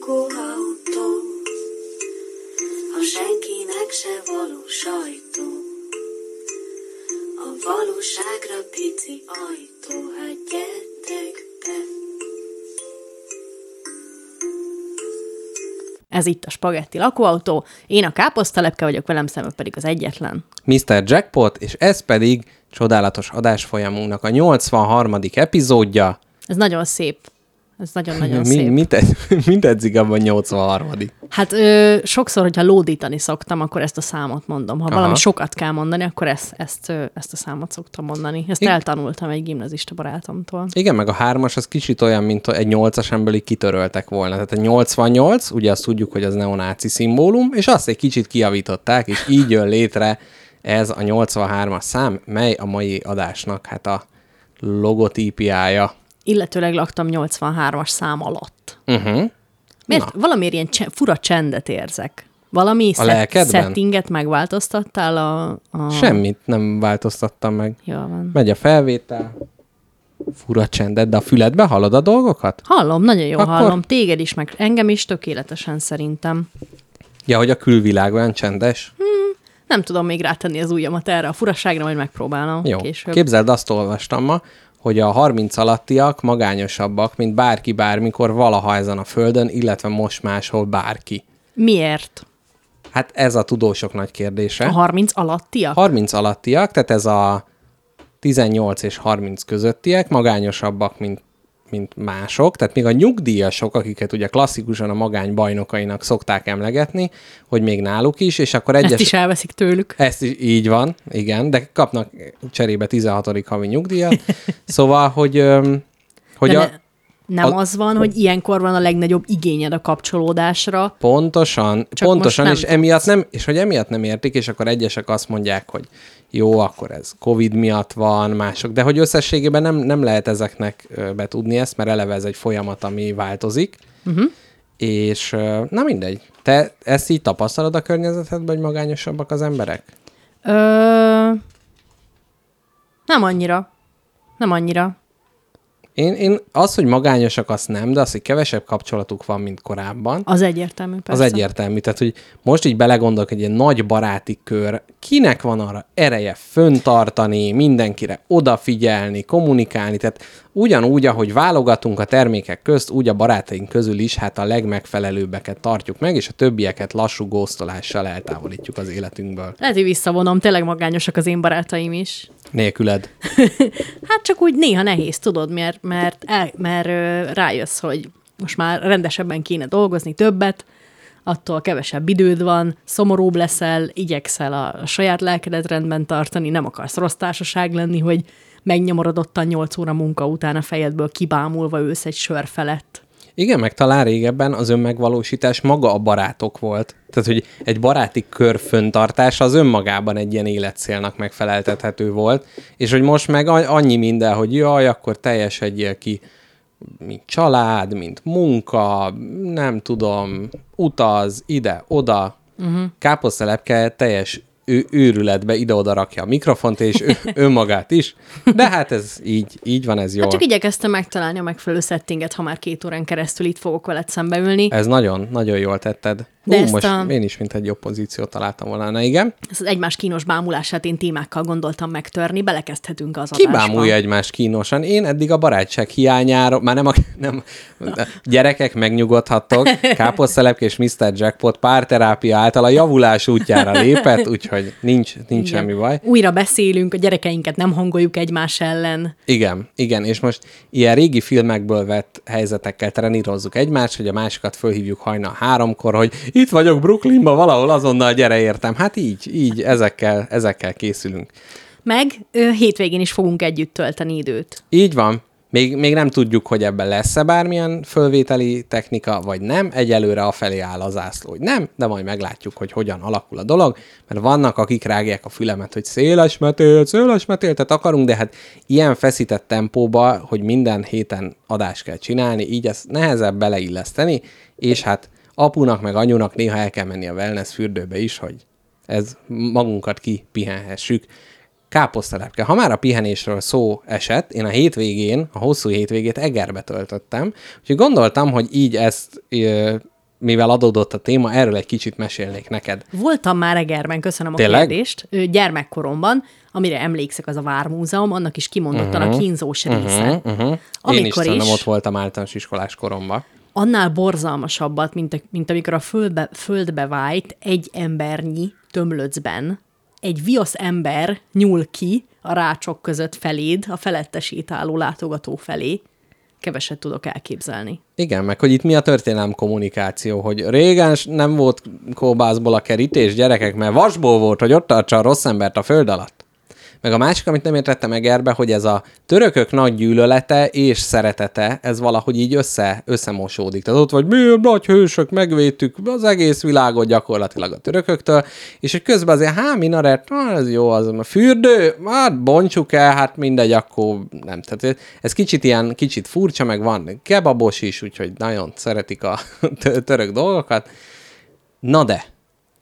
lakóautó, a senkinek se való sajtó. A valóságra pici ajtó, hát gyertek be. Ez itt a Spagetti lakóautó. Én a káposztalepke vagyok, velem szemben pedig az egyetlen. Mr. Jackpot, és ez pedig csodálatos adásfolyamunknak a 83. epizódja. Ez nagyon szép. Ez nagyon-nagyon Mi, szép. mit, ed- mit edzik abban a 83. Hát ö, sokszor, hogyha lódítani szoktam, akkor ezt a számot mondom. Ha Aha. valami sokat kell mondani, akkor ezt, ezt, ezt a számot szoktam mondani. Ezt Igen. eltanultam egy gimnazista barátomtól. Igen, meg a hármas az kicsit olyan, mint egy nyolcas így kitöröltek volna. Tehát a 88, ugye azt tudjuk, hogy az neonáci szimbólum, és azt egy kicsit kiavították, és így jön létre ez a 83-as szám, mely a mai adásnak hát a logotípiája. Illetőleg laktam 83-as szám alatt. Uh-huh. Miért? Valamiért ilyen cse- fura csendet érzek. Valami A lelkedben? settinget megváltoztattál a... a... Semmit nem változtattam meg. Jó van. Megy a felvétel, fura csendet, de a füledbe hallod a dolgokat? Hallom, nagyon jó Akkor- hallom. Téged is, meg engem is tökéletesen szerintem. Ja, hogy a külvilág olyan csendes? Nem tudom még rátenni az ujjamat erre a furaságra, majd megpróbálom Jó. később. Képzeld, azt olvastam ma, hogy a 30 alattiak magányosabbak, mint bárki bármikor valaha ezen a földön, illetve most máshol bárki. Miért? Hát ez a tudósok nagy kérdése. A 30 alattiak? 30 alattiak, tehát ez a 18 és 30 közöttiek magányosabbak, mint, mint mások, tehát még a nyugdíjasok, akiket ugye klasszikusan a magány bajnokainak szokták emlegetni, hogy még náluk is, és akkor egyes... Ezt is elveszik tőlük. Ezt is így van, igen, de kapnak cserébe 16. havi nyugdíjat. Szóval, hogy, hogy De a, ne, nem a- az van, hogy ilyenkor van a legnagyobb igényed a kapcsolódásra. pontosan, Csak pontosan, és nem emiatt nem, és hogy emiatt nem értik, és akkor egyesek azt mondják, hogy jó, akkor ez Covid miatt van, mások, de hogy összességében nem, nem lehet ezeknek betudni ezt, mert eleve ez egy folyamat, ami változik, uh-huh. és na mindegy. Te ezt így tapasztalod a környezetedben, hogy magányosabbak az emberek? Ö... Nem annyira. Nem annyira. Én, én az, hogy magányosak, azt nem, de az, hogy kevesebb kapcsolatuk van, mint korábban, Az egyértelmű, persze. az egyértelmű. Tehát, hogy most így belegondolok, hogy egy nagy baráti kör, kinek van arra ereje föntartani, mindenkire odafigyelni, kommunikálni, tehát ugyanúgy, ahogy válogatunk a termékek közt, úgy a barátaink közül is hát a legmegfelelőbbeket tartjuk meg, és a többieket lassú góztolással eltávolítjuk az életünkből. Lehet, hogy visszavonom, tényleg magányosak az én barátaim is. Nélküled. Hát csak úgy néha nehéz, tudod, mert, mert, el, mert rájössz, hogy most már rendesebben kéne dolgozni többet, attól kevesebb időd van, szomorúbb leszel, igyekszel a saját lelkedet rendben tartani, nem akarsz rossz társaság lenni, hogy megnyomorodottan 8 óra munka után a fejedből kibámulva ősz egy sör felett. Igen, meg talán régebben az önmegvalósítás maga a barátok volt. Tehát, hogy egy baráti kör föntartása az önmagában egy ilyen életcélnak megfeleltethető volt, és hogy most meg annyi minden, hogy jaj, akkor teljesedjél ki, mint család, mint munka, nem tudom, utaz, ide, oda. Uh-huh. Káposztelepke teljes ő, őrületbe ide-oda rakja a mikrofont, és ő, önmagát is. De hát ez így, így van, ez jó. Hát csak igyekeztem megtalálni a megfelelő settinget, ha már két órán keresztül itt fogok veled szembeülni. Ez nagyon, nagyon jól tetted. De Ú, ezt most a- én is, mint egy jobb pozíciót találtam volna. Na igen. Ezt az egymás kínos bámulását én témákkal gondoltam megtörni, belekezdhetünk az Ki adásba. bámulja egymást kínosan? Én eddig a barátság hiányáról, már nem a nem, gyerekek megnyugodhattok, Káposztelepke és Mr. Jackpot párterápia által a javulás útjára lépett, úgyhogy nincs, nincs Igen. semmi baj. Újra beszélünk, a gyerekeinket nem hangoljuk egymás ellen. Igen, igen, és most ilyen régi filmekből vett helyzetekkel trenírozzuk egymást, hogy a másikat fölhívjuk hajnal háromkor, hogy itt vagyok Brooklynban, valahol azonnal gyere értem. Hát így, így, ezekkel, ezekkel készülünk. Meg hétvégén is fogunk együtt tölteni időt. Így van. Még, még nem tudjuk, hogy ebben lesz-e bármilyen fölvételi technika, vagy nem. Egyelőre a felé áll a zászló, hogy nem, de majd meglátjuk, hogy hogyan alakul a dolog, mert vannak, akik rágják a fülemet, hogy széles metél, széles metéltet akarunk, de hát ilyen feszített tempóba, hogy minden héten adást kell csinálni, így ezt nehezebb beleilleszteni, és hát apunak meg anyunak néha el kell menni a wellness fürdőbe is, hogy ez magunkat kipihenhessük. Káposztelepke. Ha már a pihenésről szó esett, én a hétvégén, a hosszú hétvégét Egerbe töltöttem, úgyhogy gondoltam, hogy így ezt mivel adódott a téma, erről egy kicsit mesélnék neked. Voltam már Egerben, köszönöm a Tényleg? kérdést, gyermekkoromban, amire emlékszek, az a Vármúzeum, annak is kimondottan uh-huh. a kínzós része. Uh-huh. Én is Amikor is, ott voltam általános iskolás koromban. Annál borzalmasabbat, mint, mint amikor a földbe, földbe vájt egy embernyi tömlöcben egy viasz ember nyúl ki a rácsok között feléd, a felette sétáló látogató felé. Keveset tudok elképzelni. Igen, meg hogy itt mi a történelem kommunikáció, hogy régen nem volt kóbászból a kerítés, gyerekek, mert vasból volt, hogy ott tartsa a rossz embert a föld alatt. Meg a másik, amit nem értettem Egerbe, hogy ez a törökök nagy gyűlölete és szeretete, ez valahogy így össze, összemosódik. Tehát ott vagy, mi nagy hősök, megvédtük az egész világot gyakorlatilag a törököktől, és hogy közben azért, há, minaret, ah, ez jó, az a fürdő, hát bontsuk el, hát mindegy, akkor nem. Tehát ez kicsit ilyen, kicsit furcsa, meg van kebabos is, úgyhogy nagyon szeretik a tö- török dolgokat. Na de,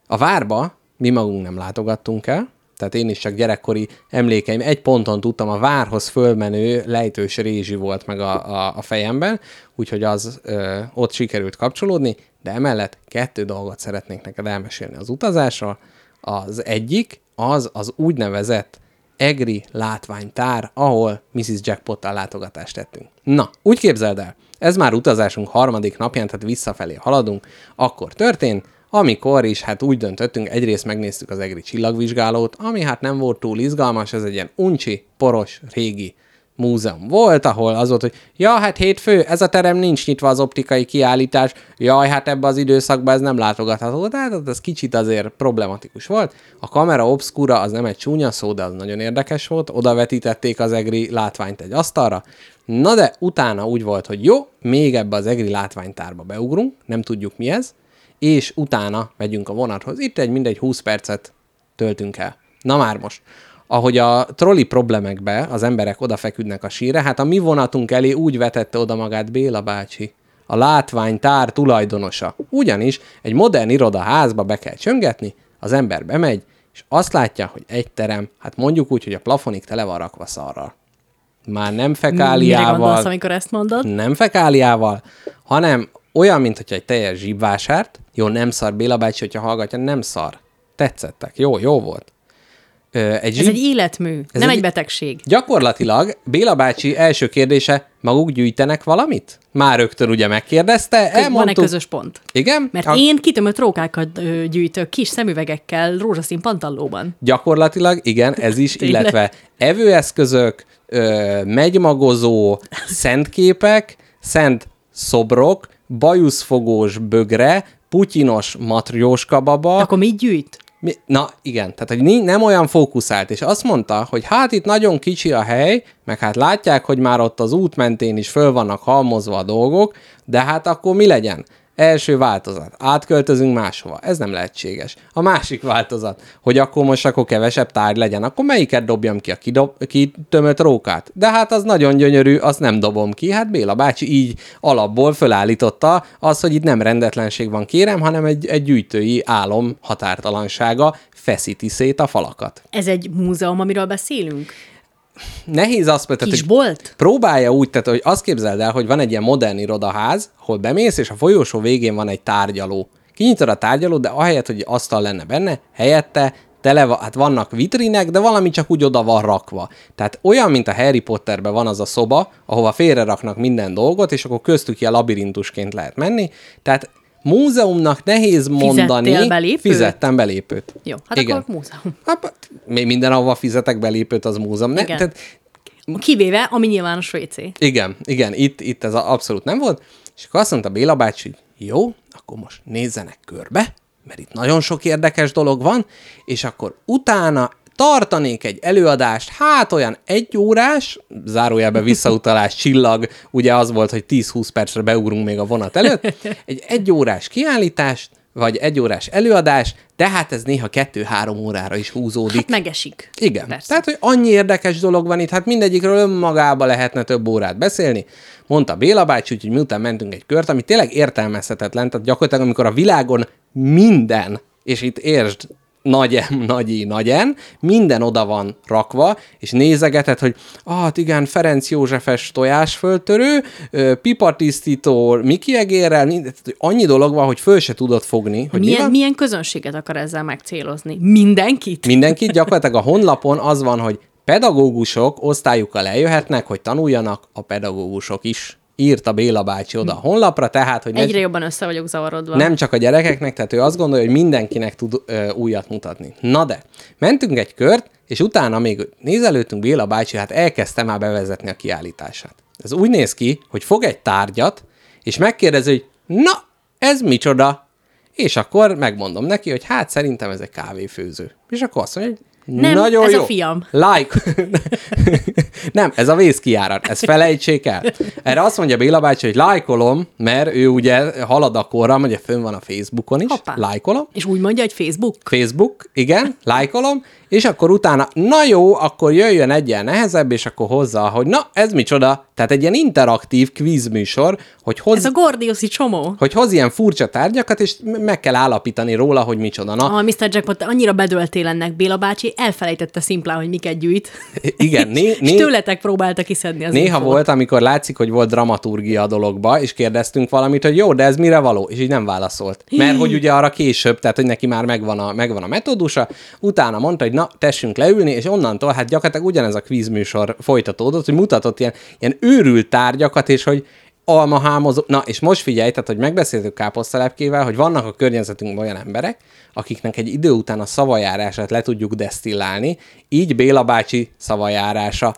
a várba mi magunk nem látogattunk el, tehát én is csak gyerekkori emlékeim, egy ponton tudtam, a várhoz fölmenő lejtős rézsi volt meg a, a, a fejemben, úgyhogy az ö, ott sikerült kapcsolódni, de emellett kettő dolgot szeretnék neked elmesélni az utazásról. Az egyik, az az úgynevezett egri látványtár, ahol Mrs. Jackpottal látogatást tettünk. Na, úgy képzeld el, ez már utazásunk harmadik napján, tehát visszafelé haladunk, akkor történt, amikor is hát úgy döntöttünk, egyrészt megnéztük az egri csillagvizsgálót, ami hát nem volt túl izgalmas, ez egy ilyen uncsi, poros, régi múzeum volt, ahol az volt, hogy ja, hát hétfő, ez a terem nincs nyitva az optikai kiállítás, jaj, hát ebbe az időszakban ez nem látogatható, tehát ez kicsit azért problematikus volt. A kamera obscura az nem egy csúnya szó, de az nagyon érdekes volt, oda vetítették az egri látványt egy asztalra, na de utána úgy volt, hogy jó, még ebbe az egri látványtárba beugrunk, nem tudjuk mi ez, és utána megyünk a vonathoz. Itt egy mindegy 20 percet töltünk el. Na már most. Ahogy a trolli problemekbe az emberek odafeküdnek a sírre, hát a mi vonatunk elé úgy vetette oda magát Béla bácsi, a látványtár tulajdonosa. Ugyanis egy modern irodaházba be kell csöngetni, az ember bemegy, és azt látja, hogy egy terem, hát mondjuk úgy, hogy a plafonig tele van rakva szarral. Már nem Mire gondolsz, fekáliával, amikor ezt mondod? nem fekáliával, hanem olyan, mint hogyha egy teljes zsibvásárt, jó, nem szar Béla bácsi, hogyha hallgatja, nem szar. Tetszettek, jó, jó volt. Ö, egy Ez zsib... egy életmű, Ez nem egy- egy betegség. Gyakorlatilag Béla bácsi első kérdése, maguk gyűjtenek valamit? Már rögtön ugye megkérdezte, Van egy elmondtuk. közös pont. Igen? Mert A- én kitömött rókákat gyűjtök kis szemüvegekkel rózsaszín pantallóban. Gyakorlatilag igen, ez is, illetve evőeszközök, ö, megymagozó, szentképek, szent szobrok, bajuszfogós bögre, putyinos matrjóska baba. Akkor mit gyűjt? Mi, na igen, tehát hogy nem olyan fókuszált, és azt mondta, hogy hát itt nagyon kicsi a hely, meg hát látják, hogy már ott az út mentén is föl vannak halmozva a dolgok, de hát akkor mi legyen? Első változat. Átköltözünk máshova. Ez nem lehetséges. A másik változat, hogy akkor most akkor kevesebb tárgy legyen. Akkor melyiket dobjam ki? A kidob, kitömött rókát? De hát az nagyon gyönyörű, azt nem dobom ki. Hát Béla bácsi így alapból fölállította az, hogy itt nem rendetlenség van kérem, hanem egy, egy gyűjtői álom határtalansága feszíti szét a falakat. Ez egy múzeum, amiről beszélünk? Nehéz azt mondani, hogy Kisbolt? próbálja úgy, tehát hogy azt képzeld el, hogy van egy ilyen modern irodaház, ahol bemész, és a folyosó végén van egy tárgyaló. Kinyitod a tárgyalót, de ahelyett, hogy asztal lenne benne, helyette tele van, hát vannak vitrinek, de valami csak úgy oda van rakva. Tehát olyan, mint a Harry Potterben van az a szoba, ahova félre raknak minden dolgot, és akkor köztük ilyen labirintusként lehet menni. Tehát múzeumnak nehéz mondani. belépőt? Fizettem belépőt. Jó, hát Igen. akkor múzeum. Hát, még minden, ahova fizetek belépőt, az múzeum. Ne, Igen. tehát Kivéve a mi nyilvános WC. igen, igen, itt, itt ez a- abszolút nem volt. És akkor azt mondta Béla bácsi, hogy jó, akkor most nézzenek körbe, mert itt nagyon sok érdekes dolog van, és akkor utána tartanék egy előadást, hát olyan egy órás, zárójelben visszautalás, csillag, ugye az volt, hogy 10-20 percre beugrunk még a vonat előtt, egy egy órás kiállítást, vagy egy órás előadás, de hát ez néha kettő-három órára is húzódik. Hát megesik. Igen. Persze. Tehát, hogy annyi érdekes dolog van itt, hát mindegyikről önmagába lehetne több órát beszélni. Mondta Béla bácsi, úgyhogy miután mentünk egy kört, ami tényleg értelmezhetetlen, tehát gyakorlatilag amikor a világon minden, és itt értsd, nagy M, nagy I, nagy N, minden oda van rakva, és nézegeted, hogy ah, igen, Ferenc Józsefes tojásföltörő, pipatisztító, Miki egérrel, annyi dolog van, hogy föl se tudod fogni. Hogy mi Milyen, van? milyen közönséget akar ezzel megcélozni? Mindenkit? Mindenkit gyakorlatilag a honlapon az van, hogy pedagógusok osztályukkal eljöhetnek, hogy tanuljanak a pedagógusok is. Írta Béla bácsi oda a honlapra, tehát, hogy ne, Egyre jobban össze vagyok zavarodva. nem csak a gyerekeknek, tehát ő azt gondolja, hogy mindenkinek tud ö, újat mutatni. Na de, mentünk egy kört, és utána még nézelődtünk Béla bácsi, hát elkezdte már bevezetni a kiállítását. Ez úgy néz ki, hogy fog egy tárgyat, és megkérdezi, hogy na, ez micsoda? És akkor megmondom neki, hogy hát szerintem ez egy kávéfőző. És akkor azt mondja, hogy Nem, nagyon ez a jó. fiam. Like. nem, ez a vészkiárat, ezt felejtsék el. Erre azt mondja Béla bácsi, hogy lájkolom, mert ő ugye halad a korram, ugye fönn van a Facebookon is, Hoppá. lájkolom. És úgy mondja, hogy Facebook? Facebook, igen, lájkolom, és akkor utána, na jó, akkor jöjjön egy ilyen nehezebb, és akkor hozzá, hogy na, ez micsoda? Tehát egy ilyen interaktív kvízműsor, hogy hoz, Ez a Gordiuszi csomó. hogy hoz ilyen furcsa tárgyakat, és meg kell állapítani róla, hogy micsoda. Na, A Mr. Jackpot, annyira bedöltél ennek Béla bácsi, elfelejtette szimplán, hogy miket gyűjt. igen, né, És né, tőletek próbálta kiszedni az Néha infót. volt, amikor látszik, hogy volt dramaturgia a dologba, és kérdeztünk valamit, hogy jó, de ez mire való? És így nem válaszolt. Mert hogy ugye arra később, tehát hogy neki már megvan a, megvan a metódusa, utána mondta, hogy na, tessünk leülni, és onnantól hát gyakorlatilag ugyanez a kvízműsor folytatódott, hogy mutatott ilyen, ilyen őrült tárgyakat, és hogy almahámozó. Na, és most figyelj, tehát, hogy megbeszéltük káposztalepkével, hogy vannak a környezetünkben olyan emberek, akiknek egy idő után a szavajárását le tudjuk desztillálni, így Béla bácsi szavajárása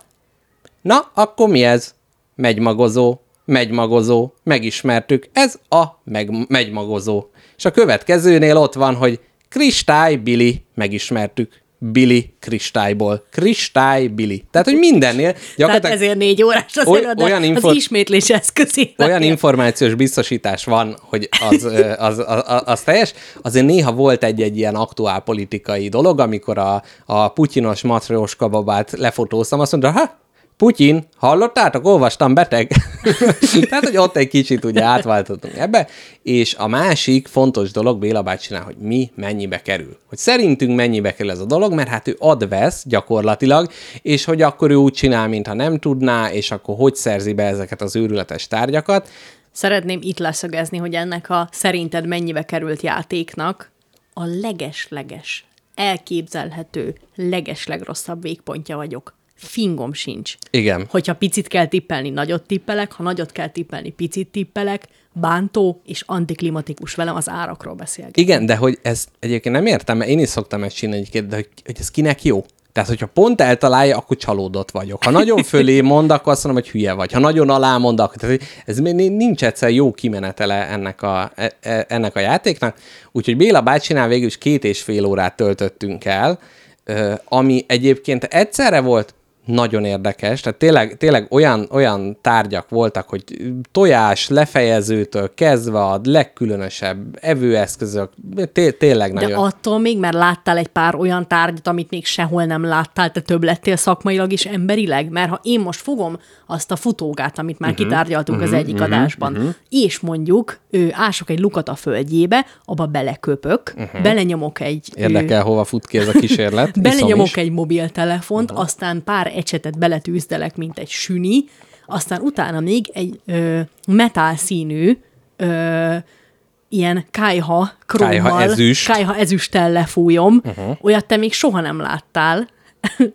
Na, akkor mi ez? Megymagozó, megymagozó, megismertük. Ez a meg, megymagozó. És a következőnél ott van, hogy Kristály Billy, megismertük. Billy kristályból. Kristály Billy. Tehát, hogy mindennél Tehát gyakorlatilag ezért négy órás az Oly- előadás, olyan info- az ismétlés eszközé. olyan információs biztosítás van, hogy az, az, az, az, az teljes. Azért néha volt egy-egy ilyen aktuál politikai dolog, amikor a, a putyinos matrioska babát lefotóztam, azt mondta, ha, Putyin, hallottátok, olvastam, beteg. Tehát, hogy ott egy kicsit ugye átváltottunk ebbe. És a másik fontos dolog Béla bácsinál, hogy mi mennyibe kerül. Hogy szerintünk mennyibe kerül ez a dolog, mert hát ő ad-vesz gyakorlatilag, és hogy akkor ő úgy csinál, mintha nem tudná, és akkor hogy szerzi be ezeket az őrületes tárgyakat. Szeretném itt leszögezni, hogy ennek a szerinted mennyibe került játéknak a leges-leges, elképzelhető, leges-legrosszabb végpontja vagyok. Fingom sincs. Igen. Hogyha picit kell tippelni, nagyot tippelek, ha nagyot kell tippelni, picit tippelek, bántó és antiklimatikus velem az árakról beszélget. Igen, de hogy ez egyébként nem értem, mert én is szoktam ezt csinálni egyébként, de hogy, hogy ez kinek jó? Tehát, hogyha pont eltalálja, akkor csalódott vagyok. Ha nagyon fölé mond, akkor azt mondom, hogy hülye vagy. Ha nagyon alá mond, akkor tehát, ez nincs egyszer jó kimenetele ennek a, e- e- ennek a játéknak. Úgyhogy Béla bácsinál végül is két és fél órát töltöttünk el, ami egyébként egyszerre volt nagyon érdekes, tehát tényleg, tényleg olyan, olyan tárgyak voltak, hogy tojás, lefejezőtől kezdve a legkülönösebb evőeszközök, té- tényleg De nagyon. attól még, mert láttál egy pár olyan tárgyat, amit még sehol nem láttál, te több lettél szakmailag is emberileg? Mert ha én most fogom azt a futógát, amit már uh-huh, kitárgyaltunk uh-huh, az egyik uh-huh, adásban, uh-huh. és mondjuk ő, ások egy lukat a földjébe, abba beleköpök, uh-huh. belenyomok egy... Érdekel, hova fut ki ez a kísérlet. Belenyomok egy mobiltelefont, uh-huh. aztán pár ecsetet beletűzdelek, mint egy süni, aztán utána még egy ö, metál színű ö, ilyen kájha krómmal, Kájha ezüst. kájha ezüsttel lefújom. Uh-huh. Olyat te még soha nem láttál.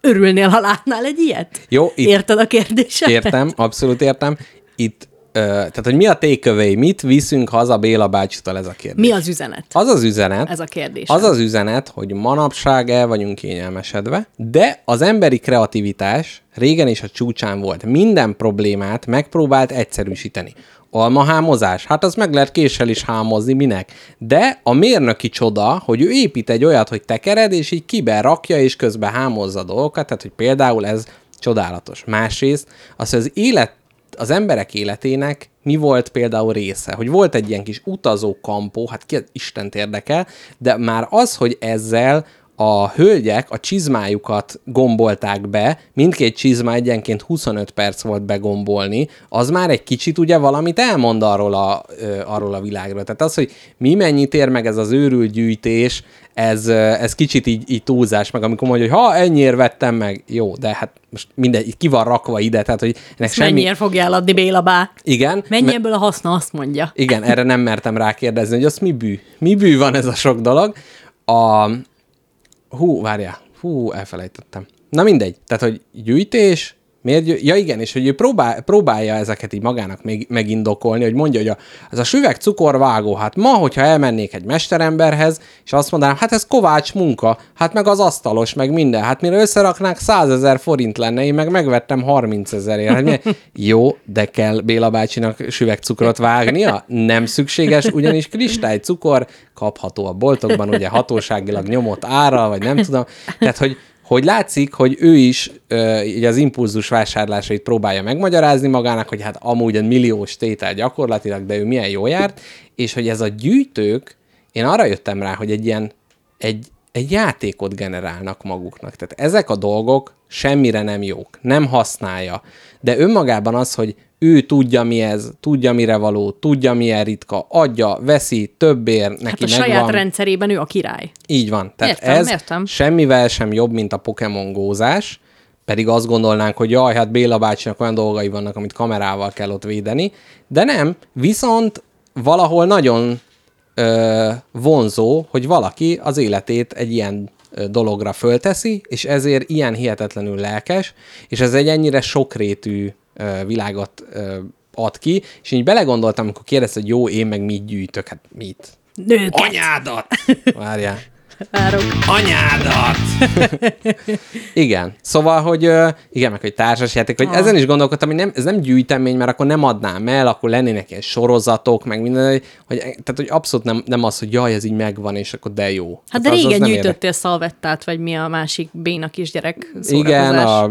Örülnél, ha látnál egy ilyet? Jó, itt- Érted a kérdésemet? Értem, abszolút értem. Itt, tehát, hogy mi a takeaway, mit viszünk haza Béla bácsitól ez a kérdés? Mi az üzenet? Az az üzenet, Ez a kérdés. Az az üzenet, hogy manapság el vagyunk kényelmesedve, de az emberi kreativitás régen is a csúcsán volt. Minden problémát megpróbált egyszerűsíteni. Almahámozás, hát az meg lehet késsel is hámozni, minek. De a mérnöki csoda, hogy ő épít egy olyat, hogy tekered, és így kibe rakja, és közben hámozza a dolgokat, tehát hogy például ez csodálatos. Másrészt az, hogy az élet az emberek életének mi volt például része, hogy volt egy ilyen kis utazó kampó, hát ki Istent érdekel, de már az, hogy ezzel a hölgyek a csizmájukat gombolták be, mindkét csizma egyenként 25 perc volt begombolni, az már egy kicsit ugye valamit elmond arról a, arról a világról. Tehát az, hogy mi mennyit ér meg ez az őrült gyűjtés, ez, ez kicsit így, így túlzás, meg amikor mondja, hogy ha ennyiért vettem meg, jó, de hát most mindegy, ki van rakva ide, tehát hogy ennek Ezt semmi... mennyiért fogja eladni Béla bá? Igen. Mennyi me- ebből a haszna, azt mondja. igen, erre nem mertem rákérdezni, hogy az mi bű. Mi bű van ez a sok dolog. A... Hú, várjál. Hú, elfelejtettem. Na mindegy. Tehát, hogy gyűjtés, miért. Ja igen, és hogy ő próbál, próbálja ezeket így magának még, megindokolni, hogy mondja, hogy a, ez a süveg cukorvágó, hát ma, hogyha elmennék egy mesteremberhez, és azt mondanám, hát ez kovács munka, hát meg az asztalos, meg minden, hát mire összeraknák 100 ezer forint lenne, én meg megvettem 30 ezerért. Hát. Jó, de kell Béla bácsinak süvegcukrot vágnia? Nem szükséges, ugyanis kristálycukor kapható a boltokban, ugye hatóságilag nyomott ára, vagy nem tudom. Tehát, hogy hogy látszik, hogy ő is így az impulzus vásárlásait próbálja megmagyarázni magának, hogy hát amúgy egy milliós tétel gyakorlatilag, de ő milyen jó járt, és hogy ez a gyűjtők, én arra jöttem rá, hogy egy ilyen, egy, egy játékot generálnak maguknak. Tehát ezek a dolgok semmire nem jók, nem használja. De önmagában az, hogy ő tudja mi ez, tudja mire való, tudja milyen ritka, adja, veszi, többér, neki Hát a megvan. saját rendszerében ő a király. Így van. Tehát Értem, ez értem. semmivel sem jobb, mint a Pokémon gózás, pedig azt gondolnánk, hogy jaj, hát Béla bácsinak olyan dolgai vannak, amit kamerával kell ott védeni, de nem, viszont valahol nagyon ö, vonzó, hogy valaki az életét egy ilyen dologra fölteszi, és ezért ilyen hihetetlenül lelkes, és ez egy ennyire sokrétű világot ad ki, és így belegondoltam, amikor kérdezte, hogy jó, én meg mit gyűjtök, hát mit? Nőket. Anyádat! Várjál. Várok. Anyádat! igen. Szóval, hogy igen, meg hogy társasjáték, hogy Ah. ezen is gondolkodtam, hogy nem, ez nem gyűjtemény, mert akkor nem adnám el, akkor lennének ilyen sorozatok, meg minden, hogy, hogy, tehát, hogy abszolút nem, nem az, hogy jaj, ez így megvan, és akkor de jó. Hát de Tehát az- az régen érdekel. gyűjtöttél szalvettát, vagy mi a másik béna kisgyerek Igen, a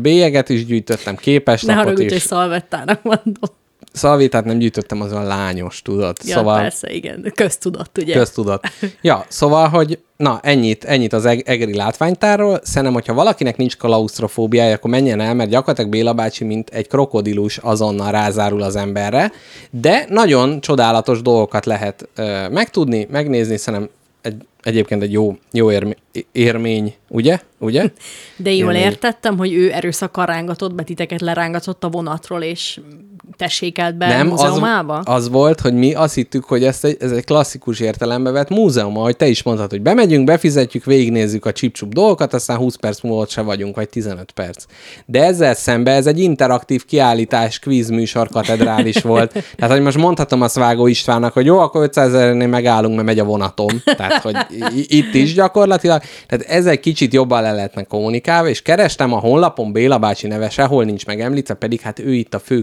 bélyeget is gyűjtöttem, képes Ne haragudj, hogy is. szalvettának mondom. Szalvétát nem gyűjtöttem, az a lányos, tudod. Ja, szóval persze, igen. Köztudat, ugye? Köztudat. Ja, szóval, hogy na, ennyit, ennyit az eg- egri látványtárról. Szerintem, hogyha valakinek nincs klaustrofóbiája, akkor menjen el, mert gyakorlatilag Béla bácsi, mint egy krokodilus azonnal rázárul az emberre, de nagyon csodálatos dolgokat lehet ö, megtudni, megnézni, szerintem egy, egyébként egy jó, jó érmi, érmény, ugye? Ugye? De jól Élmény. értettem, hogy ő erőszakkal rángatott be titeket, lerángatott a vonatról, és tessékelt be Nem, az, múzeumába? az volt, hogy mi azt hittük, hogy ezt egy, ez egy klasszikus értelembe vett múzeum, ahogy te is mondtad, hogy bemegyünk, befizetjük, végignézzük a csipcsup dolgokat, aztán 20 perc múlva ott se vagyunk, vagy 15 perc. De ezzel szemben ez egy interaktív kiállítás, quiz műsor katedrális volt. Tehát, hogy most mondhatom a Vágó Istvánnak, hogy jó, akkor 500 ezernél megállunk, mert megy a vonatom. Tehát, hogy itt is gyakorlatilag. Tehát ez egy kicsit jobban le lehetne kommunikálva, és kerestem a honlapon Béla bácsi neve sehol nincs megemlítve, pedig hát ő itt a fő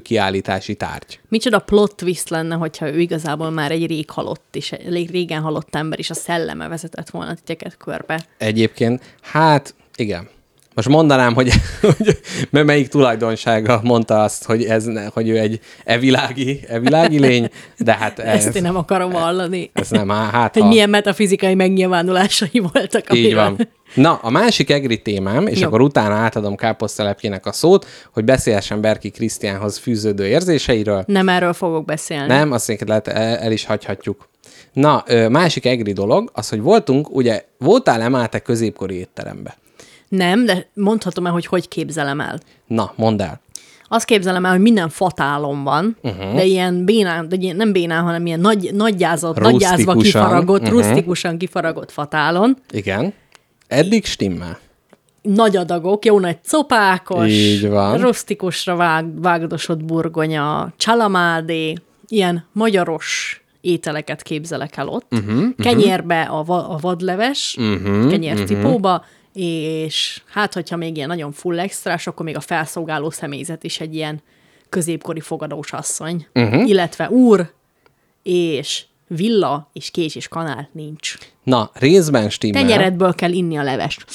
kiállítási tárgy. Micsoda plot twist lenne, hogyha ő igazából már egy rég halott, és egy régen halott ember, és a szelleme vezetett volna titeket körbe. Egyébként, hát igen. Most mondanám, hogy, hogy melyik tulajdonsága mondta azt, hogy, ez, ne- hogy ő egy evilági, evilági lény, de hát ez, Ezt én nem akarom hallani. ez nem, hát Hogy ha, milyen metafizikai megnyilvánulásai voltak. így amivel- van. Na, a másik egri témám, és Jó. akkor utána átadom Káposztelepkének a szót, hogy beszélhessen Berki Krisztiánhoz fűződő érzéseiről. Nem erről fogok beszélni. Nem, azt minket lehet, el, is hagyhatjuk. Na, másik egri dolog, az, hogy voltunk, ugye, voltál-e már te középkori étterembe? Nem, de mondhatom el, hogy hogy képzelem el. Na, mondd el. Azt képzelem el, hogy minden fatálom van, Mhm. uh-huh. de ilyen bénán, de ilyen, nem bénán, hanem ilyen nagy, nagyjázott, nagyjázva Rustikusan. kifaragott, Mhm. uh-huh. rustikusan kifaragott fatálon. Igen. Eddig stimmel. Nagy adagok, jó nagy copákos, Így van. rustikusra vág, vágdosott burgonya, csalamádé, ilyen magyaros ételeket képzelek el ott. Mhm, Uh-huh, Kenyérbe a, va- a vadleves, uh-huh, kenyércipóba, és hát, hogyha még ilyen nagyon full extrás, akkor még a felszolgáló személyzet is egy ilyen középkori fogadós asszony, uh-huh. illetve úr, és villa, és kés és kanál nincs. Na, részben stimmel. Tenyeredből kell inni a levest.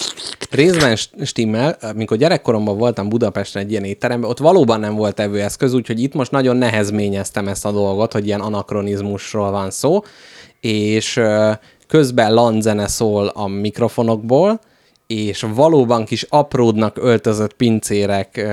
Részben st- stimmel. Amikor gyerekkoromban voltam Budapesten egy ilyen étteremben, ott valóban nem volt evőeszköz, úgyhogy itt most nagyon nehezményeztem ezt a dolgot, hogy ilyen anakronizmusról van szó, és közben lanzene szól a mikrofonokból, és valóban kis apródnak öltözött pincérek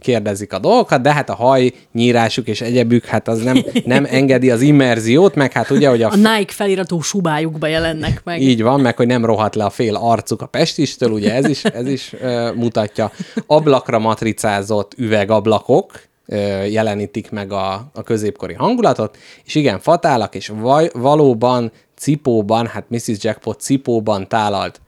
kérdezik a dolgokat, de hát a haj nyírásuk és egyebük, hát az nem, nem engedi az immerziót, meg hát ugye, hogy a A Nike feliratú subájukba jelennek meg. így van, meg hogy nem rohadt le a fél arcuk a pestistől, ugye ez is, ez is mutatja. Ablakra matricázott üvegablakok jelenítik meg a, a középkori hangulatot, és igen, fatálak, és vaj, valóban cipóban, hát Mrs. Jackpot cipóban tálalt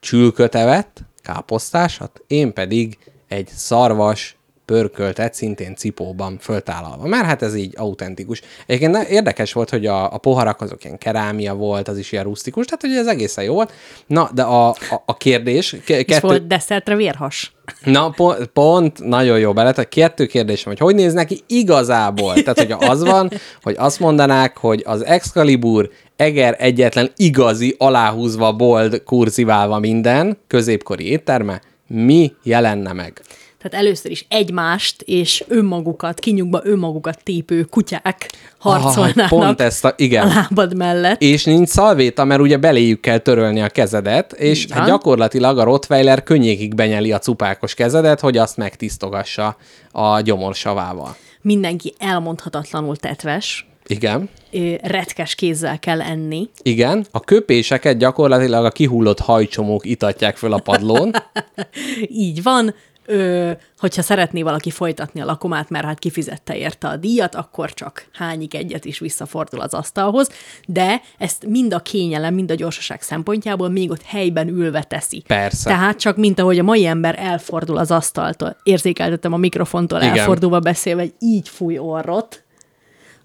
csülkötevet, káposztásat, én pedig egy szarvas pörköltet, szintén cipóban föltálalva. Mert hát ez így autentikus. Egyébként érdekes volt, hogy a, a poharak azok ilyen kerámia volt, az is ilyen rustikus, tehát hogy ez egészen jó volt. Na, de a, a, a kérdés... És kettő, volt desszertre vérhas. Na, pont, pont nagyon jó bele. Tehát kettő kérdésem, hogy hogy néz neki igazából. Tehát, hogyha az van, hogy azt mondanák, hogy az Excalibur Eger egyetlen igazi, aláhúzva, bold, kurziválva minden középkori étterme, mi jelenne meg? Tehát először is egymást és önmagukat, kinyugba önmagukat tépő kutyák harcolnának Ah, pont ezt a, igen. a lábad mellett. És nincs szalvéta, mert ugye beléjük kell törölni a kezedet, és Így hát gyakorlatilag a Rottweiler könnyékig benyeli a cupákos kezedet, hogy azt megtisztogassa a gyomorsavával. Mindenki elmondhatatlanul tetves, Igen. retkes kézzel kell enni. Igen, a köpéseket gyakorlatilag a kihullott hajcsomók itatják föl a padlón. Így van, ö, hogyha szeretné valaki folytatni a lakomát, mert hát kifizette érte a díjat, akkor csak hányik egyet is visszafordul az asztalhoz, de ezt mind a kényelem, mind a gyorsaság szempontjából még ott helyben ülve teszi. Persze. Tehát csak mint ahogy a mai ember elfordul az asztaltól, érzékeltetem a mikrofontól Igen. elfordulva beszélve, hogy így fúj orrot,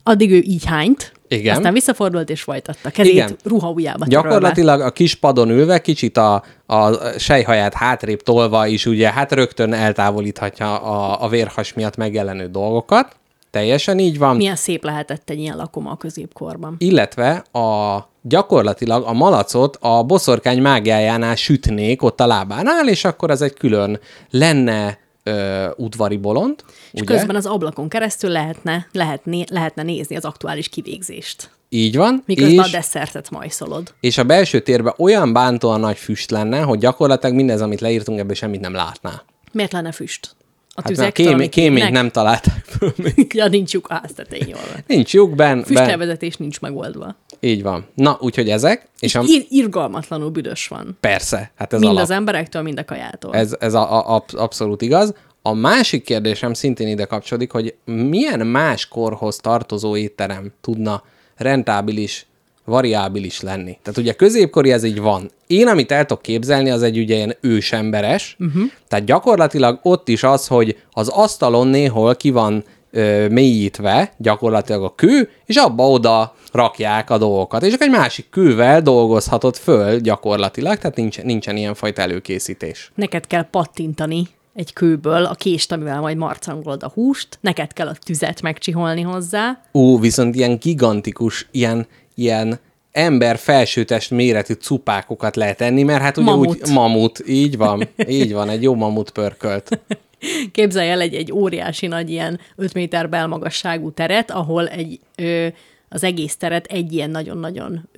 addig ő így hányt, Igen. aztán visszafordult és folytatta. Kezét Igen. ruhaujjába törölve. Gyakorlatilag a kis padon ülve, kicsit a, a sejhaját hátrébb tolva is ugye hát rögtön eltávolíthatja a, a vérhas miatt megjelenő dolgokat. Teljesen így van. Milyen szép lehetett egy ilyen lakoma a középkorban. illetve a gyakorlatilag a malacot a boszorkány mágiájánál sütnék ott a lábánál, és akkor az egy külön lenne ö, udvari bolond, És ugye? közben az ablakon keresztül lehetne, lehetné, lehetne nézni az aktuális kivégzést. Így van. Miközben a és, desszertet majszolod. és a belső térben olyan bántóan nagy füst lenne, hogy gyakorlatilag mindez, amit leírtunk, ebből semmit nem látná. Miért lenne füst? A Hát a tüzektől, kém, amik kéményt nem találták föl még. Ja, nincs lyuk a háztetén jól van. Nincs lyuk ben, ben. Füstlevezetés nincs megoldva. Így van. Na, úgyhogy ezek, és a, Ir- irgalmatlanul büdös van. persze, hát ez mind alap. az emberektől, mind a kajától. Ez, ez a, a, a, abszolút igaz. A másik kérdésem szintén ide kapcsolódik, hogy milyen más korhoz tartozó étterem tudna rentábilis, variábilis lenni. Tehát ugye középkori ez így van. Én, amit el tudok képzelni, az egy ugye ilyen ősemberes. Uh-huh. Tehát gyakorlatilag ott is az, hogy az asztalon néhol ki van ö, mélyítve gyakorlatilag a kő, és abba oda rakják a dolgokat. És akkor egy másik kővel dolgozhatod föl gyakorlatilag, tehát nincs, nincsen ilyenfajta előkészítés. Neked kell pattintani egy kőből a kést, amivel majd marcangolod a húst, neked kell a tüzet megcsiholni hozzá, Ú, viszont ilyen gigantikus, ilyen, ilyen ember felsőtest méretű cupákokat lehet enni, mert hát ugye Mamut. úgy mamut, így van, így van, egy jó mamut pörkölt. Képzelj el egy, egy óriási nagy ilyen 5 méter belmagasságú teret, ahol egy ö, az egész teret egy ilyen nagyon-nagyon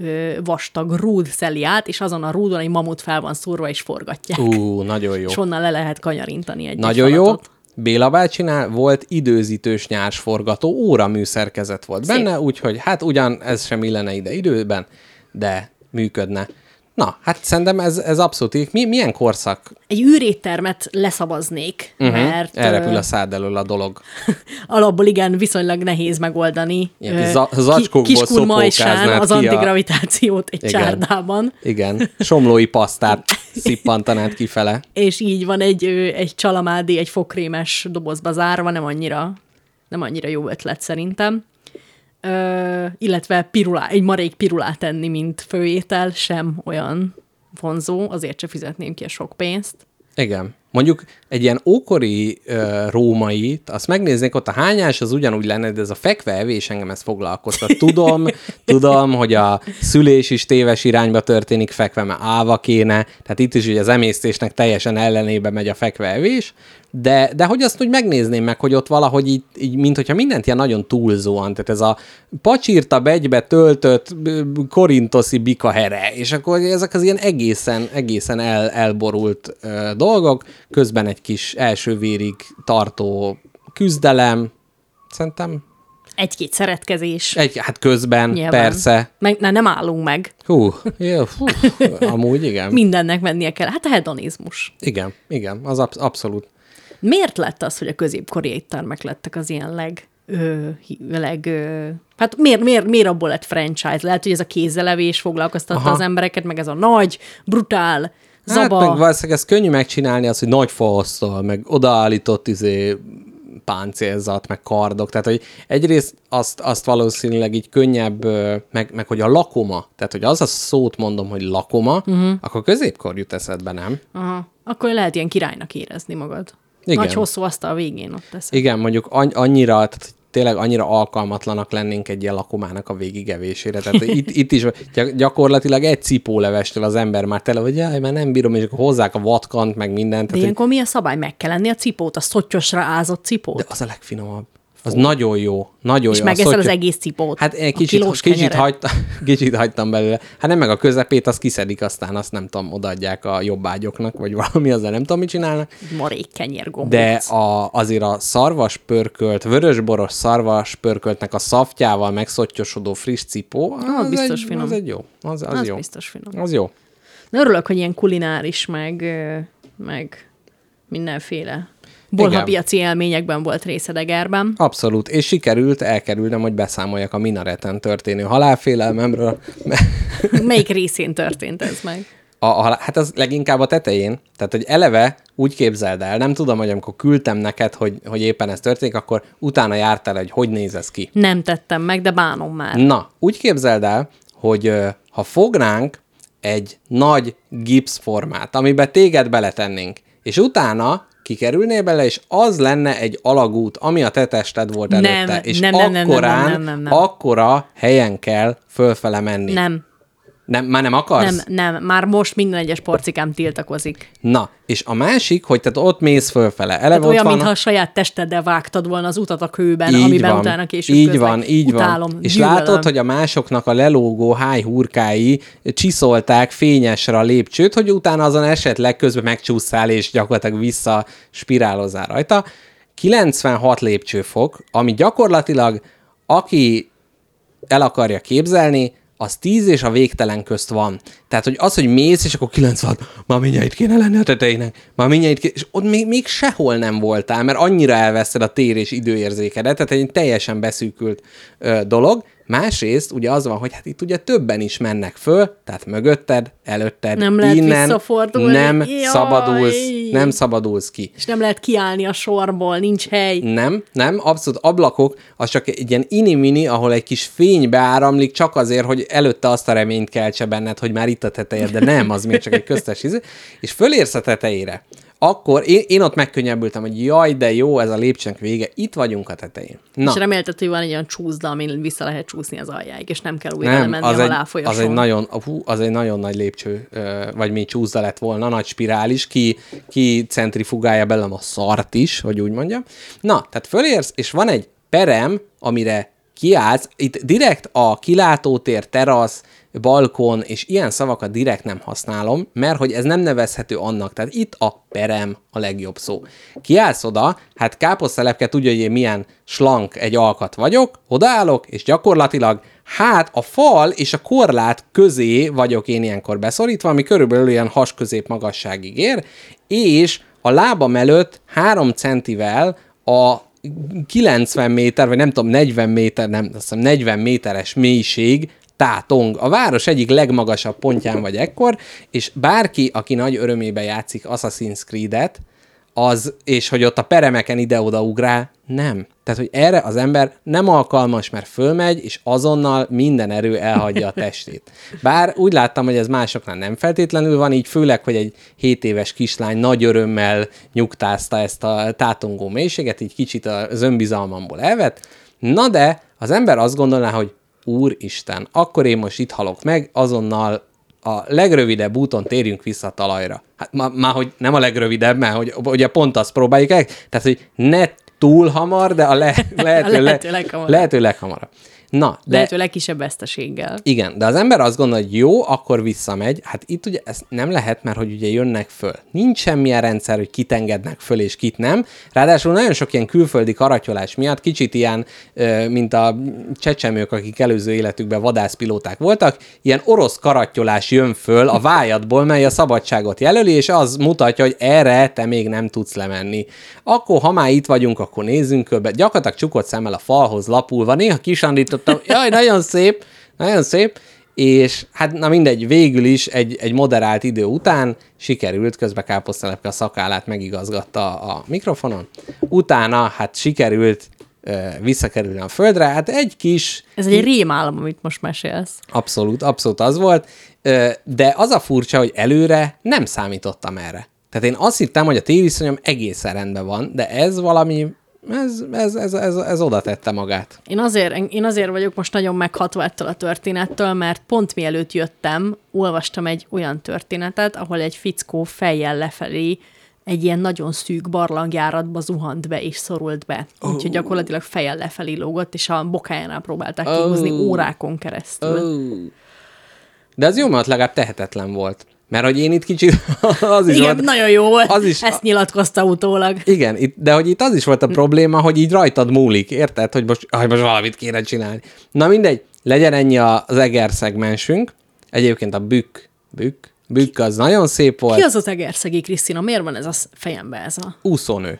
vastag rúd szeli át, és azon a rúdon egy mamut fel van szúrva, és forgatják. Ú, nagyon jó. És onnan le lehet kanyarintani egy Nagyon jó. Béla bácsinál volt időzítős nyársforgató óra műszerkezet volt Szép. benne, úgyhogy hát ugyan ez sem illene ide időben, de működne. Na, hát szerintem ez, ez abszolút. Mi, milyen korszak? Egy űréttermet leszavaznék, uh-huh. mert Elrepül a szád elől a dolog. alapból igen, viszonylag nehéz megoldani. Ilyen za- zacskókból szopókáznád az antigravitációt egy Igen. csárdában. Igen, somlói pasztát szippantanád kifele. és így van egy, egy csalamádi, egy fokrémes dobozba zárva, nem annyira, nem annyira jó ötlet szerintem. Ö, illetve pirulá, egy marék pirulát enni, mint főétel, sem olyan vonzó, azért se fizetném ki a sok pénzt. Igen. Mondjuk egy ilyen ókori uh, római, azt megnéznék, ott a hányás az ugyanúgy lenne, de ez a fekve evés engem ezt foglalkoztat. Tudom, tudom, hogy a szülés is téves irányba történik fekve, mert állva kéne, tehát itt is ugye az emésztésnek teljesen ellenébe megy a fekve evés, de, de hogy azt úgy megnézném meg, hogy ott valahogy így, így mint hogyha mindent ilyen nagyon túlzóan, tehát ez a pacsírta begybe töltött korintoszi bikahere, és akkor ezek az ilyen egészen, egészen el, elborult ö, dolgok, közben egy kis első vérig tartó küzdelem, szerintem Egy-két szeretkezés. egy, hát közben, Nyilván. persze. Meg, ne, nem állunk meg. Hú, jó, hú, amúgy igen. Mindennek mennie kell. Hát a hedonizmus. Igen, igen, az absz- abszolút. Miért lett az, hogy a középkori éttermek lettek az ilyen leg... Ö, leg ö, hát miért, miért, miért abból lett franchise? Lehet, hogy ez a kézzelevés foglalkoztatta Aha. az embereket, meg ez a nagy, brutál, Hát zaba. meg valószínűleg ez könnyű megcsinálni, az, hogy nagy faosztal, meg odaállított izé páncélzat, meg kardok. Tehát, hogy egyrészt azt, azt valószínűleg így könnyebb, meg, meg hogy a lakoma, tehát, hogy az a szót mondom, hogy lakoma, uh-huh. akkor középkor jut eszedbe, nem? Aha. Akkor lehet ilyen királynak érezni magad. Igen. Nagy hosszú asztal végén ott tesz. Igen, mondjuk annyira, tehát tényleg annyira alkalmatlanak lennénk egy ilyen lakomának a végigevésére. Tehát itt, itt is gy- gyakorlatilag egy cipólevestől az ember már tele, hogy jaj, már nem bírom, és akkor hozzák a vatkant, meg mindent. De Tehát, hogy, ilyenkor mi a szabály? Meg kell lenni a cipót, a szottyosra ázott cipót? de az a legfinomabb. Az nagyon jó. Nagyon és jó. megeszel Azt, az hogy- egész cipót. Hát egy a kicsit, kicsit, hagyta, kicsit hagytam belőle. Hát nem meg a közepét, azt kiszedik, aztán azt nem tudom, odaadják a jobbágyoknak, vagy valami, azzal nem tudom, mit csinálnak. Marék kenyér gombóc. De a, azért a szarvas pörkölt, vörösboros szarvas pörköltnek a szaftjával megszottyosodo friss cipó, az, biztos egy, finom. az egy jó. Az, az, Az jó. biztos finom. Az jó. Na, örülök, hogy ilyen kulináris, meg, meg mindenféle bolhapiaci élményekben volt részed Egerben. Abszolút. És sikerült elkerülnem, hogy beszámoljak a minareten történő halálfélelmemről. Melyik részén történt ez meg? A, a, hát az leginkább a tetején. Tehát, hogy eleve úgy képzeld el, nem tudom, hogy amikor küldtem neked, hogy, hogy éppen ez történik, akkor utána jártál, hogy hogy néz ez ki. Nem tettem meg, de bánom már. Na, úgy képzeld el, hogy ha fognánk egy nagy gipszformát, amiben téged beletennénk, és utána kikerülnél bele, és az lenne egy alagút, ami a te tested volt Nem, előtte, és nem, nem, nem, nem, akkorán, nem, nem, nem. akkora helyen kell fölfele menni. Nem, nem már nem akarsz? nem, nem. Már most minden egyes porcikám tiltakozik. Na, és a másik, hogy tehát ott mész fölfele. Eleve Tehát ott olyan, van mintha a... saját testeddel vágtad volna az utat a kőben, Így amiben van, utána később így közlek. van, így Utálom, van. És gyűlölöm. látod, hogy a másoknak a lelógó hájhurkái csiszolták fényesre a lépcsőt, hogy utána azon esetleg közben megcsúszál, és gyakorlatilag vissza spirálozál rajta. 96 lépcsőfok, ami gyakorlatilag, aki el akarja képzelni, az 10 és a végtelen közt van. Tehát, hogy az, hogy mész, és akkor 96, már mindjárt itt kéne lenni a tetejének, már mindjárt kéne, és ott még, még sehol nem voltál, mert annyira elveszed a tér és időérzékedet, tehát egy teljesen beszűkült ö, dolog. Másrészt ugye az van, hogy hát itt ugye többen is mennek föl, tehát mögötted, előtted, Nem lehet innen nem Jaj! szabadulsz, nem szabadulsz ki. És nem lehet kiállni a sorból, nincs hely. Nem, nem, abszolút ablakok, az csak egy ilyen ini-mini, ahol egy kis fény beáramlik, csak azért, hogy előtte azt a reményt keltse benned, hogy már itt a tetejed, de nem, az még csak egy köztes izé, és fölérsz a tetejére. Akkor én, én ott megkönnyebbültem, hogy jaj, de jó, ez a lépcsőnk vége, itt vagyunk a tetején. Na, És remélted, hogy van egy olyan csúszda, amin vissza lehet csúszni az aljáig, és nem kell újra nem, lemenni az a egy, az egy nagyon, hú, az egy nagyon nagy lépcső, vagy még csúszda lett volna, nagy spirális, ki, ki centrifugálja belem a szart is, hogy úgy mondjam. Na, tehát fölérsz, és van egy perem, amire kiállsz, itt direkt a kilátótér, terasz, balkon, és ilyen szavakat direkt nem használom, mert hogy ez nem nevezhető annak. Tehát itt a perem a legjobb szó. Kiállsz oda, hát káposztelepke tudja, hogy én milyen slank egy alkat vagyok, odaállok, és gyakorlatilag hát a fal és a korlát közé vagyok én ilyenkor beszorítva, ami körülbelül ilyen has közép magasságig ér, és a lábam előtt három centivel a 90 méter, vagy nem tudom, 40 méter, nem, azt hiszem 40 méteres mélység tátong. A város egyik legmagasabb pontján vagy ekkor, és bárki, aki nagy örömébe játszik Assassin's Creed-et, az, és hogy ott a peremeken ide-oda ugrál, nem. Tehát, hogy erre az ember nem alkalmas, mert fölmegy, és azonnal minden erő elhagyja a testét. Bár úgy láttam, hogy ez másoknál nem feltétlenül van, így főleg, hogy egy 7 éves kislány nagy örömmel nyugtázta ezt a tátongó mélységet, így kicsit az önbizalmamból elvett. Na de az ember azt gondolná, hogy úristen, akkor én most itt halok meg, azonnal a legrövidebb úton térjünk vissza a talajra. Hát már, má, hogy nem a legrövidebb, mert hogy ugye pont azt próbáljuk el, tehát hogy ne túl hamar, de a le, lehető, lehető le, leghamarabb. lehető leghamarabb. Na, de Lehető legkisebb veszteséggel. igen, de az ember azt gondolja, hogy jó, akkor visszamegy. Hát itt ugye ez nem lehet, mert hogy ugye jönnek föl. Nincs semmilyen rendszer, hogy kit engednek föl és kit nem. Ráadásul nagyon sok ilyen külföldi karatyolás miatt, kicsit ilyen, mint a csecsemők, akik előző életükben vadászpilóták voltak, ilyen orosz karatyolás jön föl a vájadból, mely a szabadságot jelöli, és az mutatja, hogy erre te még nem tudsz lemenni. Akkor, ha már itt vagyunk, akkor nézzünk körbe. Gyakorlatilag csukott szemmel a falhoz lapulva. Néha kisandítottam, jaj, nagyon szép, nagyon szép, és hát na mindegy, végül is egy, egy moderált idő után sikerült, közben káposztelepke a szakállát megigazgatta a mikrofonon, utána hát sikerült visszakerülni a földre, hát egy kis Ez egy rémálom, amit most mesélsz. Abszolút, abszolút az volt, de az a furcsa, hogy előre nem számítottam erre. Tehát én azt hittem, hogy a téviszonyom egészen rendben van, de ez valami, ez, ez, ez, ez, ez oda tette magát. Én azért, én azért vagyok most nagyon meghatva ettől a történettől, mert pont mielőtt jöttem, olvastam egy olyan történetet, ahol egy fickó fejjel lefelé egy ilyen nagyon szűk barlangjáratba zuhant be és szorult be. Úgyhogy gyakorlatilag fejjel lefelé lógott, és a bokájánál próbálták kihúzni Oh. órákon keresztül. De az jó, mert legalább tehetetlen volt. Mert hogy én itt kicsit az is Igen, volt, nagyon jó volt. az is- Ezt nyilatkozta utólag. Igen, itt, de hogy itt az is volt a probléma, hogy így rajtad múlik, érted? Hogy most, hogy most valamit kéne csinálni. Na mindegy, legyen ennyi az eger szegmensünk. Egyébként a bükk, bükk, bükk az nagyon szép volt. Ki az az egerszegi Krisztina? Miért van ez a fejembe ez a... Úszónő.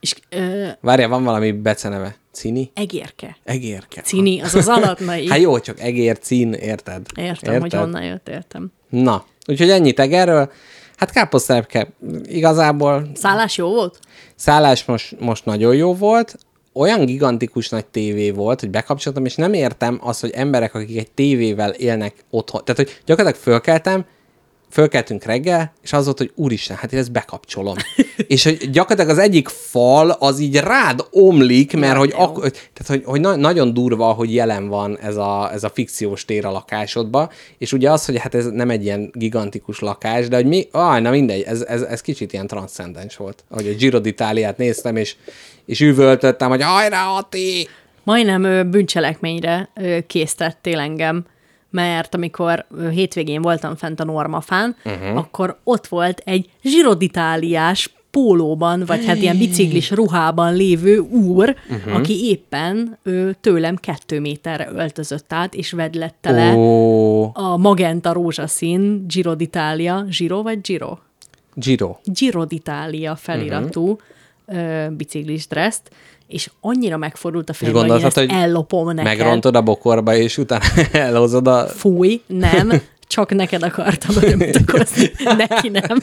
És ö, Várjál, van valami beceneve. Cini? egérke. Egérke. Cini, az az alatnai. Hát jó, csak egér, cín, érted? Értem, hogy honnan jött, értem. Na, úgyhogy ennyit egerről. Hát káposztelepke igazából Szállás jó volt? szállás most, most nagyon jó volt, olyan gigantikus nagy tévé volt, hogy bekapcsoltam, és nem értem azt, hogy emberek, akik egy tévével élnek otthon. Tehát, hogy gyakorlatilag fölkeltem, fölkeltünk reggel, és az volt, hogy úristen, hát én ezt bekapcsolom. és hogy gyakorlatilag az egyik fal az így rád omlik, mert hogy, ak- tehát, hogy, hogy na- nagyon durva, hogy jelen van ez a, ez a fikciós tér a lakásodba, és ugye az, hogy hát ez nem egy ilyen gigantikus lakás, de hogy mi, ah, na mindegy, ez, ez, ez kicsit ilyen transzcendens volt. Ahogy a Giro d'Italiát néztem, és, és üvöltöttem, hogy hajrá, Ati! Majdnem bűncselekményre késztettél engem, mert amikor hétvégén voltam fent a Normafán, uh-huh. akkor ott volt egy zsiroditáliás pólóban, vagy hát ilyen biciklis ruhában lévő úr, uh-huh. aki éppen ő, tőlem kettő méterre öltözött át, és vedlette le Ó, a magenta rózsaszín Giro d'Italia, Giro vagy Giro? Giro. Giro d'Italia feliratú uh-huh. Biciklis dresszt, és annyira megfordult a fejem, hogy én gondoltad, ezt hogy ellopom neked. Megrontod a bokorba, és utána elhozod a... Fúj, nem, csak neked akartam bemutatkozni, neki nem.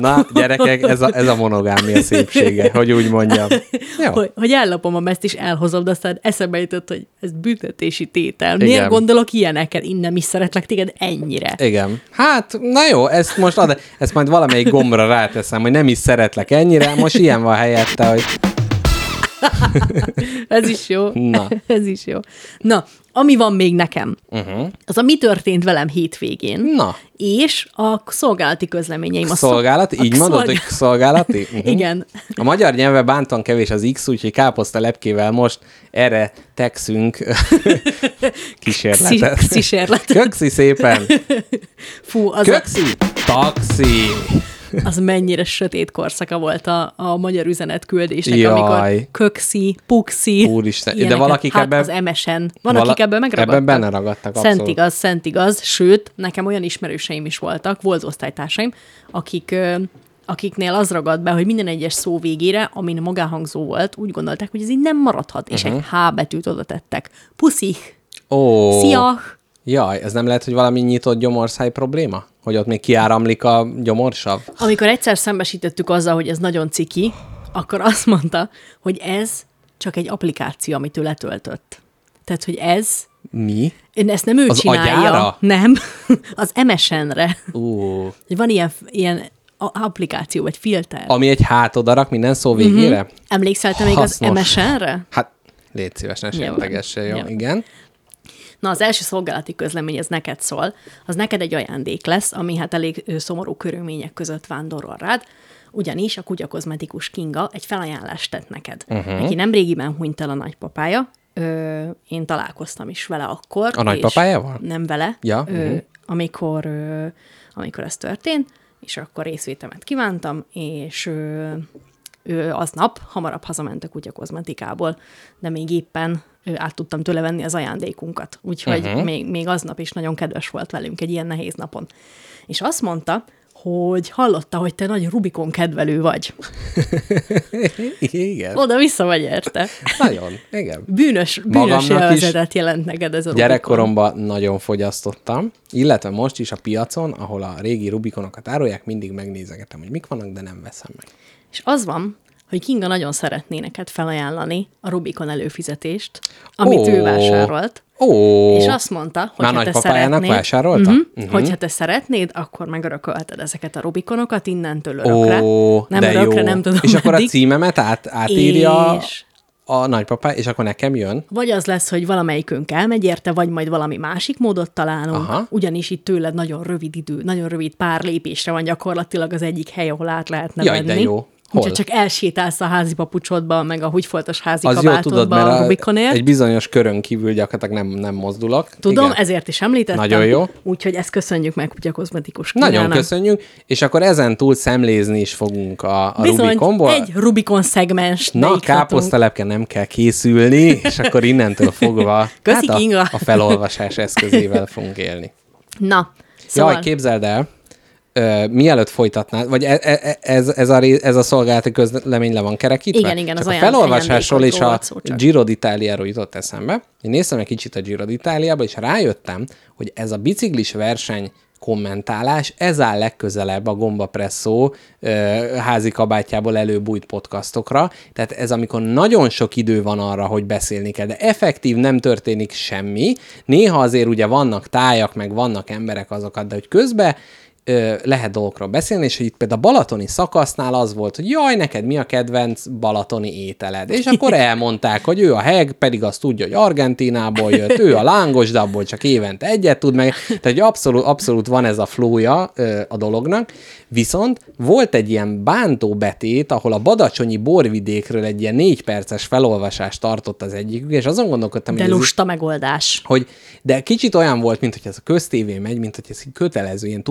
Na, gyerekek, ez a, ez a monogámia szépsége, hogy úgy mondjam. Jó. Hogy, hogy ellopom a ezt is elhozom, de aztán eszembe jutott, hogy ez büntetési tétel. Miért Igen. gondolok ilyeneket? Én nem is szeretlek téged ennyire. Igen. Hát, na jó, ezt most ad, ezt majd valamelyik gombra ráteszem, hogy nem is szeretlek ennyire, most ilyen van helyette, hogy Ez is jó. Na. Ez is jó. Na, ami van még nekem, uh-huh. az a mi történt velem hétvégén, Na, és a szolgálati közleményeim. A szolgálat, szol- így a mondod, hogy szolgálati? Uh-huh. Igen. A magyar nyelve bántan kevés az X, úgyhogy káposzta lepkével most erre tekszünk kísérletet. Kísérletet. Kökszi szépen! Fú, az, a, Kökszi! Taxi! az mennyire sötét korszaka volt a, a magyar üzenetküldésnek, Jaj. amikor kökszi, puxi. Úristen, de valakik hát ebben- az MSN. Van, Vala- akik ebben megragadtak. ebben benne ragadtak, Szent abszolút. igaz, szent igaz. Sőt, nekem olyan ismerőseim is voltak, volt osztálytársaim, akik akiknél az ragad be, hogy minden egyes szó végére, amin magánhangzó volt, úgy gondolták, hogy ez így nem maradhat, és Mhm. egy H betűt oda tettek. Puszi, Ó, szia, Jaj, ez nem lehet, hogy valami nyitott gyomorszáj probléma? Hogy ott még kiáramlik a gyomorsav? Amikor egyszer szembesítettük azzal, hogy ez nagyon ciki, akkor azt mondta, hogy ez csak egy applikáció, amit ő letöltött. Tehát, hogy ez, Mi? én ezt nem ő Az csinálja. agyára? Nem, az MSN-re. Hogy Van ilyen, ilyen applikáció, vagy filter. ami egy hátodarak minden szó végére? Mm-hmm. Emlékszel te még az. MSN-re? Hát, légy szíves, ne Jó. sértegesse, jó? Jó. Igen. Na, az első szolgálati közlemény, ez neked szól. Az neked egy ajándék lesz, ami hát elég szomorú körülmények között vándorol rád, ugyanis a Kutya Kozmetikus Kinga egy felajánlást tett neked. Uh-huh. Neki nem régiben hunyt el a nagypapája, ö, én találkoztam is vele akkor. A nagypapájával? Nem vele, Ja, ö, mhm. amikor, ö, amikor ez történt, és akkor részvétemet kívántam, és ö, ő aznap hamarabb hazament a kutya kozmetikából, de még éppen át tudtam tőle venni az ajándékunkat. Úgyhogy uh-huh. még, még aznap is nagyon kedves volt velünk egy ilyen nehéz napon. És azt mondta, hogy hallotta, hogy te nagy Rubikon kedvelő vagy. Igen. Oda-vissza vagy érte. Nagyon, igen. Bűnös, bűnös élvezetet jelent neked ez a Rubikon. Gyerekkoromban nagyon fogyasztottam, illetve most is a piacon, ahol a régi Rubikonokat árulják, mindig megnézegetem, hogy mik vannak, de nem veszem meg. És az van, hogy Kinga nagyon szeretné neked felajánlani a Rubikon előfizetést, amit Ó. ő vásárolt. Ó, És azt mondta, hogy Már ha te szeretnéd, vásárolta? Mhm, Mhm. hogyha te szeretnéd, akkor megörökölheted ezeket a Rubikonokat innentől örökre. Ó, nem de örökre, jó. nem tudom És akkor a meddig. címemet át, átírja És- a nagypapá, és akkor nekem jön. Vagy az lesz, hogy valamelyikünk elmegy érte, vagy majd valami másik módot találunk, Aha. ugyanis itt tőled nagyon rövid idő, nagyon rövid pár lépésre van gyakorlatilag az egyik hely, ahol át lehetne Jaj, de jó. Hol? Úgyhogy csak elsétálsz a házi papucsodba, meg a húgyfoltos házi Az jó tudod, mert a Rubikonért. egy bizonyos körön kívül gyakorlatilag nem, nem mozdulok. Tudom, Igen. ezért is említettem. Nagyon jó. Úgyhogy ezt köszönjük meg Kutya Kozmetikus Nagyon Kínának. köszönjük, és akkor ezen túl szemlézni is fogunk a, a Bizony, Rubikonból. egy Rubikon szegmens Na, káposztelepke nem kell készülni, és akkor innentől fogva Köszi, hát a, a felolvasás eszközével fogunk élni. Na, Szóval... Jaj, képzeld el, mielőtt folytatnád, vagy e- e- ez, ez, a, ez a szolgálati közlemény le van kerekítve? Igen, igen, Csak az a ajánl- felolvasásról és a. Giro d'Italiáról jutott eszembe. Én néztem egy kicsit a Giro d'Italiába, és rájöttem, hogy ez a biciklis verseny kommentálás, ez áll legközelebb a Gomba Presszó házi kabátjából előbújt podcastokra. Tehát ez amikor nagyon sok idő van arra, hogy beszélni kell, de effektív nem történik semmi. Néha azért ugye vannak tájak, meg vannak emberek azokat, de hogy közben lehet dolgokról beszélni, és hogy itt például a balatoni szakasznál az volt, hogy jaj, neked mi a kedvenc balatoni ételed? És akkor elmondták, hogy ő a heg, pedig azt tudja, hogy Argentinából jött, ő a lángos, de abból csak évente egyet tud meg. Tehát hogy abszolút, abszolút van ez a flója a dolognak. Viszont volt egy ilyen bántó betét, ahol a badacsonyi borvidékről egy ilyen négy perces felolvasást tartott az egyikük, és azon gondolkodtam, De hogy ez lusta megoldás. hogy de kicsit olyan volt, mint hogy ez a köztévé megy, mint hogy ez kötelező, ilyen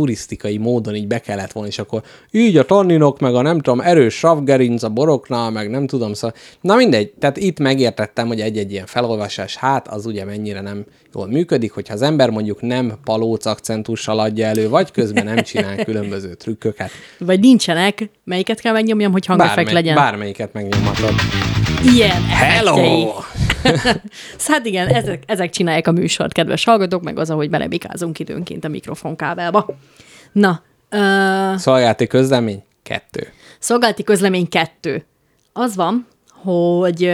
turisztikai módon így be kellett volna, és akkor így a tanninok, meg a nem tudom, erős savgerinc a boroknál, meg nem tudom, szóval, na mindegy, tehát itt megértettem, hogy egy-egy ilyen felolvasás, hát az ugye mennyire nem jól működik, hogyha az ember mondjuk nem palóc akcentussal adja elő, vagy közben nem csinál különböző trükköket. Vagy nincsenek, melyiket kell megnyomjam, hogy hangeffekt Bármely, legyen. bármelyiket megnyomhatod. Ilyen Hello! hát igen, ezek, ezek csinálják a műsort, kedves hallgatók, meg az, ahogy belebikázunk időnként a mikrofonkábelba. Na, uh, Szolgálati közlemény? Kettő. szolgálati közlemény kettő. Az van, hogy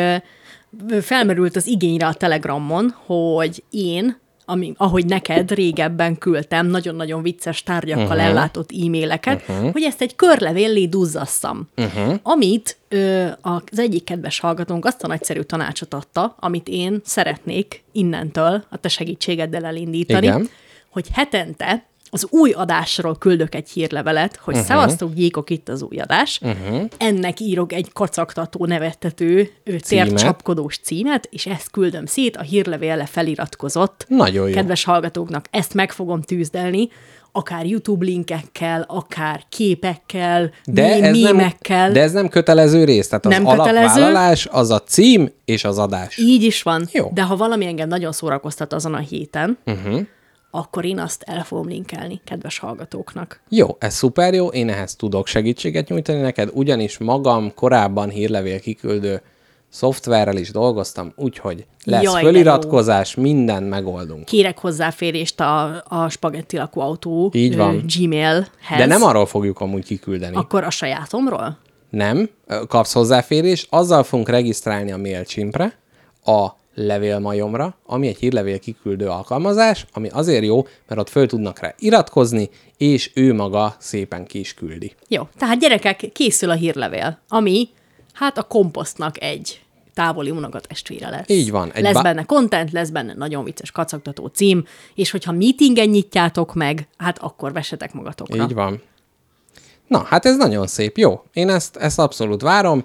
felmerült az igényre a Telegramon, hogy én, ami, ahogy neked régebben küldtem nagyon-nagyon vicces tárgyakkal uh-huh. ellátott e-maileket, uh-huh. hogy ezt egy körlevéllé duzzasszam. Uh-huh. Amit ö, az egyik kedves hallgatónk azt a nagyszerű tanácsot adta, amit én szeretnék innentől a te segítségeddel elindítani, Igen. hogy hetente az új adásról küldök egy hírlevelet, hogy uh-huh. szevasztok, gyíkok, itt az új adás. Uh-huh. Ennek írok egy kacagtató, nevettető, tércsapkodós címet, és ezt küldöm szét, a hírlevélre feliratkozott Nagyon jó. kedves hallgatóknak. Ezt meg fogom tűzdelni, akár YouTube linkekkel, akár képekkel, De mé- ez, nem, mémekkel. de ez nem kötelező rész, tehát az Nem kötelező. alapvállalás, az a cím és az adás. Így is van. Jó. De ha valami engem nagyon szórakoztat azon a héten, uh-huh. Akkor én azt el fogom linkelni kedves hallgatóknak. Jó, ez szuper jó, én ehhez tudok segítséget nyújtani neked, ugyanis magam korábban hírlevél kiküldő szoftverrel is dolgoztam, úgyhogy lesz Jaj, föliratkozás, mindent megoldunk. Kérek hozzáférést a, a spagetti lakóautó Így van. Gmailhez. De nem arról fogjuk amúgy kiküldeni. Akkor a sajátomról? Nem, kapsz hozzáférés, azzal fogunk regisztrálni a MailChimpre, a levélmajomra, ami egy hírlevél kiküldő alkalmazás, ami azért jó, mert ott föl tudnak rá iratkozni, és ő maga szépen ki is küldi. Jó, tehát gyerekek, készül a hírlevél, ami hát a komposztnak egy távoli unokatestvére lesz. Így van, egy lesz ba- benne content, lesz benne nagyon vicces kacagtató cím, és hogyha meetingen nyitjátok meg, hát akkor vessetek magatokra. Így van. Na, hát ez nagyon szép. Jó, én ezt, ezt abszolút várom.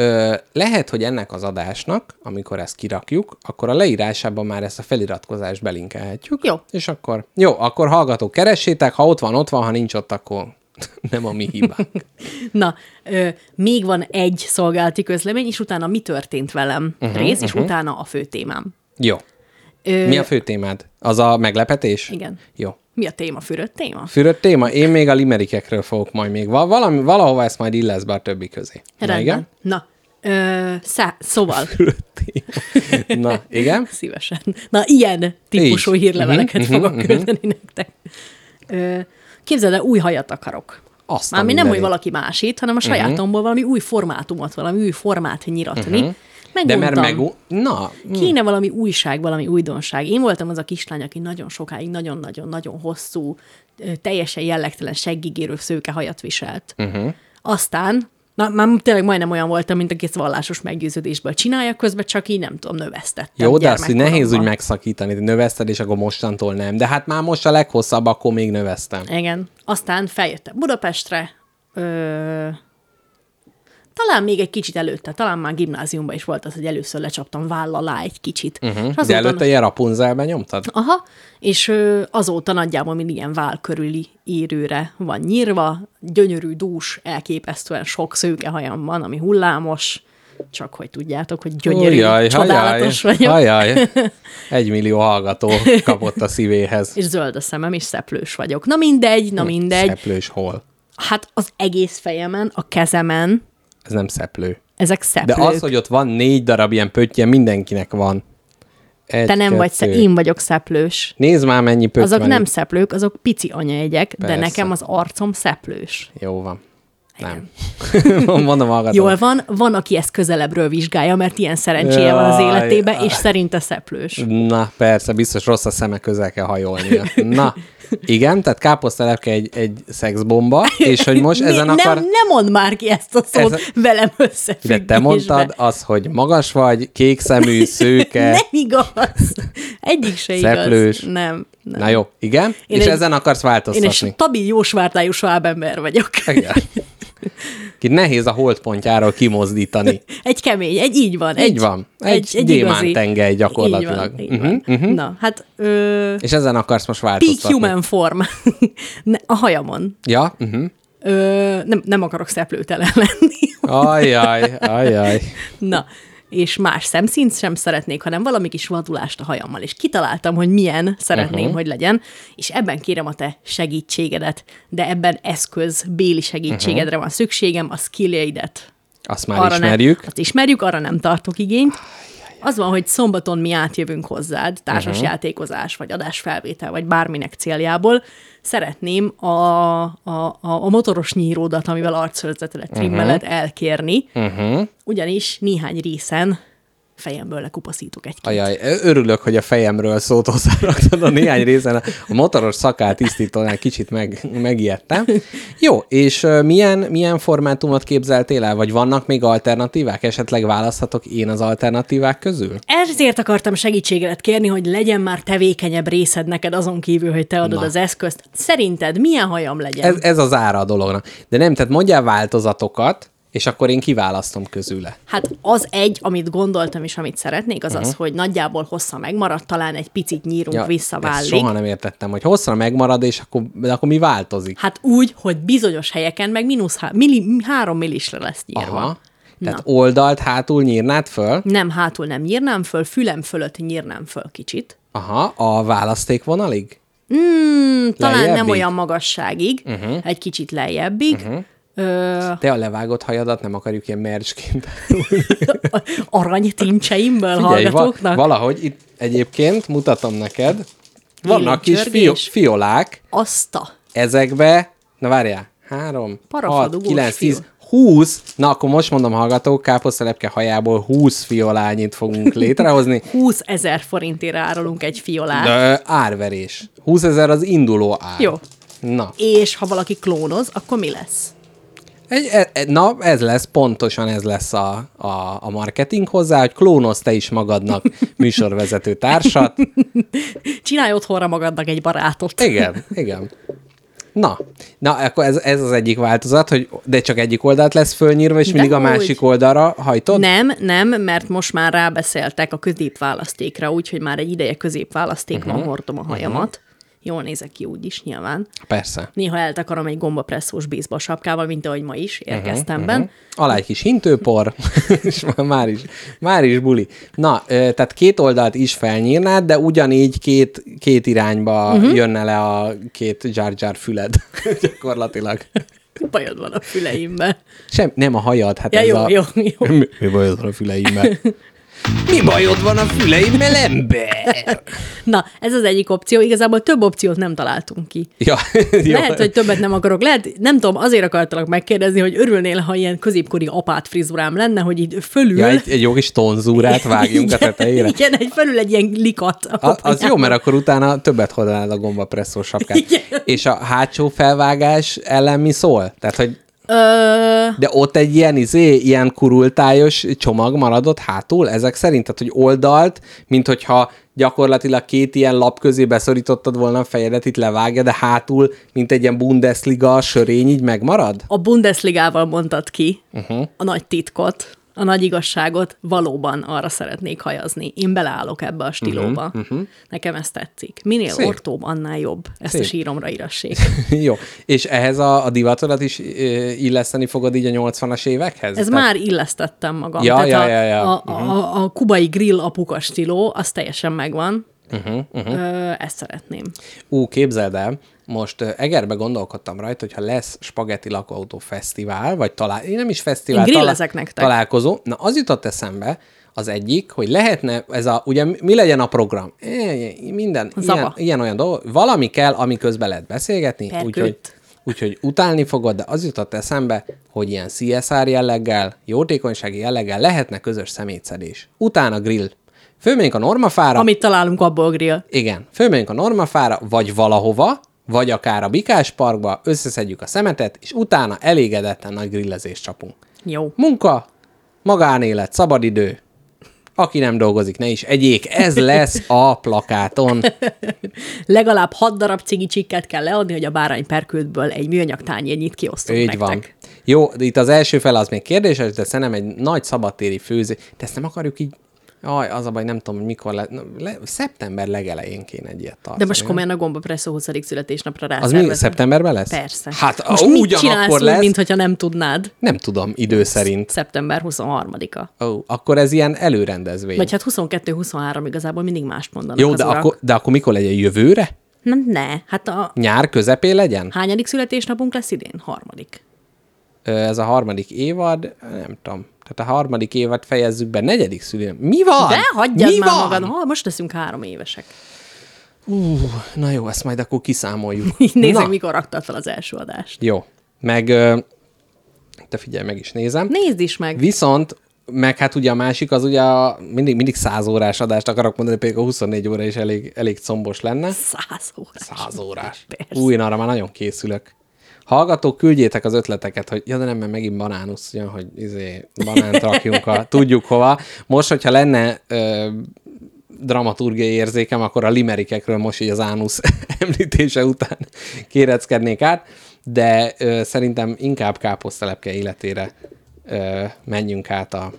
Ö, lehet, hogy ennek az adásnak, amikor ezt kirakjuk, akkor a leírásában már ezt a feliratkozást belinkelhetjük. Jó. És akkor, jó, akkor hallgatók, keressétek, ha ott van, ott van, ha nincs ott, akkor nem a mi hibánk. Na, ö, még van egy szolgálati közlemény, és utána mi történt velem uh-huh, rész, és uh-huh. utána a fő témám. Jó. Ö, Mi a fő témád? Az a meglepetés? Igen. Jó. Mi a téma? Fürödt téma? Fürött téma? Én még a limerikekről fogok majd még. Val- valami, valahova ezt majd illesz be a többi közé. Rendben. igen? Na, ö, szá- szóval, Fürött téma. Na, igen? szívesen. Na, ilyen típusú Így. hírleveleket Mhm, fogok mhm, küldeni nektek. Ö, képzeld el, új hajat akarok. Azt Mármint nem, hogy valaki másít, hanem a sajátomból valami új formátumot, valami új formát nyiratni. Mhm. De mert Meguntam. meg... Na, Kéne valami újság, valami újdonság. Én voltam az a kislány, aki nagyon sokáig, nagyon-nagyon-nagyon hosszú, teljesen jellegtelen seggigérő szőkehajat viselt. Uh-huh. Aztán, na, már tényleg majdnem olyan voltam, mint aki ezt vallásos meggyőződésből csinálja, közben csak így nem tudom, növesztettem. Jó, de azt, hogy nehéz úgy megszakítani, hogy növeszted, és akkor mostantól nem. De hát már most a leghosszabb, akkor még növesztem. Igen. Aztán feljöttem Budapestre, ö, talán még egy kicsit előtte, talán már gimnáziumban is volt az, hogy először lecsaptam váll alá egy kicsit. Uh-huh. És De azóta, előtte ilyen Rapunzelben nyomtad? Aha, és azóta nagyjából mind ilyen vál körüli írőre van nyírva, gyönyörű, dús, elképesztően sok szőkehajam van, ami hullámos, csak hogy tudjátok, hogy gyönyörű, Ujjaj, csodálatos hajaj, vagyok. hajaj. Egy millió hallgató kapott a szívéhez. És zöld a szemem, és szeplős vagyok. Na mindegy, na mindegy. Szeplős hol? Hát az egész fejemen, a kezemen, Ez nem szeplő. ezek De szeplők. az, hogy ott van négy darab ilyen pöttye, mindenkinek van. Egy, Te nem vagy, kettő. sze- én vagyok szeplős. Nézd már, mennyi pötty Azok van nem itt. szeplők, azok pici anyaegyek, de Persze. nekem az arcom szeplős. Jó van. Nem. Mondom hallgatom. Jól van, van, aki ezt közelebbről vizsgálja, mert ilyen szerencséje van az Jaj, életébe, és szerinte szeplős. Na, persze, biztos rossz a szeme közel kell hajolnia. Na, igen, tehát káposztelepke egy, egy szexbomba, és hogy most ezen ne, akar... nem, nem mondd már ki ezt a szót Ez- velem De összefüggésbe. te mondtad az, hogy magas vagy, kék szemű, szőke, Nem igaz. Egyik se Szeplős. igaz. Nem. nem. Na jó, igen, Én és egy- ezen akarsz Én változtatni. egy stabil, jó svártájú svábember vagyok. Igen. Ki nehéz a holdpontjáról kimozdítani. Egy kemény, egy így van. Így egy, van. Egy gyémántengely gyakorlatilag. Így van, így van. mhm. Na, hát ö, És ezen akarsz most peak változtatni. human form. A hajamon. Ja? Uh-huh. Ö, nem, nem akarok szeplőtelen lenni. Ajjaj, ajjaj. Na, és más szemszínt sem szeretnék, hanem valami kis vadulást a hajammal. És kitaláltam, hogy milyen szeretném, uh-huh. hogy legyen, és ebben kérem a te segítségedet, de ebben eszköz, béli segítségedre uh-huh. van szükségem, a skilljeidet. Azt már ismerjük. Nem, azt ismerjük, arra nem tartok igényt. Az van, hogy szombaton mi átjövünk hozzád, társas Mhm. uh-huh. játékozás, vagy adásfelvétel, vagy bárminek céljából. Szeretném a, a, a, motoros nyíródat, amivel arcszörzetelet trimmeled, uh-huh. elkérni, Uh-huh. ugyanis néhány részen fejemből lekupaszítok egy Ajaj, örülök, hogy a fejemről szót hozzáraktad a néhány részen. A motoros szakát tisztítónál kicsit meg, megijedtem. Jó, és milyen, milyen formátumot képzeltél el? Vagy vannak még alternatívák? Esetleg választhatok én az alternatívák közül? Ezért akartam segítséget kérni, hogy legyen már tevékenyebb részed neked azon kívül, hogy te adod Na. az eszközt. Szerinted milyen hajam legyen? Ez, ez az ára a dolognak. De nem, tehát mondjál változatokat, és akkor én kiválasztom közüle. Hát az egy, amit gondoltam és amit szeretnék, az uh-huh. az, hogy nagyjából hossza megmaradt, talán egy picit nyírunk ja, ezt visszavállik. soha nem értettem, hogy hosszra megmarad, és akkor, de akkor mi változik? Hát úgy, hogy bizonyos helyeken meg mínusz há- milli, három millisre lesz nyírva. Aha. Tehát oldalt, hátul nyírnád föl? Nem hátul nem nyírnám föl, fülem fölött nyírnám föl kicsit. Aha, a választékvonalaig? Hmm, talán nem olyan magasságig, uh-huh. egy kicsit lejjebbig. Uh-huh. Te a levágott hajadat nem akarjuk ilyen mercsként. arany tincseimből Figyelj, va- hallgatóknak. valahogy itt egyébként mutatom neked, vannak kis fi- fiolák, Azt a ezekbe, na várjál, három, hat, kilenc, tíz, húsz, na akkor most mondom hallgatók, káposztelepke hajából húsz fiolányit fogunk létrehozni. 20 ezer forintért árulunk egy fiolát. De árverés. 20 ezer az induló ár. Jó. Na, És ha valaki klónoz, akkor mi lesz? Egy, e, e, na, ez lesz, pontosan ez lesz a, a, a marketing hozzá, hogy klónozz te is magadnak műsorvezető társat. Csinálj otthonra magadnak egy barátot. Igen, igen. Na, na akkor ez, ez az egyik változat, hogy de csak egyik oldalt lesz fölnyírva, és mindig a Dehogy. másik oldalra hajtod? Nem, nem, mert most már rábeszéltek a középválasztékra, úgyhogy már egy ideje középválasztékban Mhm. uh-huh. hordom a hajamat. Jól nézek ki úgy is, nyilván. Persze. Néha eltakarom egy gombapresszós baseball sapkával, mint ahogy ma is érkeztem uh-huh, uh-huh. Alá egy kis hintőpor, és már- is, már is buli. Na, tehát két oldalt is felnyírnád, de ugyanígy két, két irányba Mhm. uh-huh. jönne le a két Jar füled, gyakorlatilag. Bajod van a füleimben. Sem, nem a hajad, hát Ja, ez jó, a... jó, jó. Mi, mi bajod van a füleimmel? Mi bajod van a füleimmel, ember? Na, ez az egyik opció. Igazából több opciót nem találtunk ki. Ja, jó. Lehet, hogy többet nem akarok. Lehet, nem tudom, azért akartalak megkérdezni, hogy örülnél, ha ilyen középkori apát frizurám lenne, hogy így fölül... Ja, egy, egy jó kis tonzúrát vágjunk a Igen, tetejére. Igen, egy felül egy ilyen likat. A A, az jó, mert akkor utána többet hordanád a gombapresszó sapkát. Igen. És a hátsó felvágás ellen mi szól? Tehát, hogy Ö, de ott egy ilyen, izé, ilyen kurultályos csomag maradott hátul, ezek szerint, tehát, hogy oldalt, mint hogyha gyakorlatilag két ilyen lap közé beszorítottad volna a fejedet, itt levágja, de hátul, mint egy ilyen Bundesliga sörény, így megmarad? a Bundesligával mondtad ki uh-huh. a nagy titkot, a nagy igazságot, valóban arra szeretnék hajazni. Én beleállok ebbe a stílóba. Uh-huh. Uh-huh. Nekem ez tetszik. Minél Szép. Ortóbb, annál jobb. Ezt Szép. a síromra írassék. Jó. És ehhez a, a divatodat is illeszteni fogod így a 80-as évekhez? Ez Tehát- már illesztettem magam. Ja, Tehát ja, a, ja, ja. A, a, a kubai grill apuka stíló, az teljesen megvan. Uh-huh, uh-huh. Ö, ezt szeretném. Ú, képzeld el, most Egerbe gondolkodtam rajta, hogyha lesz spagetti lakóautó fesztivál, vagy talál, én nem is fesztivál, Én nektek. találkozó. Na, az jutott eszembe, az egyik, hogy lehetne ez a, ugye mi legyen a program? E, minden, Zaba. ilyen, ilyen olyan dolog, valami kell, ami közben lehet beszélgetni, úgyhogy Úgyhogy utálni fogod, de az jutott eszembe, hogy ilyen CSR jelleggel, jótékonysági jelleggel lehetne közös szemétszedés. Utána grill. Fölmegyünk a normafára, Amit találunk abból grill. igen, fölmegyünk a normafára, vagy valahova, vagy akár a Bikás Parkba, összeszedjük a szemetet, és utána elégedetten nagy grillezést csapunk. Jó. Munka, magánélet, szabadidő, aki nem dolgozik, ne is egyék. Ez lesz a plakáton. Legalább hat darab cigi csikket kell leadni, hogy a bárány perkültből egy műanyag tányérnyit kiosztunk Így nektek. van. Jó, itt az első fel az még kérdéses, de szerintem egy nagy szabadtéri főző. De ezt nem akarjuk így... Jaj, az a baj, nem tudom, hogy mikor le, le, szeptember legelején kéne egy ilyet tartani. De most komolyan a gomba presszó 20. születésnapra Az mi szeptemberben lesz? Persze. Hát most mit ugyanakkor úgy, lesz. mint hogyha nem tudnád? Nem tudom, idő szerint. Szeptember 23-a. Ó, akkor ez ilyen előrendezvény. Vagy hát 22-23 igazából mindig mást mondanak Jó, de urak. akkor, de akkor mikor legyen jövőre? Nem, ne. Hát a Nyár közepén legyen? hányadik születésnapunk lesz idén? Harmadik. Ö, Ez a harmadik évad, nem tudom. Tehát a harmadik évad fejezzük be, negyedik szülő. Mi van? De hagyjad Mi már van? magad. Ha, most leszünk három évesek. Ú, na jó, ezt majd akkor kiszámoljuk. Nézzük, na, mikor raktad fel az első adást. Jó. Meg, te figyelj, meg is nézem. Nézd is meg. Viszont, meg hát ugye a másik, az ugye a, mindig, mindig száz órás adást akarok mondani, például a 24 óra is elég, elég combos lenne. Száz órás. Száz órás. Persze. Új, én arra már nagyon készülök. Hallgatók, küldjétek az ötleteket, hogy ja, de nem, mert megint banánusz, jön, hogy izé, banánt rakjunk a tudjuk hova. Most, hogyha lenne ö, dramaturgiai érzékem, akkor a limerikekről most így az ánusz említése után kéreckednék át, de ö, szerintem inkább káposztelepke életére ö, menjünk át a,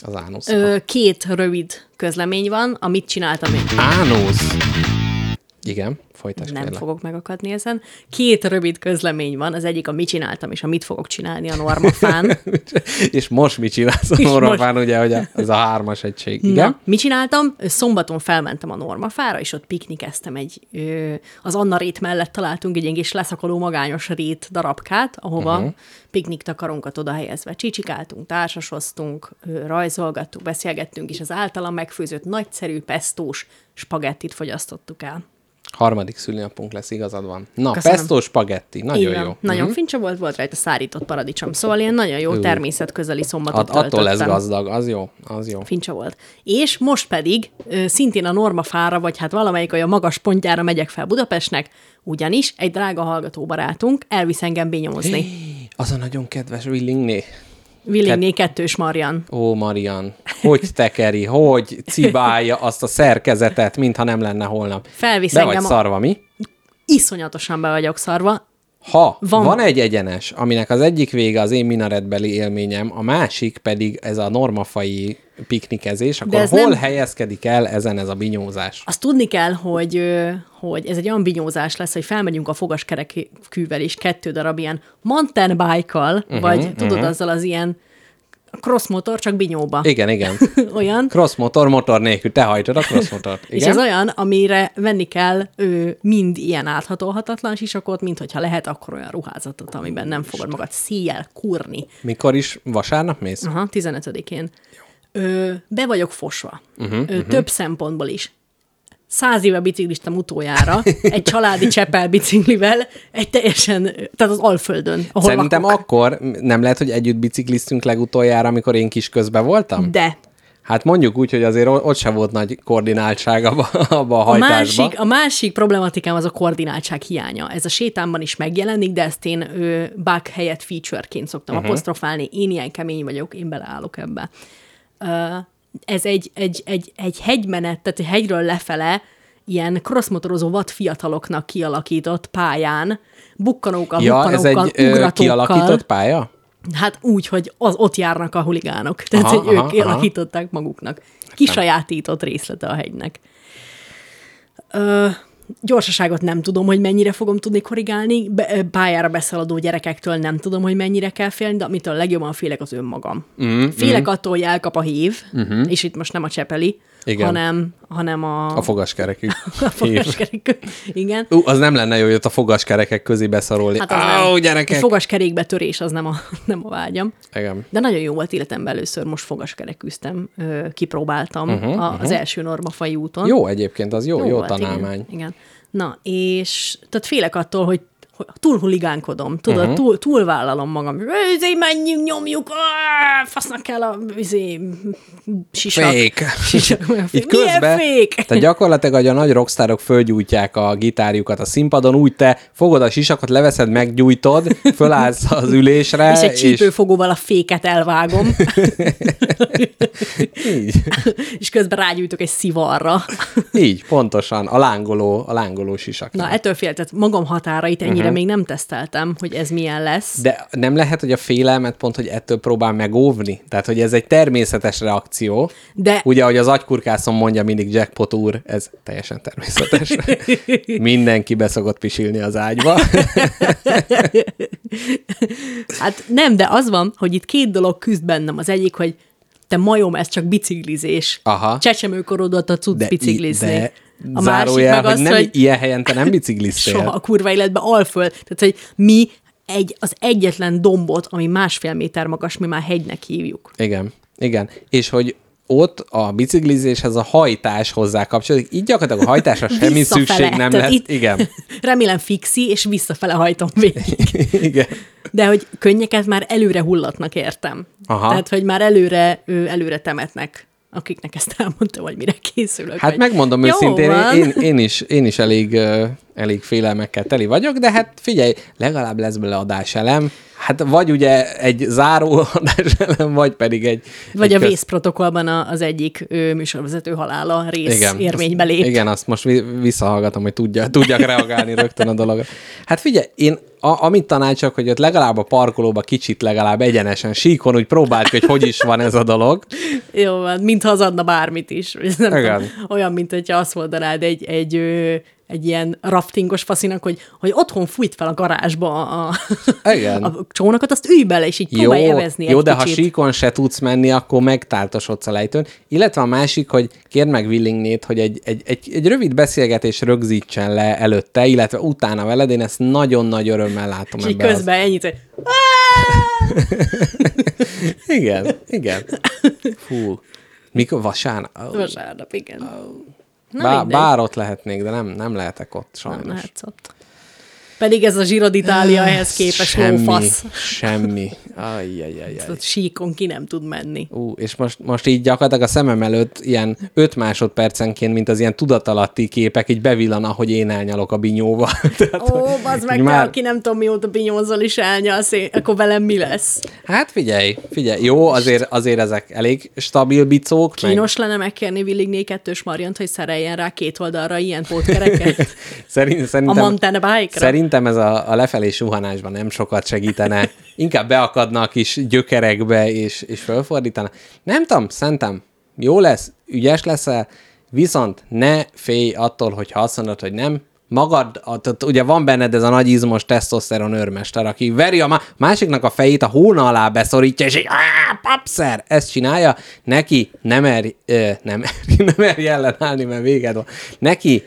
az ánuszra. Ö, két rövid közlemény van, amit csináltam én. Ánusz! Igen, folytasd Nem kérlek. fogok megakadni ezen. Két rövid közlemény van, az egyik a mit csináltam, és a mit fogok csinálni a normafán. és most mit csinálsz a És Normafán, ugye, hogy a, ez a hármas egység. Igen? Na, mit csináltam? Szombaton felmentem a normafára, és ott piknikeztem egy, ö, az Anna rét mellett találtunk egy ilyen kis leszakoló magányos rét darabkát, ahova uh-huh. piknik takaronkat oda helyezve csicsikáltunk, társasoztunk, ö, rajzolgattuk, beszélgettünk, és az általam megfőzött nagyszerű pesztós spagettit fogyasztottuk el. Harmadik szülinapunk lesz, igazad van. Na, Köszönöm. pesto spagetti, nagyon van. jó. Nagyon Mhm. fincsa volt, volt rajta szárított paradicsom, szóval ilyen nagyon jó természetközeli szombatot At, attól lesz gazdag, az jó, az jó. Fincsa volt. És most pedig ö, szintén a normafára, vagy hát valamelyik olyan magas pontjára megyek fel Budapestnek, ugyanis egy drága hallgató barátunk elvisz engem benyomozni. Az a nagyon kedves Willingné. Willingné kettős Marian. Ó, Marian, hogy tekeri, hogy cibálja azt a szerkezetet, mintha nem lenne holnap. Felvisz Be vagy engem a- szarva, mi? Iszonyatosan be vagyok szarva. Ha van. Van- egy egyenes, aminek az egyik vége az én minaretbeli élményem, a másik pedig ez a normafai piknikezés, akkor hol nem- helyezkedik el ezen ez a binyózás? Azt tudni kell, hogy, hogy ez egy olyan binyózás lesz, hogy felmegyünk a fogaskerekűvel is kettő darab ilyen mountain bike-kal, uh-huh, vagy tudod, uh-huh. azzal az ilyen cross motor, csak binyóba. Igen, igen. olyan. Cross motor, motor nélkül. Te hajtod a cross motort. És Igen? ez olyan, amire venni kell ő, mind ilyen áthatolhatatlan sisakot, mint hogyha lehet, akkor olyan ruházatot, amiben nem fogod magad szíjjel kurni. Mikor is? Vasárnap mész? Aha, 15-én. Ö, be vagyok fosva. Uh-huh, Ö, uh-huh. Több szempontból is. Száz éve bicikliztem utoljára, egy családi csepel biciklivel, egy teljesen, tehát az Alföldön, ahol Szerintem lakok. akkor nem lehet, hogy együtt bicikliztünk legutoljára, amikor én kis közben voltam? De Hát mondjuk úgy, hogy azért ott sem volt nagy koordináltság abba, abba a a hajtásba. másik, a másik problematikám az a koordináltság hiánya. Ez a sétámban is megjelenik, de ezt én ö, bug helyett featureként szoktam uh-huh. apostrofálni. Én ilyen kemény vagyok, én beleállok ebbe. Ö, ez egy, egy, egy, egy hegymenet, tehát egy hegyről lefele ilyen crossmotorozó vad fiataloknak kialakított pályán, bukkanókkal, Ja, ez egy bukkanókkal, ugratókkal. kialakított pálya? Hát úgy, hogy az, ott járnak a huligánok. Tehát, Aha, hogy ők aha, aha, kialakították maguknak. Kisajátított részlete a hegynek. Ö, gyorsaságot nem tudom, hogy mennyire fogom tudni korrigálni. Be, pályára beszaladó gyerekektől nem tudom, hogy mennyire kell félni, de amitől legjobban félek az önmagam. Mm, félek mm. attól, hogy elkap a hív, mm-hmm. és itt most nem a csepeli, Igen. hanem, hanem a, A fogaskerekű. a fogaskerék. Igen. Ú, az nem lenne jó, hogy ott a fogaskerekek közé beszarolni. Hát az Áó, nem. gyerekek! A fogaskerékbe törés az nem a, nem a vágyam. Igen. De nagyon jó volt életemben először, most fogaskerekűztem, ö, kipróbáltam uh-huh, a, az első normafai úton. Jó egyébként, az jó, jó, jó volt, tanálmány. Igen, igen. Na, és tehát félek attól, hogy túl huligánkodom, tudod, uh-huh. túl, túlvállalom magam. Izé, menjünk, nyomjuk, áh, fasznak kell a izé, sisak. Fék. sisak fék. Így közben, fék? tehát gyakorlatilag, hogy a nagy rockstárok fölgyújtják a gitárjukat a színpadon, úgy te fogod a sisakot, leveszed, meggyújtod, fölállsz az ülésre, és egy csípőfogóval a féket elvágom, így, és közben rágyújtok egy szivarra. így, pontosan, a lángoló, a lángoló sisak. Na, ettől féltet magam határait ennyire uh-huh. Még nem teszteltem, hogy ez milyen lesz. De nem lehet, hogy a félelmet pont, hogy ettől próbál megóvni? Tehát, hogy ez egy természetes reakció. De- Ugye, hogy az agykurkászon mondja mindig Jackpot úr, ez teljesen természetes. Mindenki beszokott pisilni az ágyba. Hát nem, de az van, hogy itt két dolog küzd bennem. Az egyik, hogy te majom, ez csak biciklizés. Aha. Csecsemőkorodot a tudsz biciklizni. de a másik zárójel, meg hogy az, nem hogy ilyen helyen te nem bicikliztél. soha a kurva életben alföld. Tehát, hogy mi egy, az egyetlen dombot, ami másfél méter magas, mi már hegynek hívjuk. Igen, igen. És hogy ott a biciklizéshez a hajtás hozzá kapcsolódik. Így gyakorlatilag a hajtásra semmi Visszafele. szükség nem Tehát lesz. itt- Igen. Remélem fixi, és visszafele hajtom végig. igen. De hogy könnyeket már előre hullatnak, értem. Aha. Tehát, hogy már előre, ő, előre temetnek, akiknek ezt elmondtam, hogy mire készülök. Hát megmondom jó őszintén, van. én, én, is, én is elég, elég félelmekkel teli vagyok, de hát figyelj, legalább lesz bele adáselem. Hát vagy ugye egy záró adáselem, vagy pedig egy... Vagy egy a vészprotokollban a, az egyik ő, műsorvezető halála rész igen, érvénybe azt, lép. Igen, azt most vi- visszahallgatom, hogy tudja, tudjak reagálni rögtön a dologra. Hát figyelj, én a, amit tanácsolok, hogy ott legalább a parkolóba kicsit legalább egyenesen síkon úgy próbáld hogy hogy is van ez a dolog. Jó mintha az adna bármit is. Nem Igen. tudom, olyan, mint hogyha azt mondanád egy, egy, egy ilyen raftingos faszinak, hogy, hogy otthon fújt fel a garázsba a, Igen. a csónakot, azt ülj bele, és így Jó, próbálj evezni jó egy de kicsit. ha síkon se tudsz menni, akkor megtáltosodsz a lejtőn. Illetve a másik, hogy kérd meg Willingnét, hogy egy, egy, egy, egy rövid beszélgetés rögzítsen le előtte, illetve utána veled, én ezt nagyon nagy örömmel látom És így ebbe. az- közben ennyit, hogy Igen, igen. Fú. Mikor? Vasárnap? Oh. vasárnap, igen. Na Bá, mindegy. bár ott lehetnék, de nem, nem lehetek ott, sajnos. Nem lehetsz ott. Pedig ez a Giro d'Italia ehhez képest semmi, lófasz. semmi. Ajjajajaj. Síkon ki nem tud menni. Ú, és most, most így gyakorlatilag a szemem előtt ilyen 5 másodpercenként, mint az ilyen tudatalatti képek, így bevillan, ahogy én elnyalok a binyóval. Tehát, Ó, az meg, már... aki nem tudom mióta binyózol is elnyalsz, akkor velem mi lesz? Hát figyelj, figyelj, jó, azért, azért ezek elég stabil bicók. meg- Kínos lenne megkérni Willigné kettős Marjant, hogy szereljen rá két oldalra ilyen pótkereket Szerint, a szerintem, mountain bike-ra. Szerintem ez a, a lefelé suhanásban nem sokat segítene. Inkább beakadna a kis gyökerekbe, és, és fölfordítana. Nem tudom, szerintem jó lesz, ügyes leszel, viszont ne félj attól, hogyha azt mondod, hogy nem, magad, ugye van benned ez a nagy izmos tesztoszteron őrmester, aki veri a má- másiknak a fejét a hóna alá beszorítja, és így, "Á, papszer, ezt csinálja, neki nem mer, ö, nem, nem mer ellenállni, mert véged van. Neki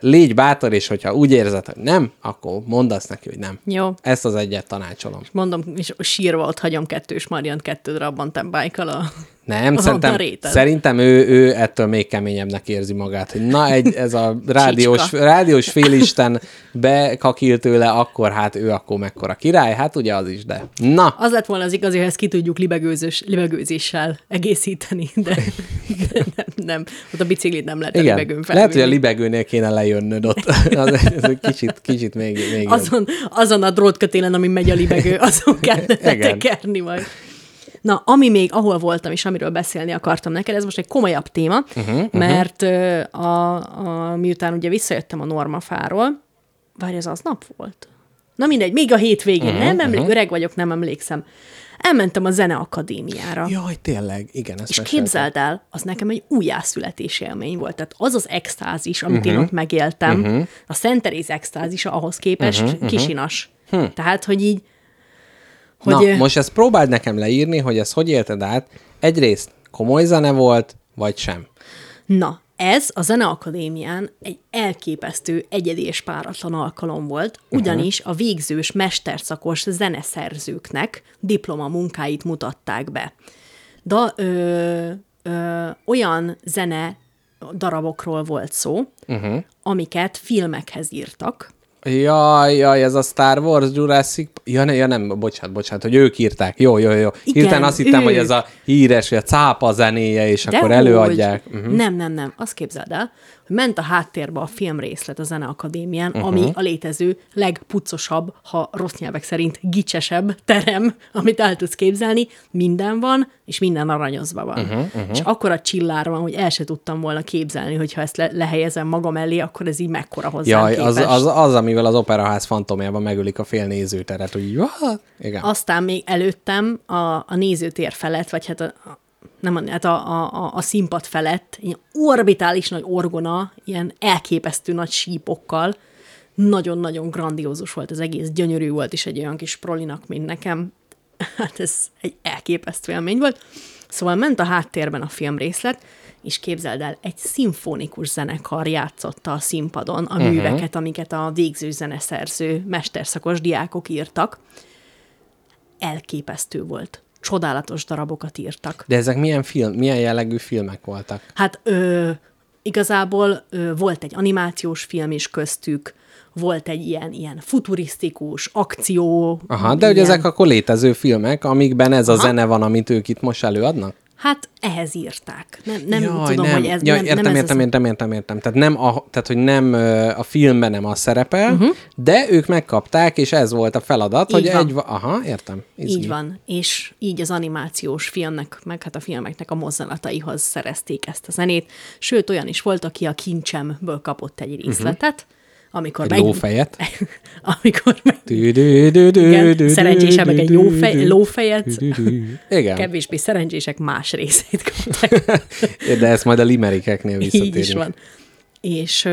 légy bátor, és hogyha úgy érzed, hogy nem, akkor mondd azt neki, hogy nem. Jó. Ezt az egyet tanácsolom. Mondom, és sírva ott hagyom kettős Marjant kettő darab mountain bike a... Nem, Az szerintem, a szerintem ő, ő ettől még keményebbnek érzi magát, hogy na, egy, ez a rádiós, rádiós félisten bekakil tőle, akkor hát ő akkor mekkora király, hát ugye az is, de na, Az lett volna az igazi, hogy ezt ki tudjuk libegőzős, libegőzéssel egészíteni, de, de nem, nem. Ott a biciklit nem lehet a igen, libegőn lehet, hogy a felvinni. libegőnél kéne lejönnöd ott, az, ez egy kicsit, kicsit még, még jobb. azon, azon a drótkötélen, ami megy a libegő, azon Igen. tekerni majd. Na, ami még, ahol voltam, és amiről beszélni akartam neked, ez most egy komolyabb téma, Mhm, uh-huh, mert uh, a, a, miután ugye visszajöttem a Normafáról, várj, ez aznap volt? Na mindegy, még a hétvégén, uh-huh, nem emlékszem, uh-huh. öreg vagyok, nem emlékszem. Elmentem a Zeneakadémiára. Jaj, tényleg, igen, ezt És mesélted. képzeld el, az nekem egy újjászületési élmény volt. Tehát az az extázis, amit uh-huh. én ott megéltem, uh-huh. a Szent Teréz extázisa ahhoz képest uh-huh. kisinas. Uh-huh. Tehát, hogy így, hogy Mhm. Na, ö, most ezt próbáld nekem leírni, hogy ezt hogy élted át. Egyrészt komoly zene volt, vagy sem. na, ez a Zeneakadémián egy elképesztő, egyedi és páratlan alkalom volt, ugyanis a végzős mesterszakos zeneszerzőknek diplomamunkáit mutatták be. Da, ö, ö, olyan zene darabokról volt szó, uh-huh. amiket filmekhez írtak, Jaj, jaj, ez a Star Wars, Jurassic... Ja, ne, ja nem, bocsánat, bocsánat, hogy ők írták. Jó, jó, jó. Igen, Hirtelen azt hittem, hogy ők. ez a híres, hogy a cápa zenéje, és akkor Dehogy. előadják. Uh-huh. Nem, nem, nem. Azt képzeld el, hogy ment a háttérbe a filmrészlet a Zeneakadémián, Mhm. uh-huh. ami a létező legpucosabb, ha rossz nyelvek szerint gicsesebb terem, amit el tudsz képzelni. Minden van, és minden aranyozva van. Mhm, Uh-huh, uh-huh. És akkor a csillár van, hogy el se tudtam volna képzelni, hogy ha ezt le- lehelyezem magam elé, akkor ez így mekkora hozzám Jaj, az, képest. az, az, amivel az operaház fantomjában megölik a fél nézőteret, hogy what? Igen. Aztán még előttem a, a nézőtér felett, vagy hát a nem, hát a, a, a, a színpad felett, ilyen orbitális nagy orgona, ilyen elképesztő nagy sípokkal, nagyon-nagyon grandiózus volt az egész, gyönyörű volt is egy olyan kis prolinak, mint nekem. Hát ez egy elképesztő élmény volt. Szóval ment a háttérben a filmrészlet, és képzeld el, egy szimfonikus zenekar játszotta a színpadon a uh-huh. műveket, amiket a végző zeneszerző, mesterszakos diákok írtak. Elképesztő volt. Csodálatos darabokat írtak. De ezek milyen, film, milyen jellegű filmek voltak? Hát ö, igazából ö, volt egy animációs film is köztük, volt egy ilyen, ilyen futurisztikus akció. Aha, de hogy ilyen, ezek akkor létező filmek, amikben ez a zene van, amit ők itt most előadnak? Hát ehhez írták. Nem, nem Jaj, tudom, nem. hogy ez Jaj, nem, értem, nem ez értem, az... értem, értem, értem. Tehát, nem a, tehát, hogy nem a filmben nem az szerepel, Mhm. uh-huh. de ők megkapták, és ez volt a feladat, Így hogy van. egy... Aha, értem. Izgi. Így van, és így az animációs filmnek, meg hát a filmeknek a mozzanataihoz szerezték ezt a zenét. Sőt, olyan is volt, aki a kincsemből kapott egy részletet, uh-huh. Amikor Egy lófejet. amikor meg... Igen, dü- szerencsésebb meg egy lófej, lófejet, Igen, kevésbé szerencsések más részét kapták. de ezt majd a limerikeknél visszatérünk. Így is van. És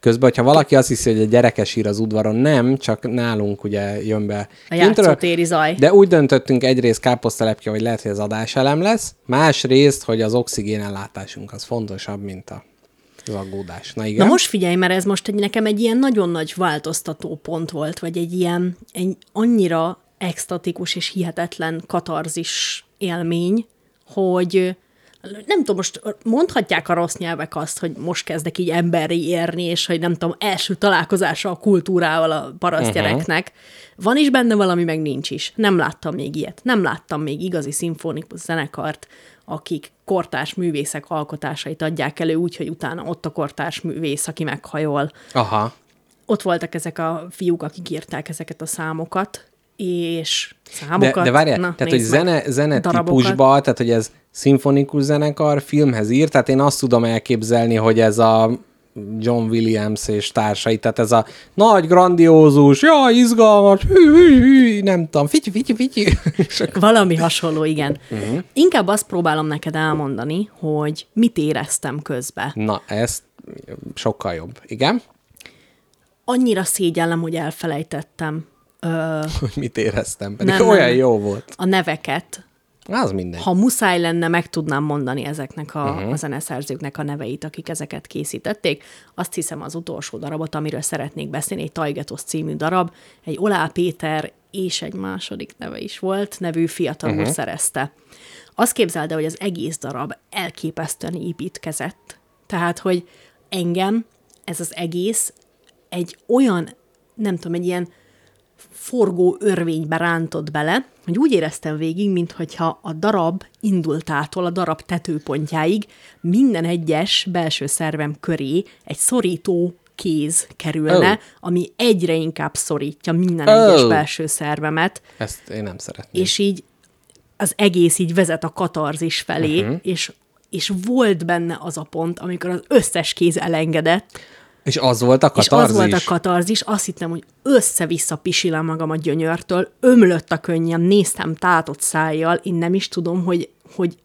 Közben, hogyha valaki azt hiszi, hogy a gyerekes ír az udvaron, nem, csak nálunk ugye jön be. a játszótéri zaj. De úgy döntöttünk egyrészt káposztelepke, hogy lehet, hogy az adáselem lesz, másrészt, hogy az oxigénellátásunk az fontosabb, mint a az aggódás. Na igen. Na most figyelj, mert ez most egy, nekem egy ilyen nagyon nagy változtató pont volt, vagy egy ilyen egy annyira extatikus és hihetetlen katarzis élmény, hogy nem tudom, most mondhatják a rossz nyelvek azt, hogy most kezdek így emberi érni, és hogy nem tudom, első találkozása a kultúrával a parasztgyereknek. Uh-huh. Van is benne valami, meg nincs is. Nem láttam még ilyet. Nem láttam még igazi szimfonikus zenekart, akik kortárs művészek alkotásait adják elő úgy, hogy utána ott a kortárs művész, aki meghajol. Aha. Ott voltak ezek a fiúk, akik írták ezeket a számokat, és számokat. De, de várjál, Na, tehát, hogy meg, zene, zene darabokat. típusba, tehát, hogy ez szimfonikus zenekar filmhez ír, tehát én azt tudom elképzelni, hogy ez a John Williams és társai, tehát ez a nagy, grandiózus, jaj, izgalmas, hű, hű, hű, nem tudom, fityi, fityi, fityi. Valami hasonló, igen. Uh-huh. Inkább azt próbálom neked elmondani, hogy mit éreztem közben. Na, ez sokkal jobb. Igen? Annyira szégyellem, hogy elfelejtettem ö, Hogy mit éreztem, pedig nem, olyan nem. jó volt. a neveket. Az minden. Ha muszáj lenne, meg tudnám mondani ezeknek a, uh-huh. a zeneszerzőknek a neveit, akik ezeket készítették. Azt hiszem az utolsó darabot, amiről szeretnék beszélni, egy Tajgetos című darab, egy Olá Péter és egy második neve is volt, nevű fiatal uh-huh. szerezte. Azt képzeld el, hogy az egész darab elképesztően építkezett. Tehát, hogy engem ez az egész egy olyan, nem tudom, egy ilyen forgó örvénybe rántott bele, hogy úgy éreztem végig, mintha a darab indultától a darab tetőpontjáig minden egyes belső szervem köré egy szorító kéz kerülne, Oh. ami egyre inkább szorítja minden Oh. egyes belső szervemet, Ezt én nem szeretném. és így az egész így vezet a katarzis felé, uh-huh. és, és volt benne az a pont, amikor az összes kéz elengedett, És az volt a és katarzis? az volt a katarzis, azt hittem, hogy össze-vissza pisilem magam a gyönyörtől, ömlött a könnyem, néztem tátott szájjal, én nem is tudom, hogy, hogy,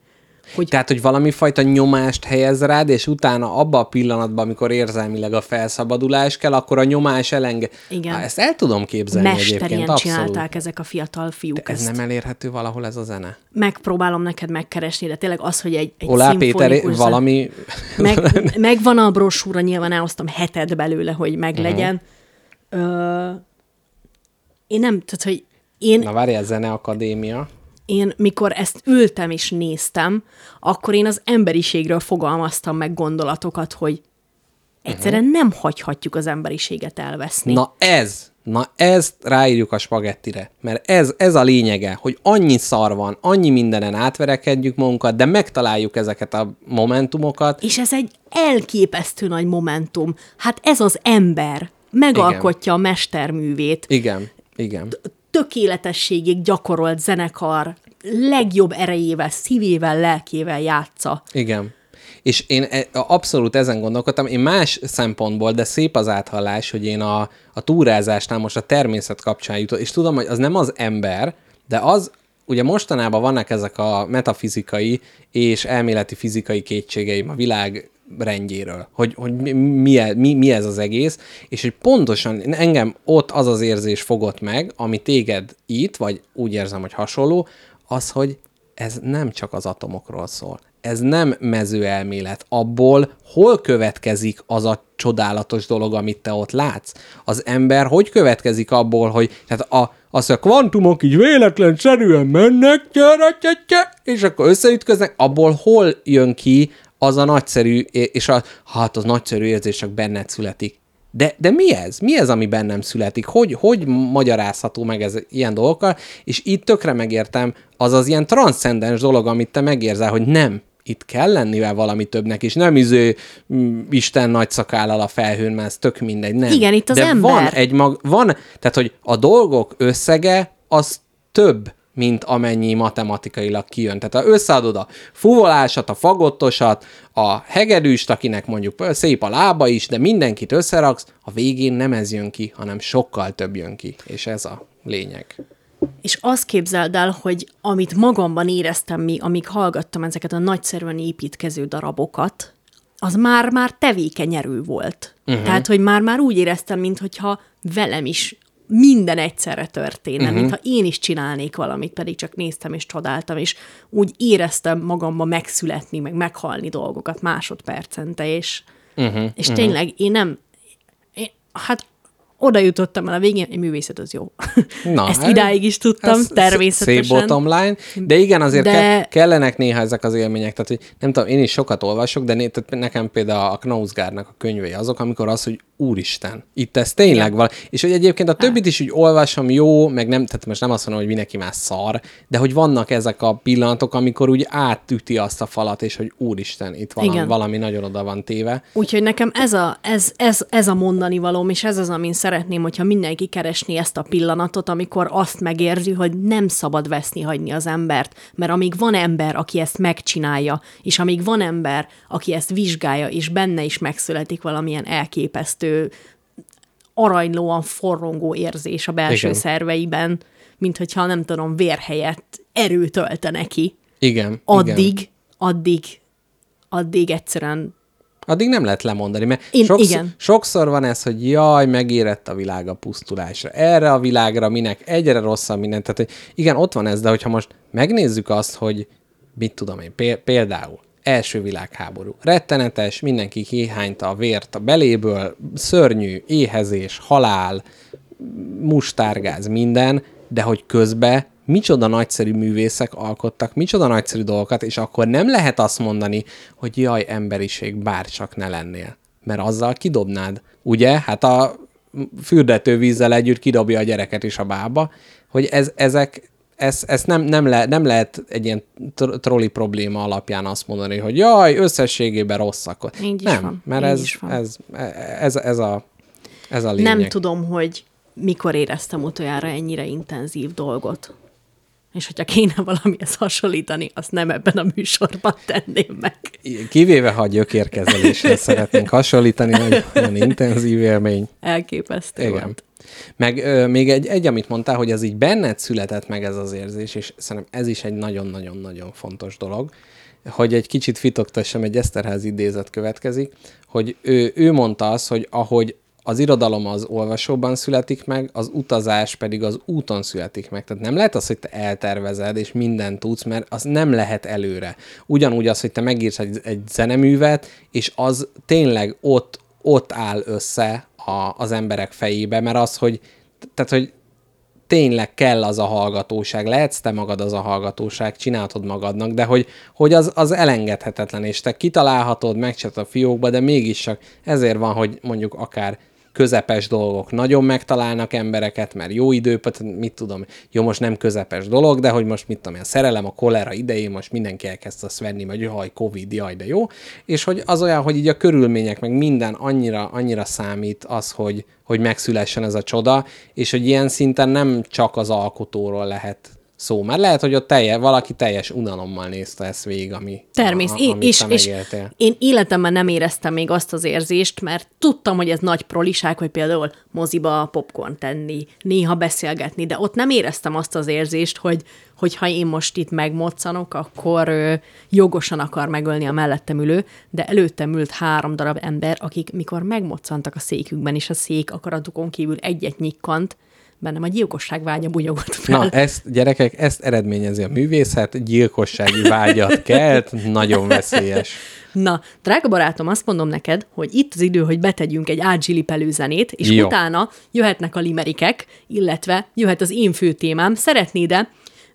hogy Tehát, hogy valami fajta nyomást helyez rád, és utána abba a pillanatban, amikor érzelmileg a felszabadulás kell, akkor a nyomás elenge... Igen. Há, ezt el tudom képzelni mesterien egyébként, abszolút. csinálták ezek a fiatal fiúk Ez ezt. nem elérhető valahol ez a zene? Megpróbálom neked megkeresni, de tényleg az, hogy egy, egy Olá Péter, valami... Meg, megvan a brosúra, nyilván elhoztam heted belőle, hogy meglegyen. Uh-huh. Ö, én nem, tehát, hogy én, Na várjál, Zene Akadémia. Én mikor ezt ültem és néztem, akkor én az emberiségről fogalmaztam meg gondolatokat, hogy egyszerűen uh-huh. nem hagyhatjuk az emberiséget elveszni. Na ez, na ezt ráírjuk a spagettire, mert ez, ez a lényege, hogy annyi szar van, annyi mindenen átverekedjük magunkat, de megtaláljuk ezeket a momentumokat, És ez egy elképesztő nagy momentum. Hát ez az ember megalkotja a mesterművét, igen, igen. Tökéletességig gyakorolt zenekar, legjobb erejével, szívével, lelkével játsza. Igen. És én e- abszolút ezen gondolkodtam, én más szempontból, de szép az áthallás, hogy én a, a túrázásnál most a természet kapcsán jutott, és tudom, hogy az nem az ember, de az, ugye mostanában vannak ezek a metafizikai és elméleti fizikai kétségeim a világ rendjéről, hogy, hogy mi, mi, mi, ez az egész, és hogy pontosan engem ott az az érzés fogott meg, ami téged itt, vagy úgy érzem, hogy hasonló, az, hogy ez nem csak az atomokról szól. Ez nem mezőelmélet. Abból hol következik az a csodálatos dolog, amit te ott látsz? Az ember hogy következik abból, hogy tehát a, az, hogy a kvantumok így véletlenszerűen mennek, gyere, gyere, és akkor összeütköznek, abból hol jön ki az a nagyszerű, és a, hát az nagyszerű érzés csak benned születik. De, de mi ez? Mi ez, ami bennem születik? Hogy, hogy magyarázható meg ez ilyen dolgokkal? És itt tökre megértem, az az ilyen transzcendens dolog, amit te megérzel, hogy nem, itt kell lennivel valami többnek, és nem izé mm, Isten nagy szakállal a felhőn, mert ez tök mindegy, nem. Igen, itt az De ember. van egy mag, van, tehát, hogy a dolgok összege az több, mint amennyi matematikailag kijön. Tehát ha összeadod a fuvolásat, a fagottosat, a hegedűst, akinek mondjuk szép a lába is, de mindenkit összeraksz, a végén nem ez jön ki, hanem sokkal több jön ki. És ez a lényeg. És azt képzeld el, hogy amit magamban éreztem még, amíg hallgattam ezeket a nagyszerűen építkező darabokat, az már-már tevékeny erő volt. Uh-huh. Tehát, hogy már-már úgy éreztem, mintha velem is minden egyszerre történne, uh-huh. mintha én is csinálnék valamit, pedig csak néztem és csodáltam, és úgy éreztem magamban megszületni, meg meghalni dolgokat másodpercente, és, uh-huh. és tényleg én nem, én, hát oda jutottam el a végén, hogy művészet az jó. Na, Ezt hát idáig is tudtam, ez természetesen. Szép bottom line, de igen, azért De- kellenek néha ezek az élmények. Tehát, hogy nem tudom, én is sokat olvasok, de né- tehát nekem például a Knausgárnak a könyvei azok, amikor az, hogy úristen, itt ez tényleg van. És hogy egyébként a többit is úgy olvasom, jó, meg nem, tehát most nem azt mondom, hogy mindenki más szar, de hogy vannak ezek a pillanatok, amikor úgy átüti azt a falat, és hogy úristen, itt valami, Igen. valami nagyon oda van téve. Úgyhogy nekem ez a, ez, ez, ez a mondani valóm, és ez az, amin szeretném, hogyha mindenki keresni ezt a pillanatot, amikor azt megérzi, hogy nem szabad veszni hagyni az embert, mert amíg van ember, aki ezt megcsinálja, és amíg van ember, aki ezt vizsgálja, és benne is megszületik valamilyen elképesztő, aranylóan forrongó érzés a belső Igen. Szerveiben, mint hogyha nem tudom, vér helyett erőt ölte neki, Igen. igen. addig, addig, addig egyszerűen Addig nem lehet lemondani, mert Én- sokszor, igen. sokszor van ez, hogy jaj, megérett a világ a pusztulásra. Erre a világra minek, egyre rosszabb minden. Tehát, hogy igen, ott van ez, de hogyha most megnézzük azt, hogy mit tudom én, pé- például első világháború. Rettenetes, mindenki kihányta a vért a beléből, szörnyű, éhezés, halál, mustárgáz, minden, de hogy közben micsoda nagyszerű művészek alkottak, micsoda nagyszerű dolgokat, és akkor nem lehet azt mondani, hogy jaj, emberiség, bárcsak ne lennél. Mert azzal kidobnád. Ugye? Hát a fürdetővízzel együtt kidobja a gyereket is a bába, hogy ez, ezek, ez, ez nem, nem, le, nem lehet egy ilyen tr- trolli probléma alapján azt mondani, hogy jaj, összességében rosszak. Így nem, van, mert így ez, is van. ez, ez, ez, a, ez a lényeg. Nem tudom, hogy mikor éreztem utoljára ennyire intenzív dolgot. És hogyha kéne valamihez hasonlítani, azt nem ebben a műsorban tenném meg. Kivéve, ha a gyökérkezelésre szeretnénk hasonlítani, nagyon intenzív élmény. Elképesztő Igen. volt. Meg ö, még egy, egy, amit mondtál, hogy ez így benned született meg ez az érzés, és szerintem ez is egy nagyon-nagyon-nagyon fontos dolog, hogy egy kicsit fitoktassam, egy Eszterház idézet következik, hogy ő, ő mondta azt, hogy ahogy az irodalom az olvasóban születik meg, az utazás pedig az úton születik meg. Tehát nem lehet az, hogy te eltervezed, és mindent tudsz, mert az nem lehet előre. Ugyanúgy az, hogy te megírsz egy, egy zeneművet, és az tényleg ott, ott áll össze a, az emberek fejébe, mert az, hogy, tehát, hogy tényleg kell az a hallgatóság, lehetsz te magad az a hallgatóság, csinálhatod magadnak, de hogy, hogy az, az elengedhetetlen, és te kitalálhatod, megcsinálod a fiókba, de mégis csak ezért van, hogy mondjuk akár közepes dolgok. Nagyon megtalálnak embereket, mert jó időpont, mit tudom, jó, most nem közepes dolog, de hogy most mit tudom, a szerelem a kolera idején most mindenki elkezd azt venni, hogy jaj, Covid, jaj, de jó, és hogy az olyan, hogy így a körülmények, meg minden annyira, annyira számít az, hogy, hogy megszülessen ez a csoda, és hogy ilyen szinten nem csak az alkotóról lehet szó, mert lehet, hogy ott telje, valaki teljes unalommal nézte ezt végig, ami, Természetesen. amit És, és én életemben nem éreztem még azt az érzést, mert tudtam, hogy ez nagy proliság, hogy például moziba popcorn tenni, néha beszélgetni, de ott nem éreztem azt az érzést, hogy hogyha én most itt megmoccanok, akkor ö, jogosan akar megölni a mellettem ülő, de előttem ült három darab ember, akik mikor megmoccantak a székükben, és a szék akaratukon kívül egyet nyikkant, bennem a gyilkosság vágya bugyogott fel. Na, ezt, gyerekek, ezt eredményezi a művészet, gyilkossági vágyat kelt, nagyon veszélyes. Na, drága barátom, azt mondom neked, hogy itt az idő, hogy betegyünk egy ágyzsilipelő zenét, és Jó. Utána jöhetnek a limerikek, illetve jöhet az én fő témám. Szeretnéd-e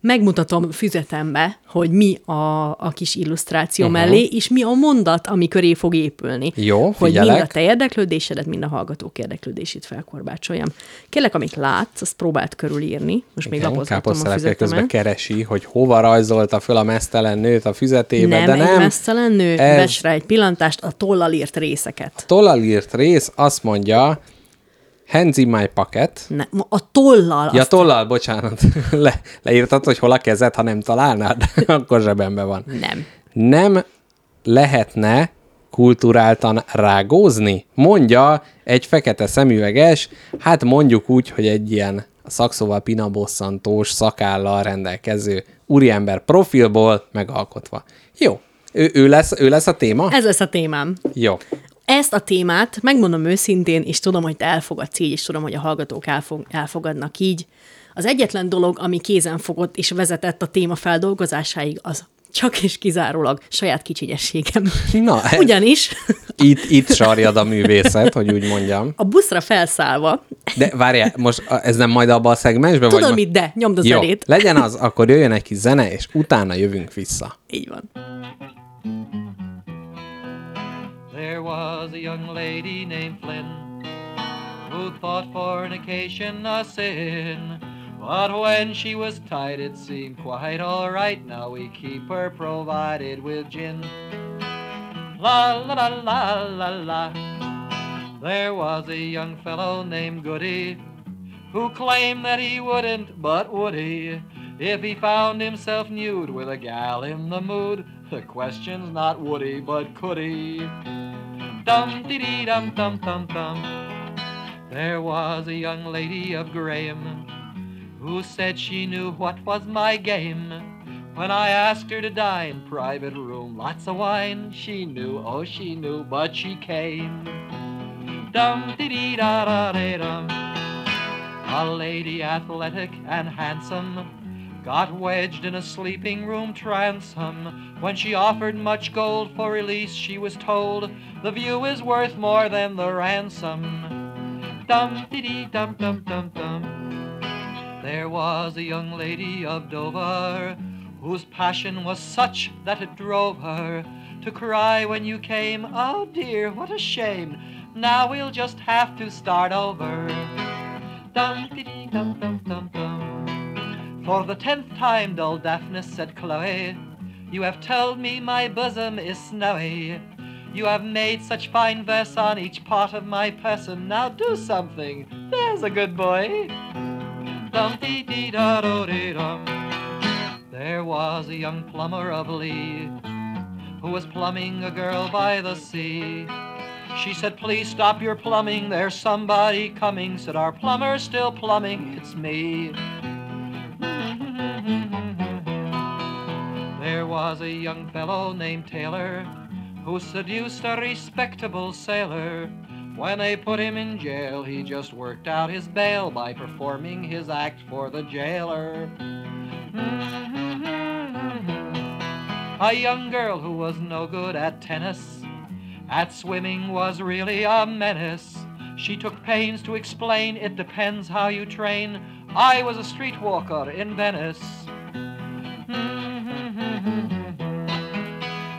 megmutatom füzetembe, hogy mi a, a kis illusztráció uh-huh. mellé, és mi a mondat, ami köré fog épülni. Jó, Hogy mind figyelek. a te érdeklődésedet, mind a hallgatók érdeklődését felkorbácsoljam. Kérlek, amit látsz, azt próbáld körülírni. Most még Igen, lapozgatom a káposztelepke közben füzetemet. keresi, hogy hova rajzolta föl a mesztelen nőt a füzetébe, Nem, de egy nem. mesztelen nő, Ez- egy pillantást a tollal írt részeket. Tollal írt rész azt mondja, hands in my pocket. Ne, a tollal. Ja, tollal, bocsánat. Le, leírtad, hogy hol a kezed, ha nem találnád? Akkor zsebembe van. Nem. Nem lehetne kulturáltan rágózni? Mondja egy fekete szemüveges, hát mondjuk úgy, hogy egy ilyen szakszóval pinabosszantós szakállal rendelkező úriember profilból megalkotva. Jó, ő, ő, lesz, ő lesz a téma? Ez lesz a témám. Jó. Ezt a témát megmondom őszintén, és tudom, hogy te elfogadsz így, és tudom, hogy a hallgatók elfog, elfogadnak így. Az egyetlen dolog, ami kézen fogott és vezetett a téma feldolgozásáig, az csak és kizárólag saját kicsinyességem. Na, Ugyanis itt, itt sarjad a művészet, hogy úgy mondjam. a buszra felszállva De várjál, most ez nem majd abban a szegmensben? Tudom vagy mit, de nyomd a Jó, zenét. legyen az, akkor jöjjön egy kis zene, és utána jövünk vissza. Így van. Was a young lady named Flynn who thought fornication a sin. But when she was tied, it seemed quite alright. Now we keep her provided with gin. La la la la la la. There was a young fellow named Goody who claimed that he wouldn't, but would he? If he found himself nude with a gal in the mood, the question's not would he, but could he? Dum dee dum dum dum dum. There was a young lady of Graham who said she knew what was my game. When I asked her to dine, private room, lots of wine, she knew, oh she knew, but she came. Dum dee dee da da dee dum. A lady athletic and handsome got wedged in a sleeping room transom. When she offered much gold for release, she was told the view is worth more than the ransom. Dum dee dum dum dum dum. There was a young lady of Dover whose passion was such that it drove her to cry when you came. Oh dear, what a shame. Now we'll just have to start over. Dum dee dum dum dum dum. For the tenth time, dull Daphnis said Chloe, you have told me my bosom is snowy. You have made such fine verse on each part of my person. Now do something. There's a good boy. Dum dee da dee dum. There was a young plumber of Lee who was plumbing a girl by the sea. She said, Please stop your plumbing, there's somebody coming. Said, Our plumber's still plumbing, it's me. There was a young fellow named Taylor who seduced a respectable sailor. When they put him in jail, he just worked out his bail by performing his act for the jailer. A young girl who was no good at tennis, at swimming was really a menace. She took pains to explain it depends how you train. I was a streetwalker in Venice.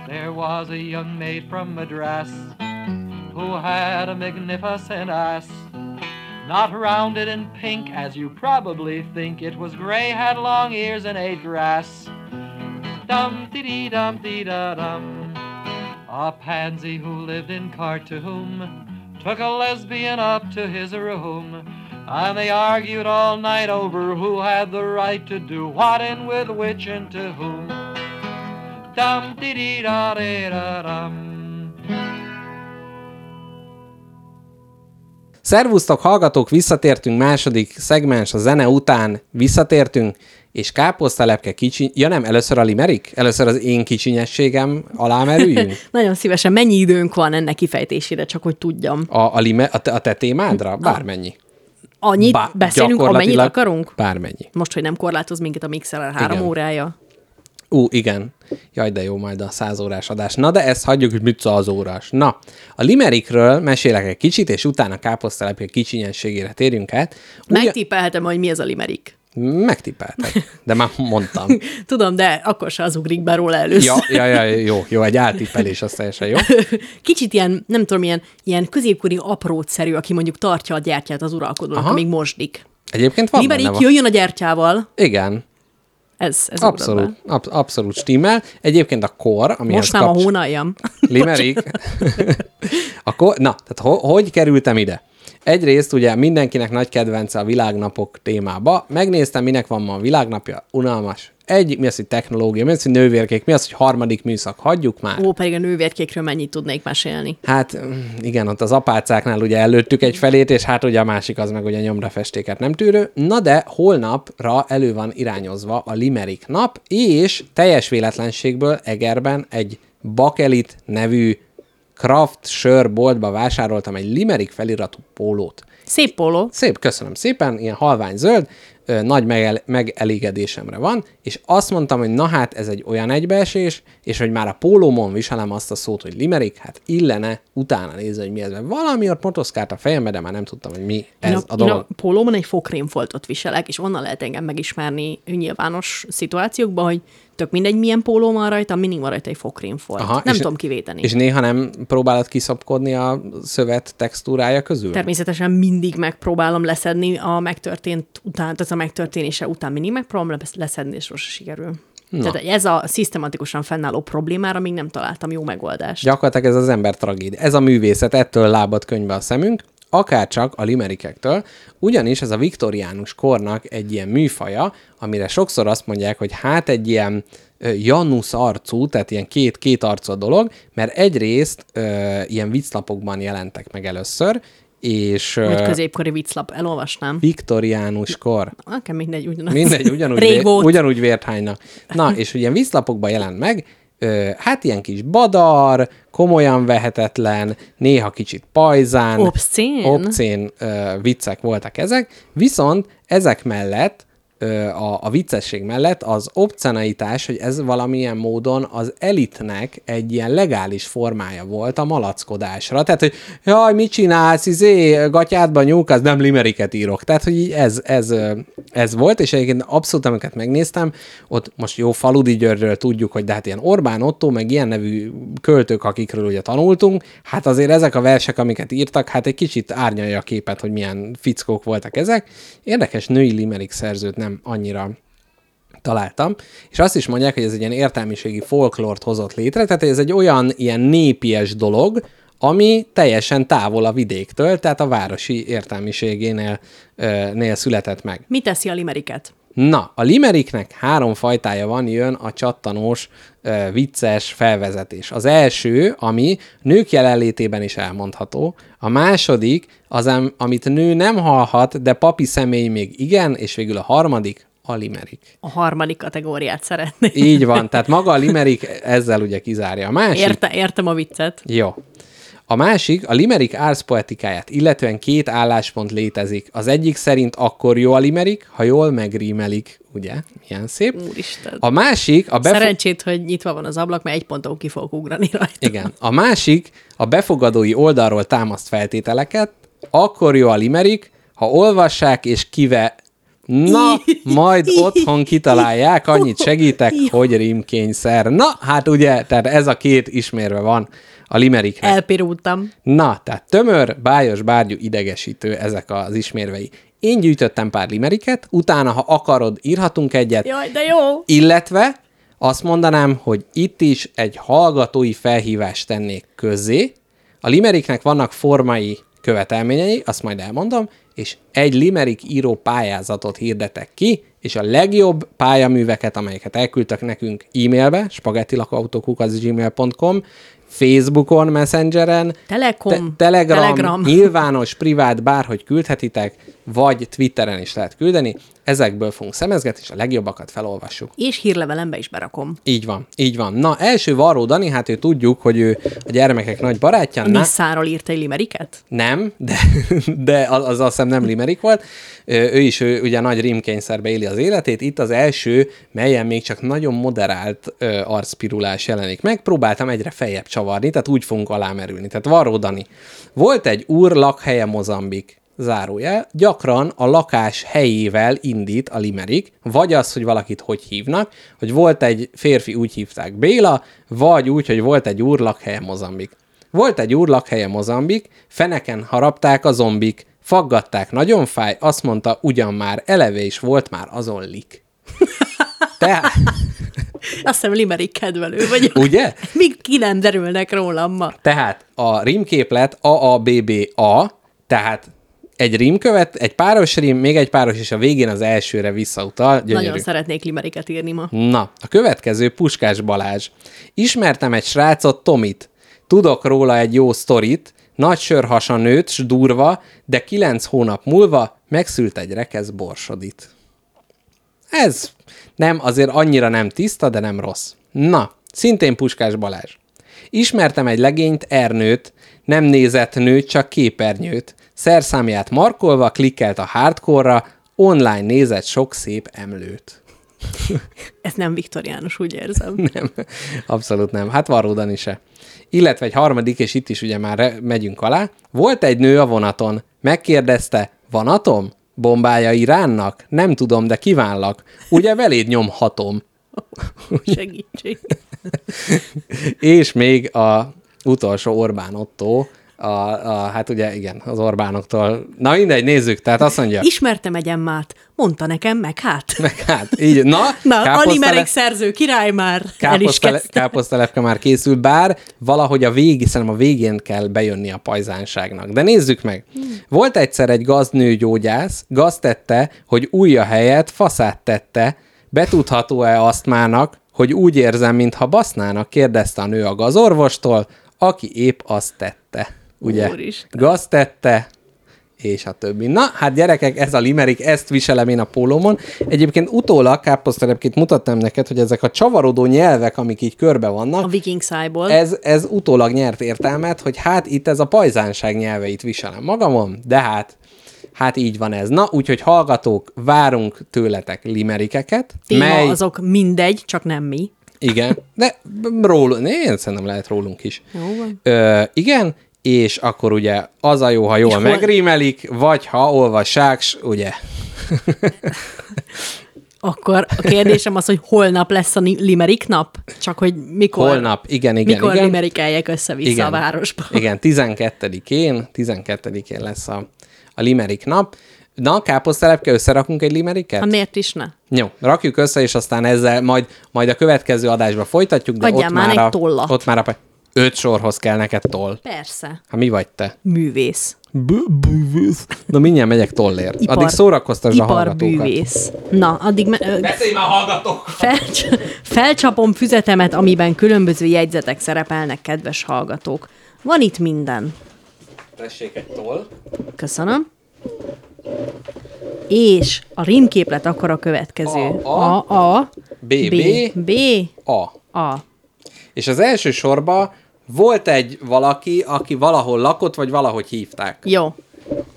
There was a young maid from Madras who had a magnificent ass. Not rounded and pink as you probably think. It was gray, had long ears, and ate grass. Dum dee dee dum dee da dum. A pansy who lived in Khartoum took a lesbian up to his room. And they argued all night over who had the right to do what and with which and to whom. Dum dee dee da dee da dum. Szervusztok, hallgatók, visszatértünk második szegmens a zene után, visszatértünk, és káposztalepke kicsi... Ja nem, először a limerik? Először az én kicsinyességem alá merüljünk? Nagyon szívesen. Mennyi időnk van ennek kifejtésére, csak hogy tudjam. A, a, lime, a, te, a te témádra? Bármennyi. Annyit Bá- beszélünk, amennyit akarunk? Bármennyi. Most, hogy nem korlátoz minket a Mixer három Igen. órája. Ú, igen. Jaj, de jó majd a száz órás adás. Na, de ezt hagyjuk, hogy mit száz órás. Na, a limerikről mesélek egy kicsit, és utána káposztelepke kicsinyességére térjünk át. Ugye- Megtippelhetem, hogy mi az a limerik. Megtippeltek, de már mondtam. Tudom, de akkor se az ugrik be róla először. Ja, ja, ja, jó, jó, egy áltippelés, az teljesen jó. Kicsit ilyen, nem tudom, ilyen, ilyen középkori aprótszerű, aki mondjuk tartja a gyertyát az uralkodónak, Aha. amíg mosdik. Egyébként van benne van. jöjjön a gyertyával. Igen, Ez, ez abszolút, ab, abszolút stimmel. Egyébként a kor, amihez Most már a kapcs- hónaljam. Limerik. a kor... Na, tehát ho- hogy kerültem ide? Egyrészt ugye mindenkinek nagy kedvence a világnapok témába. Megnéztem, minek van ma a világnapja. Unalmas. Egy, mi az, hogy technológia, mi az, hogy nővérkék, mi az, hogy harmadik műszak. Hagyjuk már. Ó, pedig a nővérkékről mennyit tudnék mesélni. Hát mm, igen, ott az apácáknál ugye előttük egy felét, és hát ugye a másik az meg ugye nyomrafestéket nem tűrő. Na de holnapra elő van irányozva a Limerick nap, és teljes véletlenségből Egerben egy Bakelit nevű craft sörboltba vásároltam egy Limerick feliratú pólót. Szép póló. Szép, köszönöm szépen, ilyen halvány zöld, ö, nagy megel- megelégedésemre van, és azt mondtam, hogy na hát ez egy olyan egybeesés, és hogy már a pólómon viselem azt a szót, hogy limerick, hát illene utána nézni, hogy mi ez. Mert valami ott motoszkált a fejembe, de már nem tudtam, hogy mi ez én a, a, dolog. Én a pólóban egy fokrémfoltot viselek, és onnan lehet engem megismerni nyilvános szituációkban, hogy tök mindegy, milyen póló van rajta, mindig van rajta egy fokrémfolt. Aha, nem tudom kivéteni. És néha nem próbálod kiszapkodni a szövet textúrája közül? Természetesen mindig megpróbálom leszedni a megtörtént után, tehát a megtörténése után mindig megpróbálom lesz- leszedni, és sose sikerül. Na. Tehát ez a szisztematikusan fennálló problémára még nem találtam jó megoldást. Gyakorlatilag ez az ember tragédia. Ez a művészet, ettől lábad könyvbe a szemünk, akárcsak a limerikektől, ugyanis ez a viktoriánus kornak egy ilyen műfaja, amire sokszor azt mondják, hogy hát egy ilyen Janus arcú, tehát ilyen két, két arcú a dolog, mert egyrészt ö, ilyen vicclapokban jelentek meg először, és Vagy középkori vicclap, elolvasnám. viktoriánus kor. Nekem mindegy, ugyanaz. Mindegy, ugyanúgy, vé, ugyanúgy vért hánynak. Na, és ugye vízlapokban jelent meg, ö, hát ilyen kis badar, komolyan vehetetlen, néha kicsit pajzán, obszén? Ö, viccek voltak ezek, viszont ezek mellett a, a viccesség mellett az obscenaitás, hogy ez valamilyen módon az elitnek egy ilyen legális formája volt a malackodásra. Tehát, hogy jaj, mit csinálsz, izé, gatyádban nyúlkasz, nem limeriket írok. Tehát, hogy ez, ez, ez volt, és egyébként abszolút, amiket megnéztem, ott most jó Faludi Györgyről tudjuk, hogy de hát ilyen Orbán Otto, meg ilyen nevű költők, akikről ugye tanultunk, hát azért ezek a versek, amiket írtak, hát egy kicsit árnyalja a képet, hogy milyen fickók voltak ezek. Érdekes női limerick szerzőt nem annyira találtam, és azt is mondják, hogy ez egy ilyen értelmiségi folklort hozott létre, tehát ez egy olyan ilyen népies dolog, ami teljesen távol a vidéktől, tehát a városi értelmiségénél ö, nél született meg. Mi teszi a limeriket? Na, a limericknek három fajtája van, jön a csattanós, vicces felvezetés. Az első, ami nők jelenlétében is elmondható. A második, az, am- amit nő nem hallhat, de papi személy még igen, és végül a harmadik, a limerick. A harmadik kategóriát szeretném. Így van, tehát maga a limerick ezzel ugye kizárja. A másik, Érte, értem a viccet. jó. A másik, a limerick árszpoetikáját, illetően két álláspont létezik. Az egyik szerint akkor jó a limerick, ha jól megrímelik, ugye? Milyen szép. Úristen. A másik, a befo- Szerencsét, hogy nyitva van az ablak, mert egy ponton ki fogok ugrani rajta. Igen. A másik, a befogadói oldalról támaszt feltételeket, akkor jó a limerick, ha olvassák és kive... Na, majd otthon kitalálják, annyit segítek, hogy rímkényszer. Na, hát ugye, tehát ez a két ismérve van a limericknek. Elpirultam. Na, tehát tömör, bájos, bárgyú, idegesítő ezek az ismérvei. Én gyűjtöttem pár limeriket, utána, ha akarod, írhatunk egyet, Jaj, de jó! illetve azt mondanám, hogy itt is egy hallgatói felhívást tennék közzé. A limericknek vannak formai követelményei, azt majd elmondom, és egy limerick író pályázatot hirdetek ki, és a legjobb pályaműveket, amelyeket elküldtek nekünk e-mailbe, spagettilakautókuk.gmail.com, Facebookon, Messengeren, Telekom, te- Telegram, Telegram. nyilvános, privát, bárhogy küldhetitek, vagy Twitteren is lehet küldeni. Ezekből fogunk szemezgetni, és a legjobbakat felolvassuk. És hírlevelembe is berakom. Így van, így van. Na, első Varró Dani, hát ő tudjuk, hogy ő a gyermekek nagy barátja. Na, Nissáról írt egy limeriket? nem, de, de az, az azt hiszem nem limerik volt. Ő is ő, ugye nagy rímkényszerbe éli az életét. Itt az első, melyen még csak nagyon moderált ö, arcpirulás jelenik meg. Próbáltam egyre feljebb csavarni, tehát úgy fogunk alámerülni. Tehát Varró Dani. Volt egy úr lakhelye Mozambik zárójel, gyakran a lakás helyével indít a limerik, vagy az, hogy valakit hogy hívnak, hogy volt egy férfi, úgy hívták Béla, vagy úgy, hogy volt egy úr lakhelye Mozambik. Volt egy úr lakhelye Mozambik, feneken harapták a zombik, faggatták, nagyon fáj, azt mondta, ugyan már eleve is volt már azon lik. Tehát, Azt hiszem limerick kedvelő vagyok. ugye? Még ki nem derülnek rólam ma. Tehát a rímképlet AABBA, tehát egy rímkövet, egy páros rím, még egy páros, és a végén az elsőre visszautal. Gyönyörű. Nagyon szeretnék limeriket írni ma. Na, a következő Puskás Balázs. Ismertem egy srácot, Tomit. Tudok róla egy jó sztorit, nagy sörhasa nőtt, s durva, de kilenc hónap múlva megszült egy rekesz borsodit. Ez nem, azért annyira nem tiszta, de nem rossz. Na, szintén Puskás Balázs. Ismertem egy legényt, Ernőt, nem nézett nőt, csak képernyőt. Szerszámját markolva klikkelt a hardcore-ra, online nézett sok szép emlőt. Ez nem viktoriánus, úgy érzem. Nem, abszolút nem. Hát Varródani se. Illetve egy harmadik, és itt is ugye már megyünk alá. Volt egy nő a vonaton, megkérdezte, van atom? Bombája Iránnak? Nem tudom, de kívánlak. Ugye veléd nyomhatom. Segítség. És még a utolsó Orbán Otto, a, a, hát ugye igen, az Orbánoktól. Na mindegy, nézzük, tehát azt mondja. Ismertem egy emmát, mondta nekem, meg hát. Meg hát, így, na, Na, Alimerek szerző király már káposztale, kezdte. káposztalepke már készül, bár valahogy a végig, szerintem a végén kell bejönni a pajzánságnak. De nézzük meg. Volt egyszer egy gazdnőgyógyász, gaztette, hogy újja helyett faszát tette, betudható-e asztmának, hogy úgy érzem, mintha basznának, kérdezte a nő a gazorvostól, aki épp azt tette. Ugye? Úristen. Gaz tette, és a többi. Na, hát gyerekek, ez a limerik, ezt viselem én a pólómon. Egyébként utólag káposztelepként mutattam neked, hogy ezek a csavarodó nyelvek, amik így körbe A vannak, viking szájból. ez, ez utólag nyert értelmet, hogy hát itt ez a pajzánság nyelveit viselem magamon, de hát, hát így van ez. Na, úgyhogy hallgatók, várunk tőletek limerikeket, Téma mely... azok mindegy, csak nem mi. Igen, de rólunk, én szerintem lehet rólunk is. Jó van. Ö, igen, és akkor ugye az a jó, ha jól hol- megrímelik, vagy ha olvassák, ugye? Akkor a kérdésem az, hogy holnap lesz a limerik nap? Csak hogy mikor, Holnap, igen, igen, mikor igen. limerikelják össze-vissza a városba. Igen, 12-én, 12-én lesz a, a limerik nap. Na, káposztelepke, összerakunk egy limeriket? Hát miért is ne? Jó, rakjuk össze, és aztán ezzel majd, majd a következő adásba folytatjuk, de Adjál ott már már, egy a, tollat. ott már a, öt sorhoz kell neked toll. Persze. Ha mi vagy te? Művész. Bűvész. Na mindjárt megyek tollért. Ipar, Addig szórakoztasd a hallgatókat. Iparbűvész. Na, addig me- Beszélj már hallgatók! felcs- felcsapom füzetemet, amiben különböző jegyzetek szerepelnek, kedves hallgatók. Van itt minden. Tessék egy toll. Köszönöm. És a rímképlet akkor a következő. A, A, A, B, B, B, B, A. A. És az első sorban volt egy valaki, aki valahol lakott, vagy valahogy hívták. Jó.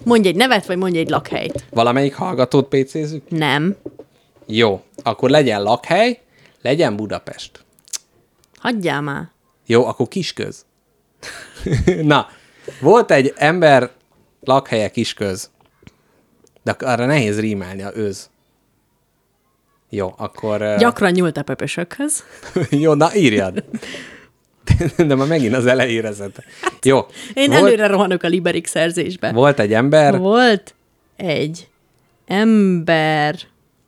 Mondj egy nevet, vagy mondj egy lakhelyt. Valamelyik hallgatót PC-zzük? Nem. Jó, akkor legyen lakhely, legyen Budapest. Hagyjál már. Jó, akkor Kisköz. Na, volt egy ember lakhelye Kisköz. De arra nehéz rímelni a őz. Jó, akkor... Gyakran nyúlt a pöpösökhöz. Jó, na írjad. De már megint az elejére zette. Jó. Én volt, előre rohanok a Liberik szerzésbe. Volt egy ember, Volt egy ember,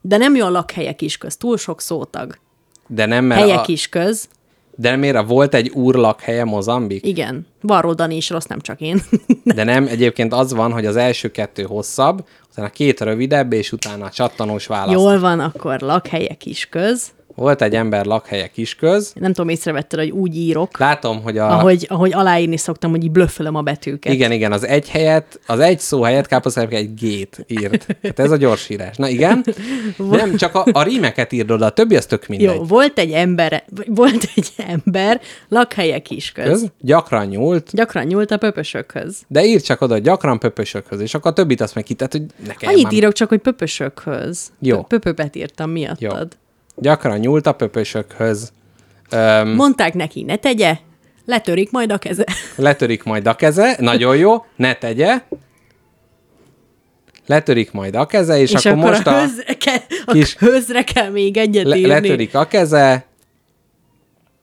de nem jó a lakhelyek is köz, túl sok szótag. de nem, mert Helyek a, is köz, de miért a volt egy úr lakhelye Mozambik? igen. Varró Dani is rossz, nem csak én. De nem, egyébként az van, hogy az első kettő hosszabb, utána két rövidebb, és utána a csattanós válasz. Jól van, akkor lakhelyek is köz. Volt egy ember lakhelye Kisköz. Nem tudom, észrevetted, hogy úgy írok, Látom, hogy a... ahogy, ahogy aláírni szoktam, hogy így blöffölöm a betűket. Igen, igen, az egy helyet, az egy szó helyett káposztelepke egy gét írt. Tehát ez a gyorsírás. Na igen, nem, csak a, a rímeket írd oda, a többi az tök mindegy. Jó, volt egy ember, volt egy ember, lakhelyek is köz. Köz, gyakran nyúlt, Gyakran nyúlt a pöpösökhöz. de ír csak oda, gyakran pöpösökhöz, és akkor a többit azt meg ki, tehát, hogy ne Annyit már- írok csak, hogy pöpösökhöz. Jó. Pöpöpet írtam Jó. Gyakran nyúlt a pöpösökhöz. Öm, Mondták neki, ne tegye, letörik majd a keze. letörik majd a keze, nagyon jó, ne tegye. Letörik majd a keze, és, És akkor, akkor most a, hőzre kell, a kis- hőzre kell még egyet le, írni. letörik a keze,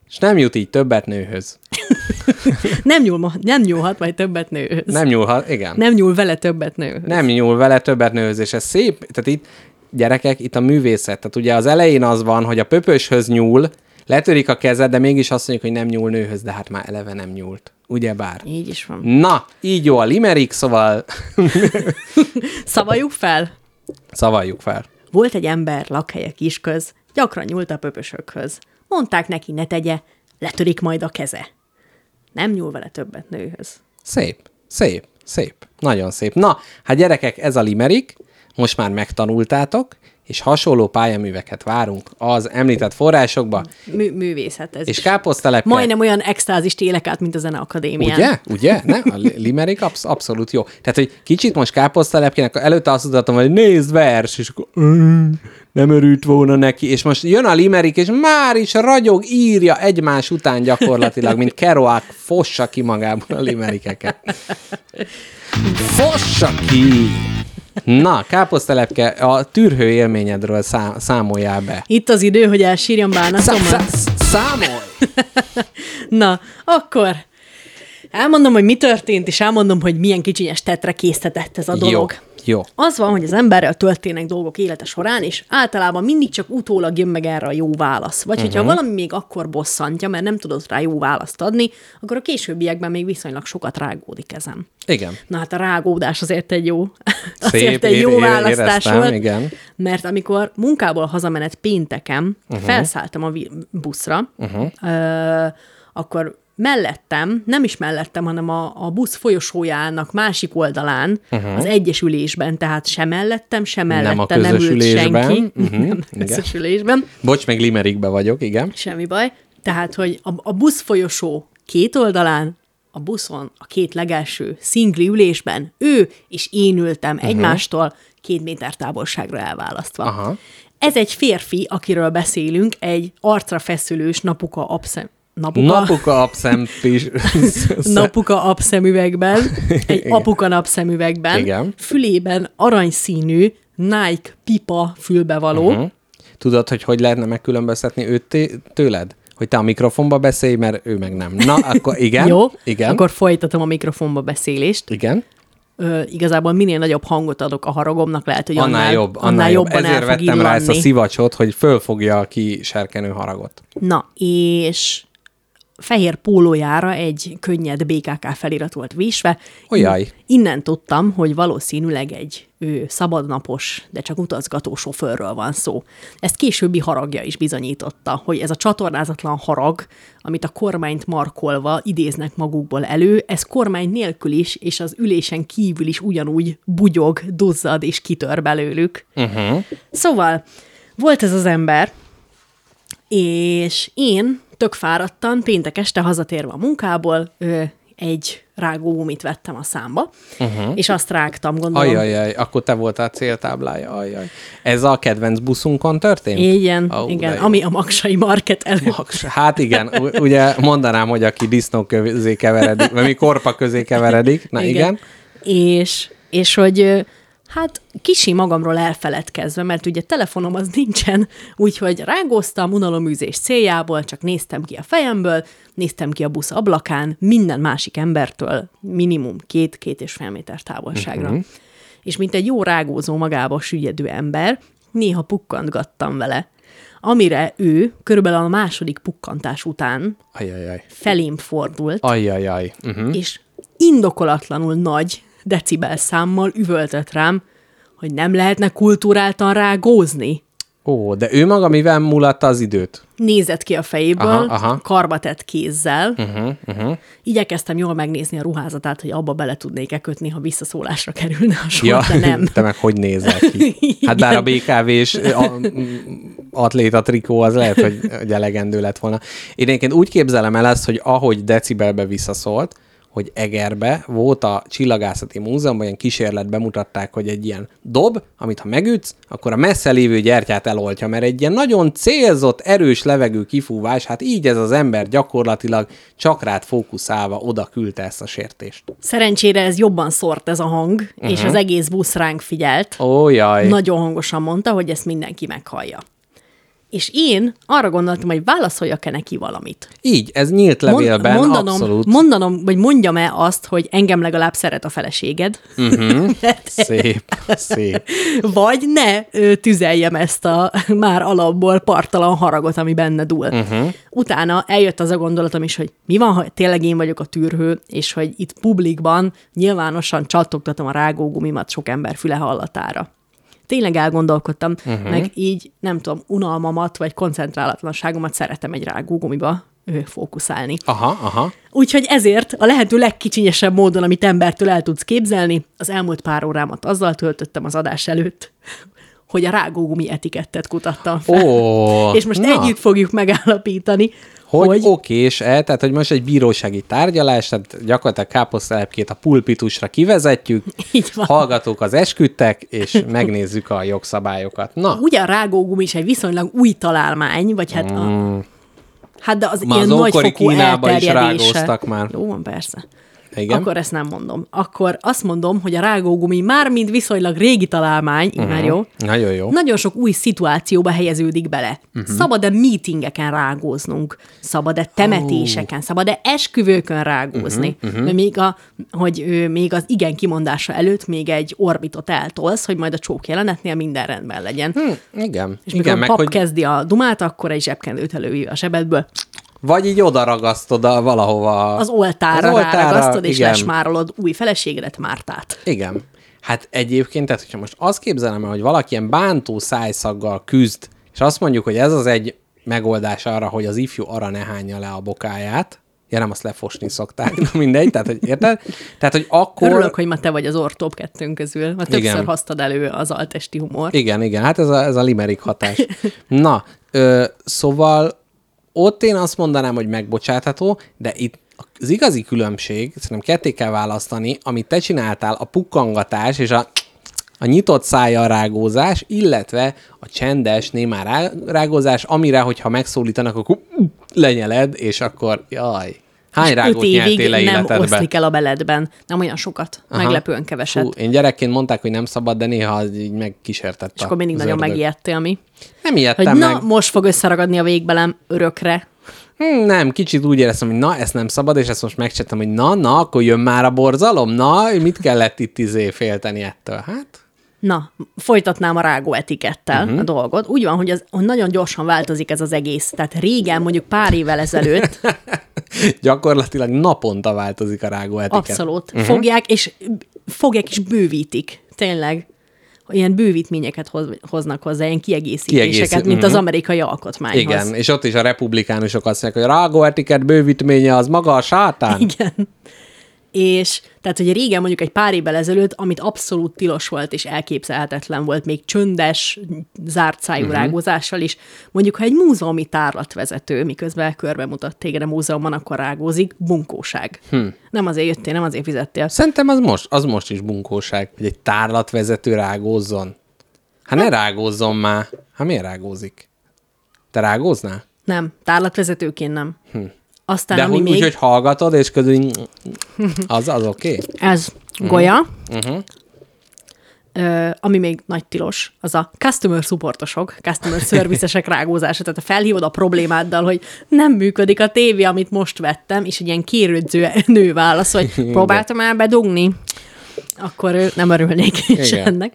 és nem jut így többet nőhöz. Nem, nyúl, nem nyúlhat majd többet nőhöz. Nem nyúlhat, igen. nem nyúl vele többet nőhöz. nem nyúl vele többet nőhöz, és ez szép, tehát itt gyerekek, itt a művészet, tehát ugye az elején az van, hogy a pöpöshöz nyúl, letörik a kezed, de mégis azt mondjuk, hogy nem nyúl nőhöz, de hát már eleve nem nyúlt. Ugyebár. Így is van. Na, így jó a limerick, szóval Szavaljuk fel. szavaljuk fel. Volt egy ember, lakhelye kisköz, gyakran nyúlt a pöpösökhöz. Mondták neki, ne tegye, letörik majd a keze. Nem nyúl vele többet nőhöz. Szép, szép, szép. Nagyon szép. Na, hát gyerekek, ez a limerick, most már megtanultátok, és hasonló pályaműveket várunk az említett forrásokba, Mű, művészet ez és káposztelepke... Majdnem olyan extázist élek át, mint a Zeneakadémián. Ugye? Ugye? Ne? A li- limerick absz- abszolút jó. Tehát, hogy kicsit most káposztelepkének előtte azt tudatom, hogy nézd vers, és akkor "Mm, nem örült volna neki, és most jön a limerick, és már is ragyog, írja egymás után gyakorlatilag, mint Kerouac fossa ki magából a limerikeket. Fossa ki! Na, káposztelepke, a tűrhő élményedről szá- számoljál be. Itt az idő, hogy elsírjam Szá- bánatomat. szá- számolj! Na, akkor elmondom, hogy mi történt, és elmondom, hogy milyen kicsinyes tetre késztetett ez a dolog. Jó, jó. Az van, hogy az emberrel történnek dolgok élete során, és általában mindig csak utólag jön meg erre a jó válasz. Vagy uh-huh. hogyha valami még akkor bosszantja, mert nem tudod rá jó választ adni, akkor a későbbiekben még viszonylag sokat rágódik ezen. Igen. Na hát a rágódás azért egy jó, Szép, azért egy jó ér- választás éreztem, volt. igen. Mert amikor munkából hazamenet pénteken uh-huh. felszálltam a buszra, uh-huh. ö, akkor mellettem, nem is mellettem, hanem a, a busz folyosójának másik oldalán, uh-huh. az egyesülésben, tehát sem mellettem, sem Nem a mellette nem, ült közösülésben. senki. Mhm, Nem a közösülésben. Bocs, meg limerickbe vagyok, igen. Semmi baj. Tehát, hogy a, a busz folyosó két oldalán, a buszon a két legelső szingli ülésben ő és én ültem uh-huh. egymástól két méter távolságra elválasztva. Aha. Ez egy férfi, akiről beszélünk, egy arcra feszülős napuka abszem... Napuka? Napuka abszempis. napuka napszemüvegben, egy apuka napszemüvegben, Igen. fülében aranyszínű Nike pipa fülbevaló, uh-huh. Tudod, hogy hogy lehetne megkülönböztetni őt tőled? Hogy te a mikrofonba beszélj, mert ő meg nem. Na, akkor igen. Jó, Igen. akkor folytatom a mikrofonba beszélést. Igen. Ö, igazából minél nagyobb hangot adok a haragomnak, lehet, hogy Annál, annál, jobb, annál, annál jobb. jobban Ezért el fog vettem rá ezt a illanni. szivacsot, hogy fölfogja a ki serkenő haragot. Na, és fehér pólójára egy könnyed BKK felirat volt vésve. In- Innen tudtam, hogy valószínűleg egy ő, szabadnapos, de csak utazgató sofőrről van szó. Ezt későbbi haragja is bizonyította, hogy ez a csatornázatlan harag, amit a kormányt markolva idéznek magukból elő, ez kormány nélkül is, és az ülésen kívül is ugyanúgy bugyog, duzzad és kitör belőlük. Uh-huh. Szóval volt ez az ember, és én tök fáradtan, péntek este hazatérve a munkából, ö, egy rágógumit vettem a számba, uh-huh. és azt rágtam, gondolom. Ajajaj, akkor te voltál céltáblája, ajaj. Ez a kedvenc buszunkon történt? Igen, oh, igen, ami a Maksai Market előtt. Maks- Hát igen, ugye mondanám, hogy aki disznó közé keveredik, vagy mi korpa közé keveredik. Na igen. igen. És, és hogy hát kisi magamról elfeledkezve, mert ugye telefonom az nincsen, úgyhogy rágóztam unaloműzés céljából, csak néztem ki a fejemből, néztem ki a busz ablakán, minden másik embertől minimum két-két és fél méter távolságra. Uh-huh. És mint egy jó rágózó magába süllyedő ember, néha pukkantgattam vele. Amire ő körülbelül a második pukkantás után Ajajaj. felém fordult, Ajajaj. Uh-huh. és indokolatlanul nagy decibel számmal üvöltött rám, hogy nem lehetne kultúráltan rágózni. Ó, de ő maga mivel mulatta az időt? Nézett ki a fejéből, Aha, aha. karba tett kézzel. Uh-huh, uh-huh. Igyekeztem jól megnézni a ruházatát, hogy abba bele tudnék-e kötni, ha visszaszólásra kerülne a sor, Ja, de nem. te meg hogy nézel ki? Hát bár a BKV-s a- atléta trikó az lehet, hogy, hogy elegendő lett volna. Én egyébként úgy képzelem el ezt, hogy ahogy decibelbe visszaszólt, hogy Egerbe volt a Csillagászati Múzeumban, ilyen kísérlet bemutatták, hogy egy ilyen dob, amit ha megütsz, akkor a messze lévő gyertyát eloltja, mert egy ilyen nagyon célzott, erős levegő kifúvás, hát így ez az ember gyakorlatilag csak rád fókuszálva oda küldte ezt a sértést. Szerencsére ez jobban szórt ez a hang, uh-huh. és az egész busz ránk figyelt. Ó, jaj. Nagyon hangosan mondta, hogy ezt mindenki meghallja. És én arra gondoltam, hogy válaszoljak-e neki valamit. Így, ez nyílt levélben, mondanom, abszolút. mondanom, vagy mondjam-e azt, hogy engem legalább szeret a feleséged, Mhm. Szép, szép. vagy ne tüzeljem ezt a már alapból partalan haragot, ami benne dúl. Uh-huh. Utána eljött az a gondolatom is, hogy mi van, ha tényleg én vagyok a tűrhő, és hogy itt publikban nyilvánosan csattogtatom a rágógumimat sok ember füle hallatára. Tényleg elgondolkodtam, uh-huh. meg így, nem tudom, unalmamat vagy koncentrálatlanságomat szeretem egy rágógumiba fókuszálni. Aha, aha. Úgyhogy ezért a lehető legkicsinyesebb módon, amit embertől el tudsz képzelni, az elmúlt pár órámat azzal töltöttem az adás előtt, hogy a rágógumi etikettet kutattam fel. Ó, és most na. együtt fogjuk megállapítani, Hogy, hogy, hogy okés-e, tehát hogy most egy bírósági tárgyalás, tehát gyakorlatilag káposztelepkét a pulpitusra kivezetjük, Így van. hallgatók az esküdtek, és megnézzük a jogszabályokat. Na, ugye a rágógumi is egy viszonylag új találmány, vagy hát a, Hát de az Már ilyen az ókori nagyfokú Kínába is elterjedése. rágóztak már. Jó van, persze. Igen. Akkor ezt nem mondom. Akkor azt mondom, hogy a rágógumi már mind viszonylag régi találmány, uh-huh. már jó, Nagyon jó. nagyon sok új szituációba helyeződik bele. Mhm. Uh-huh. Szabad-e meetingeken rágóznunk? Szabad-e temetéseken? Szabad-e esküvőkön rágózni? Mhm, Uh-huh. Mert még, a, hogy ő, még az igen kimondása előtt még egy orbitot eltolsz, hogy majd a csók jelenetnél minden rendben legyen. Hmm. Hm, igen. És igen, mikor a meg pap hogy kezdi a dumát, akkor egy zsebkendőt elővív a sebedből. Vagy így oda ragasztod a, valahova. Az oltára, az oltára ráragasztod, és igen. lesmárolod új feleségedet, Mártát. Igen. Hát egyébként, tehát hogyha most azt képzelem el, hogy valaki ilyen bántó szájszaggal küzd, és azt mondjuk, hogy ez az egy megoldás arra, hogy az ifjú ara ne hányja le a bokáját, ja nem, azt lefosni szokták, na mindegy, tehát hogy érted? Tehát, hogy akkor... Örülök, hogy ma te vagy az ortóp kettőnk közül, mert többször Igen. hoztad elő az altesti humor. Igen, igen, hát ez a, ez a limerik hatás. Na, ö, szóval ott én azt mondanám, hogy megbocsátható, de itt az igazi különbség, szerintem ketté kell választani, amit te csináltál, a pukkangatás és a, a nyitott szájjal rágózás, illetve a csendes, némán rá, rágózás, amire, hogyha megszólítanak, akkor lenyeled, és akkor jaj. Hány rágót nyertél le nem életedbe? oszlik el a beledben. Nem olyan sokat. Aha. Meglepően keveset. Fú, én gyerekként mondták, hogy nem szabad, de néha így megkísértett és akkor mindig nagyon ördög. megijedtél mi. Nem Hogy ijedtem na, meg. most fog összeragadni a végbelem örökre. Hmm, nem, kicsit úgy éreztem, hogy na, ezt nem szabad, és ezt most megcsináltam, hogy na, na, akkor jön már a borzalom, na, mit kellett itt izé félteni ettől? Hát, Na, folytatnám a rágó etikettel Mhm. uh-huh. a dolgot. Úgy van, hogy, az, hogy nagyon gyorsan változik ez az egész. Tehát régen, mondjuk pár évvel ezelőtt, gyakorlatilag naponta változik a rágó etikett. abszolút uh-huh. fogják, és fogják és bővítik. Tényleg. Ilyen bővítményeket hoz, hoznak hozzá, ilyen kiegészítéseket, Kiegészít- mint az mhm. amerikai alkotmányhoz. Igen, és ott is a republikánusok azt mondják, hogy a rágó etikett bővítménye az maga a sátán. Igen. És tehát, hogy régen mondjuk egy pár évvel ezelőtt, amit abszolút tilos volt és elképzelhetetlen volt, még csöndes, zárt szájú Mhm. uh-huh. rágózással is, mondjuk, ha egy múzeumi tárlatvezető, miközben körbe mutat téged a múzeumban, akkor rágózik, bunkóság. Hm. Nem azért jöttél, nem azért fizettél. Szerintem az most, az most is bunkóság, hogy egy tárlatvezető rágózzon. Hát ne rágózzon már. Hát miért rágózik? Te rágóznál? Nem, tárlatvezetőként nem. Hm. Aztán, De ami úgy, még, úgy, hogy hallgatod, és közül az, az oké? Okay? ez golya, uh-huh. Ö, ami még nagy tilos, az a customer supportosok, customer servicesek rágózása. Tehát a felhívod a problémáddal, hogy nem működik a tévé, amit most vettem, és egy ilyen kérődző nő válasz, hogy próbáltam el bedugni, akkor nem örülnék is Igen. ennek.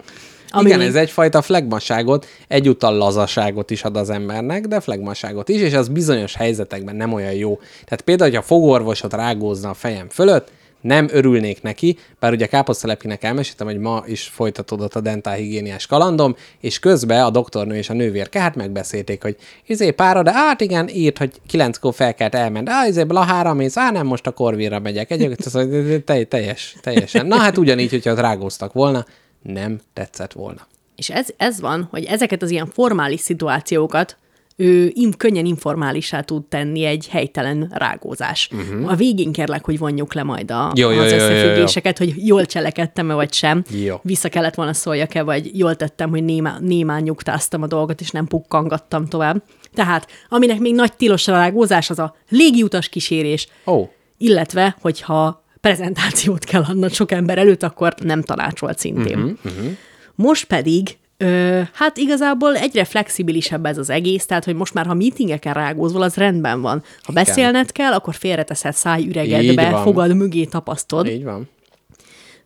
Ami Igen, ez egyfajta flegmaságot, egyúttal lazaságot is ad az embernek, de flegmaságot is, és az bizonyos helyzetekben nem olyan jó. Tehát például, hogyha fogorvosot rágózna a fejem fölött, nem örülnék neki, bár ugye káposztalepinek elmeséltem, hogy ma is folytatódott a dentálhigiéniás kalandom, és közben a doktornő és a nővérke hát megbeszélték, hogy izé pára, de hát igen, írt, hogy kilenckor fel kellett elment, á, izé a hára mész, á, nem, most a korvíra megyek. Egyébként teljes, teljesen. Na hát ugyanígy, hogyha rágóztak volna, nem tetszett volna. És ez, ez van, hogy ezeket az ilyen formális szituációkat ő im, könnyen informálisá tud tenni egy helytelen rágózás. Uh-huh. A végén kérlek, hogy vonjuk le majd a. Jó, jó, az jó, jó, jó. összefüggéseket, hogy jól cselekedtem-e vagy sem. Jó. Vissza kellett volna szóljak-e, vagy jól tettem, hogy némá, némán nyugtáztam a dolgot, és nem pukkangattam tovább. Tehát, aminek még nagy tilos rágózás, az a légiutas kísérés, Ó, illetve, hogyha prezentációt kell adnod sok ember előtt, akkor nem tanácsolt szintén. Uh-huh, uh-huh. Most pedig, ö, hát igazából egyre flexibilisebb ez az egész, tehát, hogy most már, ha meetingeken rágózol, az rendben van. Ha beszélned kell, akkor félreteszed szájüregedbe, fogad mögé tapasztod, így van.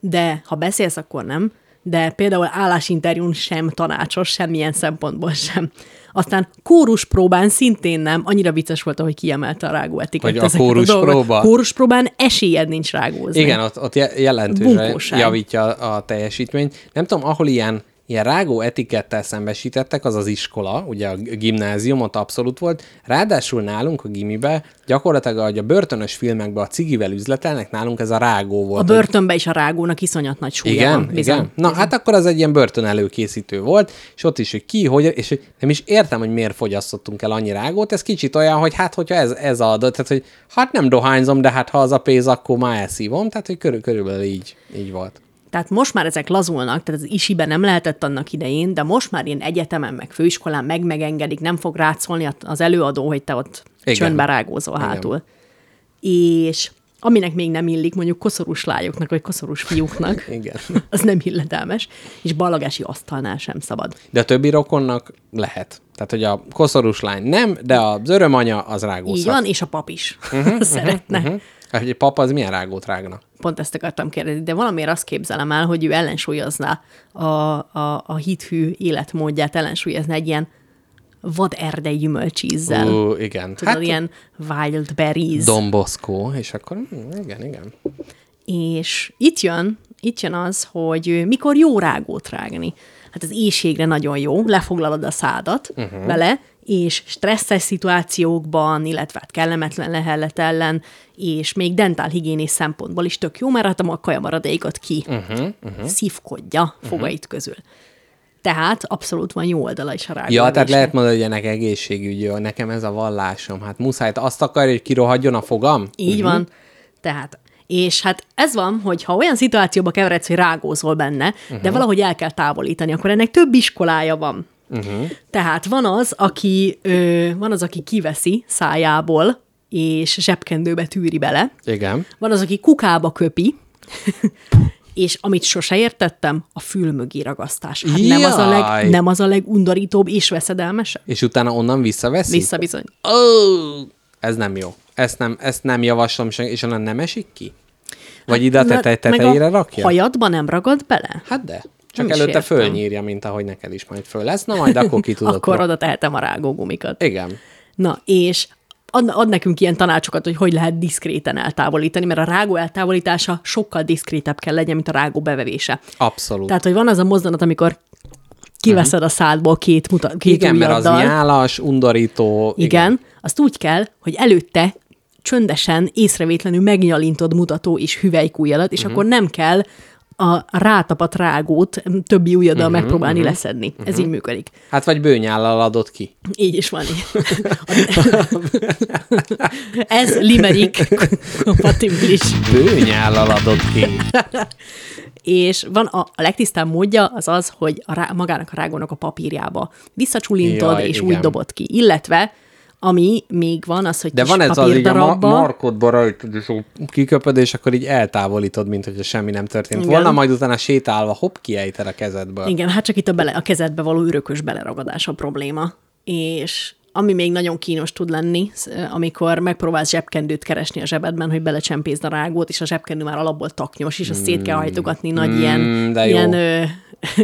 de ha beszélsz, akkor nem. De például állásinterjún sem tanácsos, semmilyen szempontból sem. Aztán kóruspróbán szintén nem, annyira vicces volt, ahogy kiemelte a rágó etikett. Hogy a ezeket kóruspróba? dolgokat. Kóruspróbán esélyed nincs rágózni. Igen, ott, ott je- jelentősen Bunkóság. javítja a teljesítményt. Nem tudom, ahol ilyen ilyen rágó etikettel szembesítettek, az az iskola, ugye a gimnázium ott abszolút volt. Ráadásul nálunk a gimibe gyakorlatilag, ahogy a börtönös filmekben a cigivel üzletelnek, nálunk ez a rágó volt. A börtönbe is a rágónak iszonyat nagy súlya Igen, van. bizony. igen. Na, hát akkor az egy ilyen börtön előkészítő volt, és ott is, hogy ki, hogy, és hogy nem is értem, hogy miért fogyasztottunk el annyi rágót, ez kicsit olyan, hogy hát, hogyha ez, ez a adat, tehát, hogy hát nem dohányzom, de hát ha az a pénz, akkor már elszívom, tehát, hogy körül, körülbelül így, így volt. Tehát most már ezek lazulnak, tehát az isiben nem lehetett annak idején, de most már ilyen egyetemen, meg főiskolán meg megengedik, nem fog rácolni az előadó, hogy te ott Igen. Igen. csöndbe rágózol Igen. hátul. És aminek még nem illik, mondjuk koszorús lányoknak, vagy koszorús fiúknak, Igen. az nem illetelmes, és ballagási asztalnál sem szabad. De a többi rokonnak lehet. Tehát, hogy a koszorús lány nem, de az örömanya az rágózhat. Így van, és a pap is uh-huh, szeretne. Uh-huh. Hát, hogy egy papa az milyen rágót rágna? Pont ezt akartam kérdezni, de valamiért azt képzelem el, hogy ő ellensúlyozná a, a, a hithű életmódját, ellensúlyozná egy ilyen vad erdei gyümölcsízzel. Ú, igen. Tudod, hát, ilyen wild berries. Domboszkó, és akkor hm, igen, igen. És itt jön, itt jön az, hogy mikor jó rágót rágni. Hát az éjségre nagyon jó, lefoglalod a szádat uh-huh. vele, és stresszes szituációkban, illetve hát kellemetlen lehellet ellen, és még dentálhigiénés szempontból is tök jó, mert hát a kajamaradékot ki uh-huh, uh-huh. szívkodja fogait uh-huh. közül. Tehát abszolút van jó oldala is a rágó. Ja, tehát lehet mondani, hogy ennek egészségügyi, nekem ez a vallásom. Hát muszáj, azt akarja, hogy kirohadjon a fogam? Így uh-huh. van. Tehát és hát ez van, hogy ha olyan szituációba keveredsz, hogy rágózol benne, uh-huh. de valahogy el kell távolítani, akkor ennek több iskolája van. Uh-huh. Tehát van az, aki, ö, van az, aki kiveszi szájából, és zsebkendőbe tűri bele. Igen. Van az, aki kukába köpi, és amit sose értettem, a fül mögé ragasztás. Hát nem az, a leg, nem az a legundorítóbb és veszedelmesebb? És utána onnan visszaveszi? Vissza bizony. Oh, ez nem jó. Ezt nem, ezt nem javaslom, se- és onnan nem esik ki? Vagy ide a tete, meg tetejére a rakja? hajadba nem ragad bele? Hát de. Nem Csak is előtte fölnyírja, mint ahogy neked is majd föl lesz. Na majd akkor ki tudod. Akkor oda tehetem a rágógumikat. Igen. Na, és ad, ad nekünk ilyen tanácsokat, hogy hogy lehet diszkréten eltávolítani, mert a rágó eltávolítása sokkal diszkrétebb kell legyen, mint a rágó bevevése. Abszolút. Tehát, hogy van az a mozzanat, amikor kiveszed a szádból két, muta, két igen, mert az ujjaddal. nyálas, undorító. Igen, azt úgy kell, hogy előtte csöndesen, észrevétlenül megnyalintod mutató és hüvelykújjadat, és uh-huh. akkor nem kell a rátapat rágót többi ujjaddal uh-huh, megpróbálni uh-huh. leszedni. Uh-huh. Ez így működik. Hát vagy bőnyállal adott ki. Így is van. Ez limerick kompatibilis. Bőnyállal adott ki. És van a, a legtisztább módja az az, hogy a rá, magának a rágónak a papírjába visszacsulintod, Jaj, és igen. úgy dobod ki. Illetve, ami még van, az, hogy De van ez az így a ma- markodba rajtad, és kiköpöd, és akkor így eltávolítod, mint hogyha semmi nem történt Igen. volna, majd utána sétálva hopp, kiejted a kezedből. Igen, hát csak itt a, bele, a kezedbe való örökös beleragadás a probléma. És ami még nagyon kínos tud lenni, amikor megpróbálsz zsebkendőt keresni a zsebedben, hogy belecsempészd a rágót, és a zsebkendő már alapból taknyos, és azt szét kell hajtogatni nagy ilyen, Mm, jó. ilyen ö,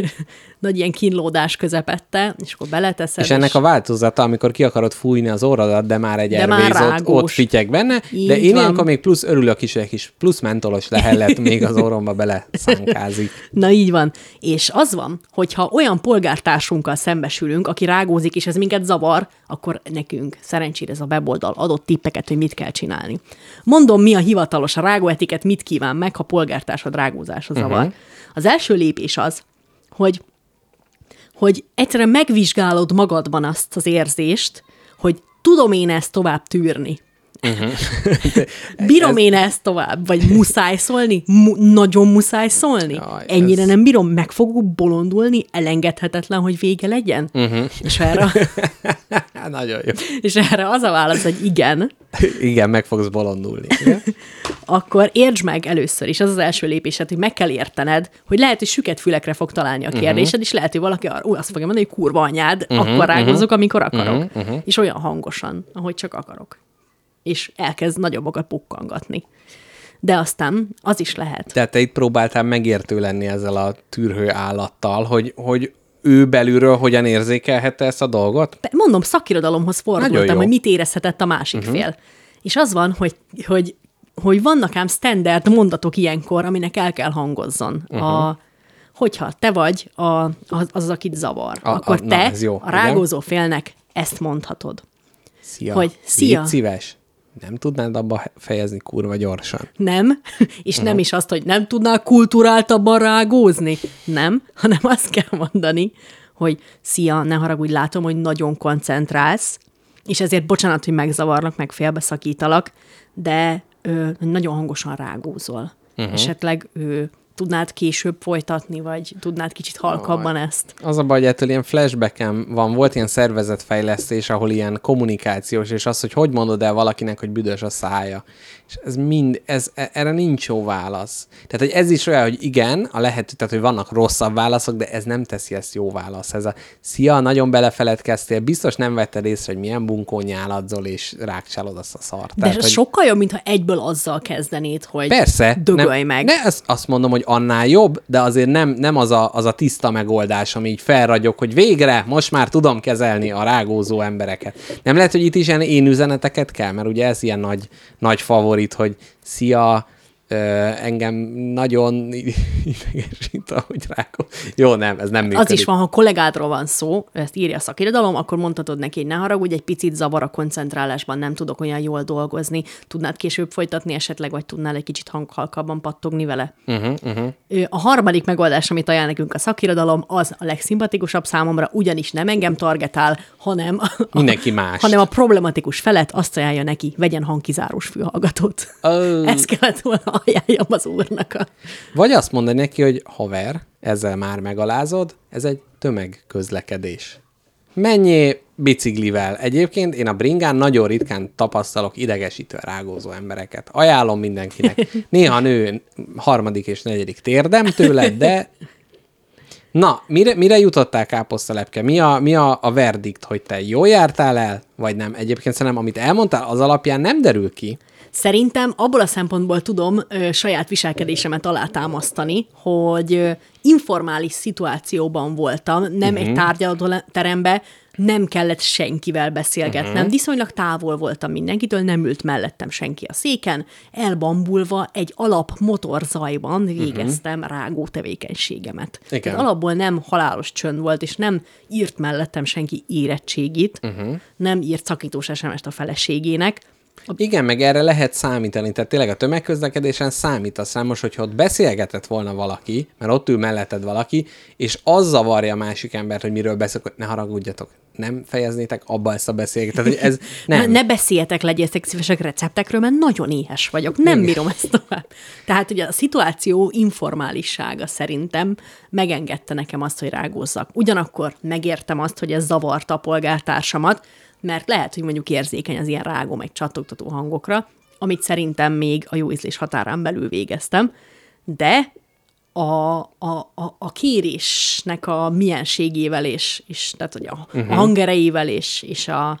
nagy ilyen kínlódás közepette, és akkor beleteszed. És ennek a változata, amikor ki akarod fújni az orrodat, de már egy De már ott, ott fityeg benne, Így de én van. ilyenkor még plusz örülök is, egy kis plusz mentolos lehellet még az orromba bele szánkázik. Na így van. És az van, hogyha olyan polgártársunkkal szembesülünk, aki rágózik, és ez minket zavar, akkor nekünk szerencsére ez a weboldal adott tippeket, hogy mit kell csinálni. Mondom, mi a hivatalos a rágóetiket, mit kíván meg, ha polgártársad rágózása zavar. Uh-huh. Az első lépés az, hogy hogy egyszerűen megvizsgálod magadban azt az érzést, hogy tudom én ezt tovább tűrni. Bírom én ezt tovább? Vagy muszáj szólni? Mu- nagyon muszáj szólni? Jaj, Ennyire ez- nem bírom, meg fogok bolondulni, elengedhetetlen, hogy vége legyen? Uh-huh. És, erre, nagyon jó. és erre az a válasz, hogy igen, Igen, meg fogsz bolondulni. Akkor értsd meg először is, az az első lépésed, hogy meg kell értened, hogy lehet, hogy süket fülekre fog találni a kérdésed, uh-huh. és lehet, hogy valaki arra, ú, azt fogja mondani, hogy kurva anyád, uh-huh, akkor rágozok, amikor akarok. Uh-huh, uh-huh. És olyan hangosan, ahogy csak akarok. És elkezd nagyobbakat pukkangatni. De aztán az is lehet. Tehát te itt próbáltál megértő lenni ezzel a tűrhő állattal, hogy, hogy ő belülről hogyan érzékelhette ezt a dolgot? Mondom, szakirodalomhoz fordultam, hogy mit érezhetett a másik uh-huh. fél. És az van, hogy, hogy, hogy vannak ám standard mondatok ilyenkor, aminek el kell hangozzon uh-huh. a, hogyha te vagy a, az, az, akit zavar, A- a, a- akkor na, te ez jó, a rágózó félnek ezt mondhatod. Szia. Hogy szia. Légy szíves. Nem tudnád abba fejezni kurva gyorsan. Nem, és nem is azt, hogy nem tudnál kulturáltabban rágózni. Nem, hanem azt kell mondani, hogy szia, ne haragudj, látom, hogy nagyon koncentrálsz, és ezért bocsánat, hogy megzavarlak, meg félbeszakítalak, de ö, nagyon hangosan rágózol. Uh-huh. Esetleg ö, tudnád később folytatni, vagy tudnád kicsit halkabban ezt. Az a baj, hogy ettől ilyen flashbackem van, volt ilyen szervezetfejlesztés, ahol ilyen kommunikációs, és az, hogy hogy mondod el valakinek, hogy büdös a szája. És ez mind, ez, e- erre nincs jó válasz. Tehát, hogy ez is olyan, hogy igen, a lehető, tehát, hogy vannak rosszabb válaszok, de ez nem teszi ezt jó válasz. Ez a szia, nagyon belefeledkeztél, biztos nem vetted észre, hogy milyen bunkón nyáladzol, és rákcsálod azt a szart. De ez hogy... sokkal jobb, mintha egyből azzal kezdenéd, hogy Persze. dögölj nem, meg. Ne, azt, azt mondom, hogy annál jobb, de azért nem, nem az, a, az a tiszta megoldás, ami így felragyog, hogy végre, most már tudom kezelni a rágózó embereket. Nem lehet, hogy itt is ilyen én üzeneteket kell, mert ugye ez ilyen nagy, nagy favorit, hogy szia, engem nagyon idegesít, ahogy rágó. Jó, nem, ez nem működik. Az is van, ha kollégádról van szó, ezt írja a szakirodalom, akkor mondhatod neki, hogy ne haragudj, egy picit zavar a koncentrálásban, nem tudok olyan jól dolgozni, tudnád később folytatni esetleg, vagy tudnál egy kicsit hanghalkabban pattogni vele. Uh-huh, uh-huh. A harmadik megoldás, amit ajánl nekünk a szakirodalom, az a legszimpatikusabb számomra, ugyanis nem engem targetál, hanem a, Mindenki mást. hanem a problematikus felet azt ajánlja neki, vegyen hangkizárós fülhallgatót. Ö. Ezt kellett volna ajánljam az úrnak. A... Vagy azt mondani neki, hogy haver, ezzel már megalázod, ez egy tömegközlekedés. Menjél biciklivel. Egyébként én a bringán nagyon ritkán tapasztalok idegesítő rágózó embereket. Ajánlom mindenkinek. Néha nő harmadik és negyedik térdem tőle, de Na, mire, mire jutottál káposztalepke? Mi a, mi a, a verdikt, hogy te jól jártál el, vagy nem? Egyébként szerintem, amit elmondtál, az alapján nem derül ki. Szerintem abból a szempontból tudom ö, saját viselkedésemet alátámasztani, hogy ö, informális szituációban voltam, nem Mhm. uh-huh. egy tárgyalóterembe, nem kellett senkivel beszélgetnem, Mhm. uh-huh. viszonylag távol voltam mindenkitől, nem ült mellettem senki a széken, elbambulva egy alap motorzajban végeztem uh-huh. rágó tevékenységemet. Mhm. Igen. Tehát alapból nem halálos csönd volt, és nem írt mellettem senki érettségit, Mhm. uh-huh. nem írt szakítós SMS-t a feleségének, Igen, meg erre lehet számítani, tehát tényleg a tömegközlekedésen számítasz rá most, hogyha ott beszélgetett volna valaki, mert ott ül melletted valaki, és az zavarja a másik embert, hogy miről beszélek, hogy ne haragudjatok, nem fejeznétek abba ezt a beszélgetést. Tehát, ez nem. Ne, ne beszéljetek, legyétek szívesek receptekről, mert nagyon éhes vagyok. Nem bírom ezt tovább. Tehát ugye a szituáció informálissága szerintem megengedte nekem azt, hogy rágózzak. Ugyanakkor megértem azt, hogy ez zavarta a polgártársamat, mert lehet, hogy mondjuk érzékeny az ilyen rágó, meg csattogtató hangokra, amit szerintem még a jó ízlés határán belül végeztem, de a, a, a, a kérésnek a mienségével és, és tehát, hogy a, Mhm. uh-huh. a hangerejével és, és a,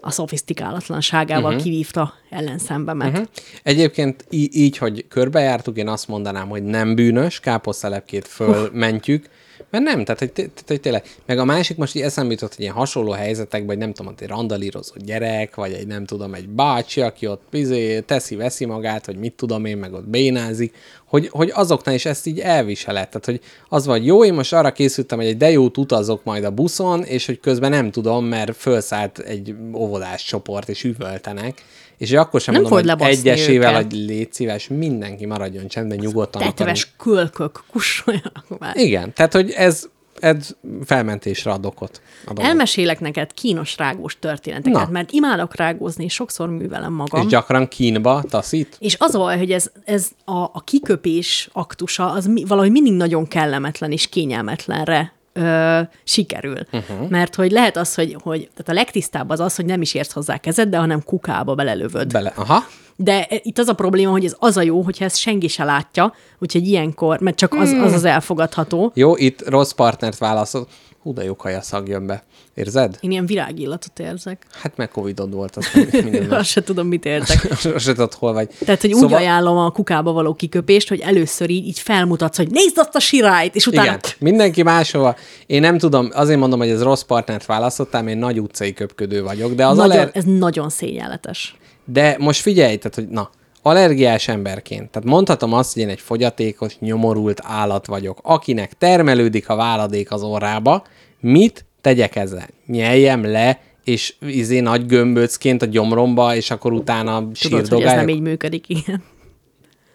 a szofisztikálatlanságával Mhm. uh-huh. kivívta ellenszembemet. Uh-huh. Egyébként í- így, hogy körbejártuk, én azt mondanám, hogy nem bűnös, káposztelepkét fölmentjük, mert nem, tehát hogy, tehát, hogy tényleg. Meg a másik most így eszembe jutott, hogy ilyen hasonló helyzetekben, hogy nem tudom, egy randalírozó gyerek, vagy egy nem tudom, egy bácsi, aki ott bizé, teszi, veszi magát, vagy mit tudom én, meg ott bénázik, hogy, hogy azoknál is ezt így elviselett. Tehát, hogy az vagy jó, én most arra készültem, hogy egy de jót utazok majd a buszon, és hogy közben nem tudom, mert felszállt egy óvodás csoport, és üvöltenek, és akkor sem Nem mondom, hogy egyesével, őket. hogy légy szíves, mindenki maradjon csendben, nyugodtan. Tetves kölkök, kussoljanak már. Igen, tehát hogy ez, ez felmentésre ad okot. Elmesélek neked kínos rágós történeteket, Na. mert imádok rágózni, és sokszor művelem magam. És gyakran kínba taszít? És az a baj, hogy ez, ez a, a kiköpés aktusa, az mi, valahogy mindig nagyon kellemetlen és kényelmetlenre ö, sikerül. Uh-huh. Mert hogy lehet az, hogy, hogy tehát a legtisztább az az, hogy nem is érsz hozzá kezedbe, hanem kukába belelövöd. Bele. Aha. De itt az a probléma, hogy ez az a jó, hogyha ezt senki se látja, úgyhogy ilyenkor, mert csak az az, az elfogadható. Jó, itt rossz partnert válaszol. Hú, de jó kajaszag jön be. Érzed? Én ilyen virágillatot érzek. Hát meg Covidod volt, az minden Azt se tudom, mit érzek. Azt se tudod, hol vagy. Tehát, hogy szóval... úgy ajánlom a kukába való kiköpést, hogy először így, így felmutatsz, hogy nézd azt a sirályt, és utána... Igen, mindenki máshova. Én nem tudom, azért mondom, hogy ez rossz partnert választottam, én nagy utcai köpködő vagyok, de az Nagyon, aler... Ez nagyon szégyenletes. De most figyelj, tehát, hogy na, allergiás emberként, tehát mondhatom azt, hogy én egy fogyatékos, nyomorult állat vagyok, akinek termelődik a váladék az orrába, mit tegyek ezzel? Nyeljem le, és izé nagy gömböcként a gyomromba, és akkor utána Tudod, hogy ez sírdogáljak? nem így működik, igen.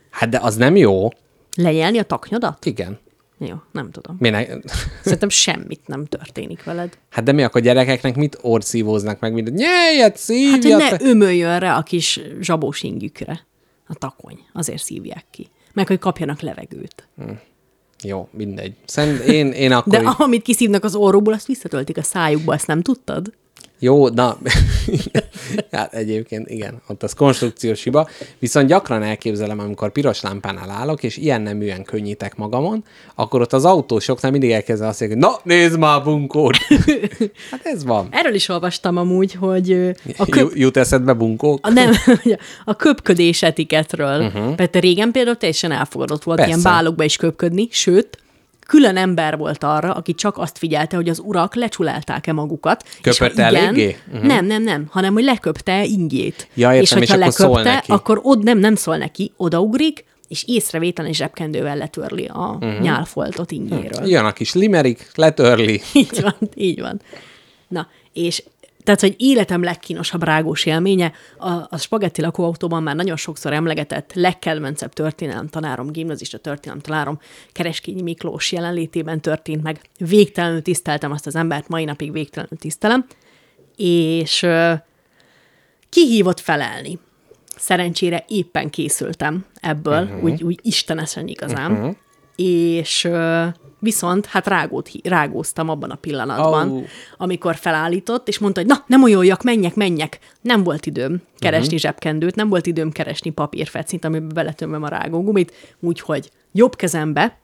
Hát de az nem jó. Lenyelni a taknyodat? Igen. Jó, nem tudom. Mi ne... Szerintem semmit nem történik veled. Hát de mi akkor gyerekeknek mit orszívóznak meg, mint nyeljet, Hát, szívjat? hogy ne ömöljön rá a kis zsabós ingükre a takony. Azért szívják ki. Meg, hogy kapjanak levegőt. Jó, mindegy. Szerint én, én akkor... De így- amit kiszívnak az orrukból, azt visszatöltik a szájukba, ezt nem tudtad? Jó, na, hát egyébként igen, ott az konstrukciós hiba, viszont gyakran elképzelem, amikor piros lámpánál állok, és ilyen neműen könnyítek magamon, akkor ott az autósoknál mindig elkezd azt mondani, na, nézd már bunkót! hát ez van. Erről is olvastam amúgy, hogy a köp, Ju- Jut eszedbe bunkók? a, nem, a köpködés etiketről. Uh-huh. Mert régen például teljesen elfogadott volt Persze. ilyen bálokba is köpködni, sőt, külön ember volt arra, aki csak azt figyelte, hogy az urak lecsulálták-e magukat. és ha Köpött eléggé? Uh-huh. Nem, nem, nem, hanem hogy leköpte ingét. Ja, értem, és hogyha és akkor szól leköpte, neki. akkor ott nem, nem szól neki, odaugrik, és észrevétlen zsebkendővel letörli a uh-huh. nyálfoltot ingéről. Jön a kis limerik, letörli. Így van, így van. Na, és tehát, hogy életem legkínosabb rágós élménye, a, a spagetti lakóautóban már nagyon sokszor emlegetett legkedvencebb történelem tanárom, gimnazista történelem tanárom, Kereskényi Miklós jelenlétében történt meg. Végtelenül tiszteltem azt az embert, mai napig végtelenül tisztelem, és ö, kihívott felelni. Szerencsére éppen készültem ebből, uh-huh. úgy, úgy istenesen igazán. Uh-huh. És ö, viszont hát rágót, rágóztam abban a pillanatban, oh. amikor felállított, és mondta, hogy na, nem olyuljak, menjek, menjek. Nem volt időm keresni uh-huh. zsebkendőt, nem volt időm keresni papírfecint, amiben beletömöm a rágógumit, úgyhogy jobb kezembe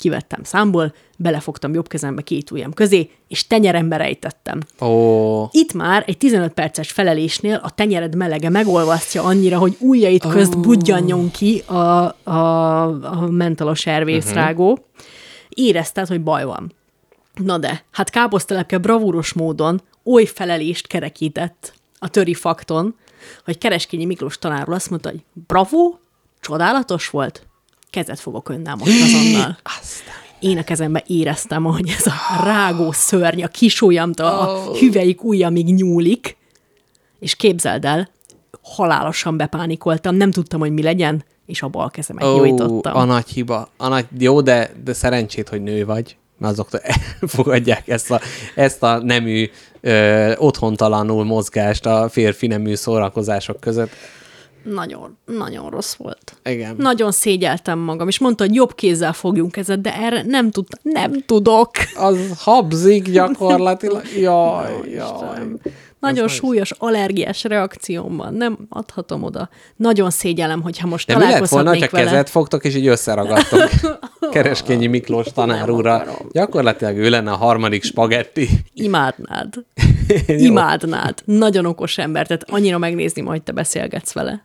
kivettem számból, belefogtam jobb kezembe két ujjam közé, és tenyerembe rejtettem. Ó, Itt már egy 15 perces felelésnél a tenyered melege megolvasztja annyira, hogy ujjait közt oh. budjanjon ki a, a, a mentalos ervészrágó. Uh-huh. Érezted, hogy baj van. Na de, hát káposztelepke bravúros módon oly felelést kerekített a töri fakton, hogy Kereskényi Miklós tanárról azt mondta, hogy bravo, csodálatos volt, kezet fogok önnel most azonnal. Én a kezembe éreztem, hogy ez a rágó szörny, a kis ujjamtól a hüvelyik ujjamig nyúlik, és képzeld el, halálosan bepánikoltam, nem tudtam, hogy mi legyen, és a bal kezemet ó, nyújtottam. a nagy hiba. A nagy, jó, de, de szerencsét, hogy nő vagy, mert azoktól elfogadják ezt a, ezt a nemű ö, otthontalanul mozgást a férfi nemű szórakozások között. Nagyon, nagyon rossz volt. Igen. Nagyon szégyeltem magam, és mondta, hogy jobb kézzel fogjunk ezet, de erre nem tudtam, nem tudok. Az habzik gyakorlatilag. Jaj, jaj. Nagyon Ez súlyos allergiás reakcióm van, nem adhatom oda. Nagyon szégyellem, hogyha most De mi lett volna, találkozhatnék vele. kezet fogtok, és így összeragadtok Kereskényi Miklós tanár úrra. Gyakorlatilag ő lenne a harmadik spagetti. Imádnád. Imádnád. Nagyon okos ember, tehát annyira megnézni, majd te beszélgetsz vele.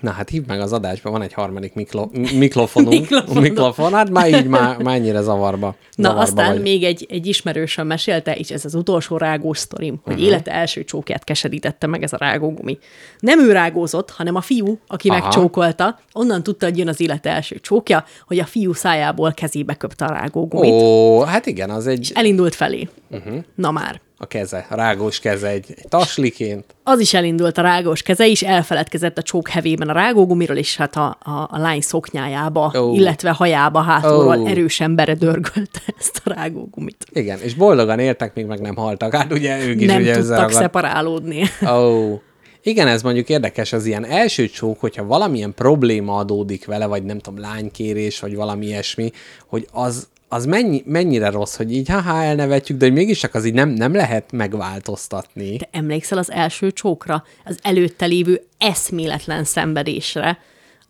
Na hát hívd meg az adásba, van egy harmadik miklo, mikrofonunk. Mikrofon. Mikrofon, hát már így már, már ennyire zavarba. Na, zavarba aztán vagy. még egy, egy ismerősöm mesélte, és ez az utolsó rágós sztorim, hogy Mhm. uh-huh. élete első csókját keserítette meg ez a rágógumi. Nem ő rágózott, hanem a fiú, aki Aha. megcsókolta, onnan tudta, hogy jön az élete első csókja, hogy a fiú szájából kezébe köpte a rágógumit. Ó, hát igen, az egy, Elindult felé. Mhm. Uh-huh. Na már. A keze, a rágós keze egy, egy tasliként. Az is elindult a rágós keze is, elfeledkezett a csók hevében a rágógumiról, és hát a, a, a lány szoknyájába, oh. illetve hajába hátulról oh. erősen beredörgölte ezt a rágógumit. Igen, és boldogan éltek, még meg nem haltak. Hát ugye ők is Nem ugye tudtak összeragadt- szeparálódni. Ó. Igen, ez mondjuk érdekes, az ilyen első csók, hogyha valamilyen probléma adódik vele, vagy nem tudom, lánykérés, vagy valami ilyesmi, hogy az, az mennyi, mennyire rossz, hogy így haha, elnevetjük, de hogy mégiscsak az így nem, nem lehet megváltoztatni. Te emlékszel az első csókra, az előtte lévő eszméletlen szenvedésre,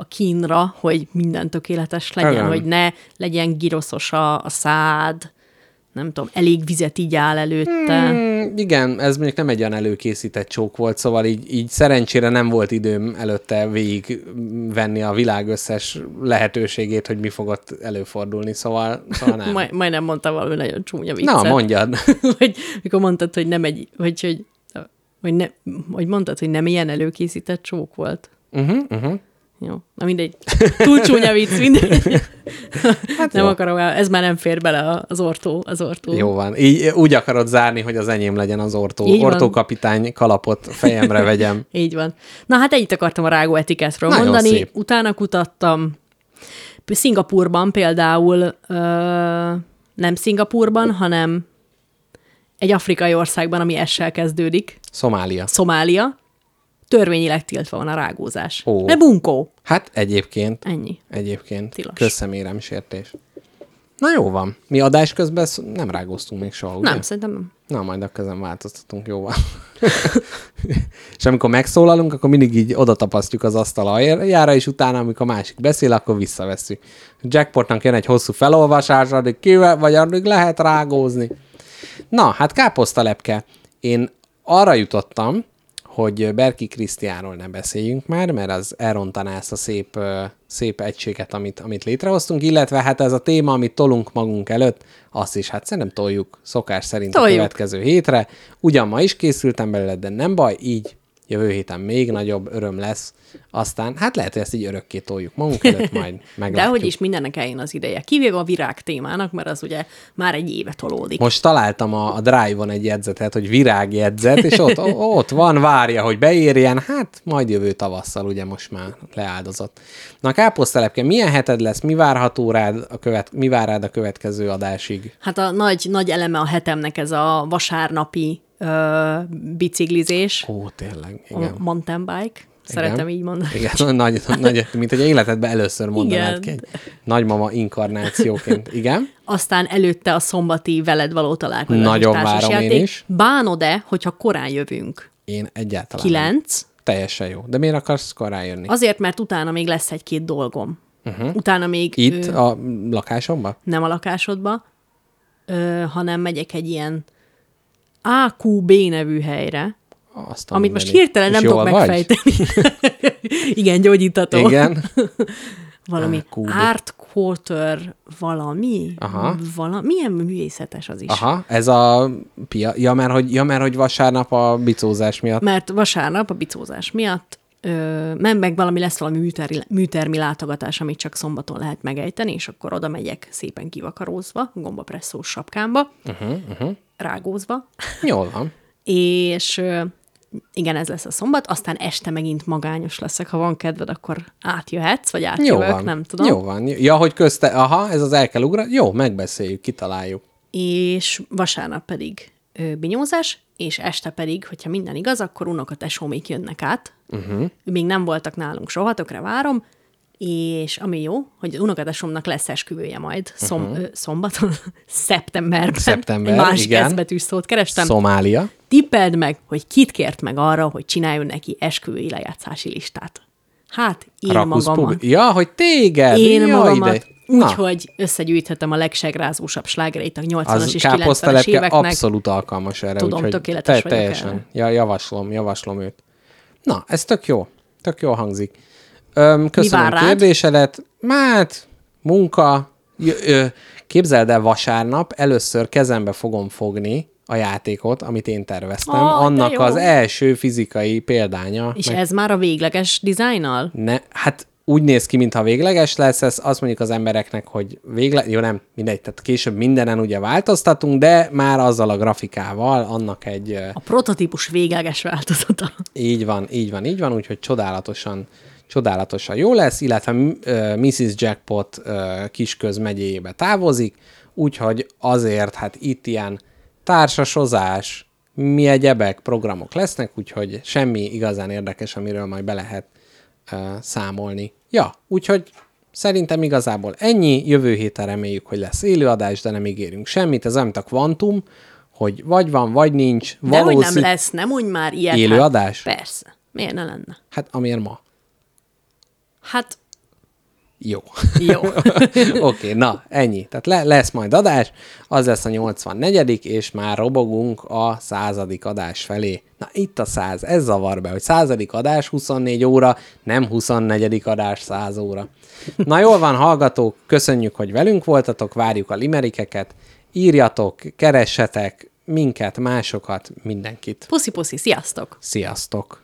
a kínra, hogy minden tökéletes legyen, Igen. hogy ne legyen giroszos a, a szád, nem tudom, elég vizet így áll előtte. Mm, igen, ez mondjuk nem egy olyan előkészített csók volt, szóval így, így szerencsére nem volt időm előtte végig venni a világ összes lehetőségét, hogy mi fogott előfordulni, szóval, szóval nem. Majd, majdnem mondta valami nagyon csúnya viccet. Na, mondjad. hogy mikor mondtad, hogy nem egy, vagy hogy, hogy, ne, hogy mondtad, hogy nem ilyen előkészített csók volt. Uh-huh, uh-huh. Jó, na mindegy. Túl csúnya vicc, mindegy. Hát nem jó. akarom, el- ez már nem fér bele az ortó, az ortó. Jó van. Így úgy akarod zárni, hogy az enyém legyen az ortó. Így. Ortókapitány kalapot fejemre vegyem. Így van. Na hát ennyit akartam a rágó etiketről Nagyon mondani. szép. Utána kutattam. Szingapurban például, ö, nem Szingapurban, hanem egy afrikai országban, ami essel kezdődik, Szomália. Szomália, törvényileg tiltva van a rágózás. Ó. Ne bunkó. Hát egyébként, Ennyi. egyébként Tilos. közszemérem sértés. Na jó van. Mi adás közben nem rágóztunk még soha, ugye? Nem, szerintem nem. Na, majd a közben változtatunk, jó van. és amikor megszólalunk, akkor mindig így oda tapasztjuk az asztal aljára, és utána, amikor másik beszél, akkor visszavesszük. Jackpotnak jön egy hosszú felolvasás, addig kivel, vagy addig lehet rágózni. Na, hát káposztalepke. Én arra jutottam, hogy Berki Krisztiánról ne beszéljünk már, mert az elrontaná ezt a szép, szép egységet, amit, amit létrehoztunk, illetve hát ez a téma, amit tolunk magunk előtt, azt is hát szerintem toljuk szokás szerint Toljuk. a következő hétre. Ugyan ma is készültem belőle, de nem baj, így jövő héten még nagyobb öröm lesz. Aztán, hát lehet, hogy ezt így örökké toljuk magunk előtt, majd meglátjuk. De hogy is mindennek eljön az ideje. Kivéve a virág témának, mert az ugye már egy éve tolódik. Most találtam a, a Drive-on egy jegyzetet, hogy virágjegyzet, és ott, ott van, várja, hogy beérjen, hát majd jövő tavasszal, ugye most már leáldozott. Na káposztelepke, milyen heted lesz, mi várható rád a, követ, mi vár rád a következő adásig? Hát a nagy, nagy eleme a hetemnek ez a vasárnapi ö, biciklizés, Ó, tényleg, a igen. mountain bike. Szeretem így mondani. Igen, nagy, nagy, mint hogy a életedben először mondanád Igen. ki egy nagymama inkarnációként. Igen? Aztán előtte a szombati veled való találkozás. Nagyon várom társasjáték. én is. Bánod-e, hogyha korán jövünk? Én egyáltalán. nem. Kilenc. Teljesen jó. De miért akarsz korán jönni? Azért, mert utána még lesz egy-két dolgom. Uh-huh. Utána még. Itt, ö, a lakásomban? nem a lakásodba, ö, hanem megyek egy ilyen AQB nevű helyre, Azt amit most hirtelen nem tudok megfejteni. Igen, gyógyítató. Igen. Valami AQB. Art Quarter valami? Aha. Vala, milyen művészetes az is. Aha, ez a. Ja, mert hogy, ja, mert hogy vasárnap a bicózás miatt. Mert vasárnap a bicózás miatt ö, men meg valami lesz valami műtermi, műtermi látogatás, amit csak szombaton lehet megejteni, és akkor oda megyek szépen kivakarózva, gombapresszós sapkámba, uh-huh, uh-huh. rágózva, Jól van. és igen, ez lesz a szombat, aztán este megint magányos leszek, ha van kedved, akkor átjöhetsz, vagy Jó átjövök, van. nem tudom. Jó van. Ja, hogy közte... Aha, ez az el kell ugrani. Jó, megbeszéljük, kitaláljuk. és vasárnap pedig ö, binyózás, és este pedig, hogyha minden igaz, akkor unokatesómék jönnek át. Uh-huh. Még nem voltak nálunk soha, tökre várom, és ami jó, hogy az unokatesómnak lesz esküvője majd szom, uh-huh. ö, szombaton, szeptemberben. Szeptember, másik igen. eszbetűs szót kerestem. Szomália. Tippeld meg, hogy kit kért meg arra, hogy csináljon neki esküvői lejátszási listát. Hát, én Rakusz magamat. Pubi. Ja, hogy téged. Én ja, magamat ide. Úgyhogy összegyűjthetem a legsegrázósabb slágereit a 80-as az és 90-es káposztelepke éveknek. abszolút alkalmas erre. Tudom, úgyhogy tökéletes vagyok Teljesen. erre. Ja, javaslom, javaslom őt. Na, ez tök jó. Tök jól hangzik. Öm, köszönöm a kérdésedet. Hát, munka. J- ö, képzeld el, vasárnap először kezembe fogom fogni a játékot, amit én terveztem. De Annak jó. az első fizikai példánya. És meg- ez már a végleges dizájnnal? Ne, hát úgy néz ki, mintha végleges lesz, ez azt mondjuk az embereknek, hogy végle, jó nem, mindegy, tehát később mindenen ugye változtatunk, de már azzal a grafikával, annak egy, A prototípus végleges változata. így van, így van, így van, úgyhogy csodálatosan, csodálatosan jó lesz, illetve Mrs. Jackpot Kisköz megyéjébe távozik, úgyhogy azért hát itt ilyen társasozás, mi egyebek programok lesznek, úgyhogy semmi igazán érdekes, amiről majd be lehet számolni. Ja, úgyhogy szerintem igazából ennyi, jövő héten reméljük, hogy lesz élőadás, de nem ígérünk semmit, ez olyan, mint a kvantum, hogy vagy van, vagy nincs. De hogy nem lesz, nem úgy már ilyet. Élő hát? Persze. Miért ne lenne? Hát amiért ma. Hát, Jó. jó. Oké, okay, na, ennyi. Tehát le, lesz majd adás, az lesz a 84 és már robogunk a századik adás felé. Na, itt a száz, ez zavar be, hogy századik adás 24 óra, nem 24. adás 100 óra. Na jól van, hallgatók, köszönjük, hogy velünk voltatok, várjuk a limerikeket, írjatok, keressetek minket, másokat, mindenkit. Puszi-puszi, sziasztok! Sziasztok!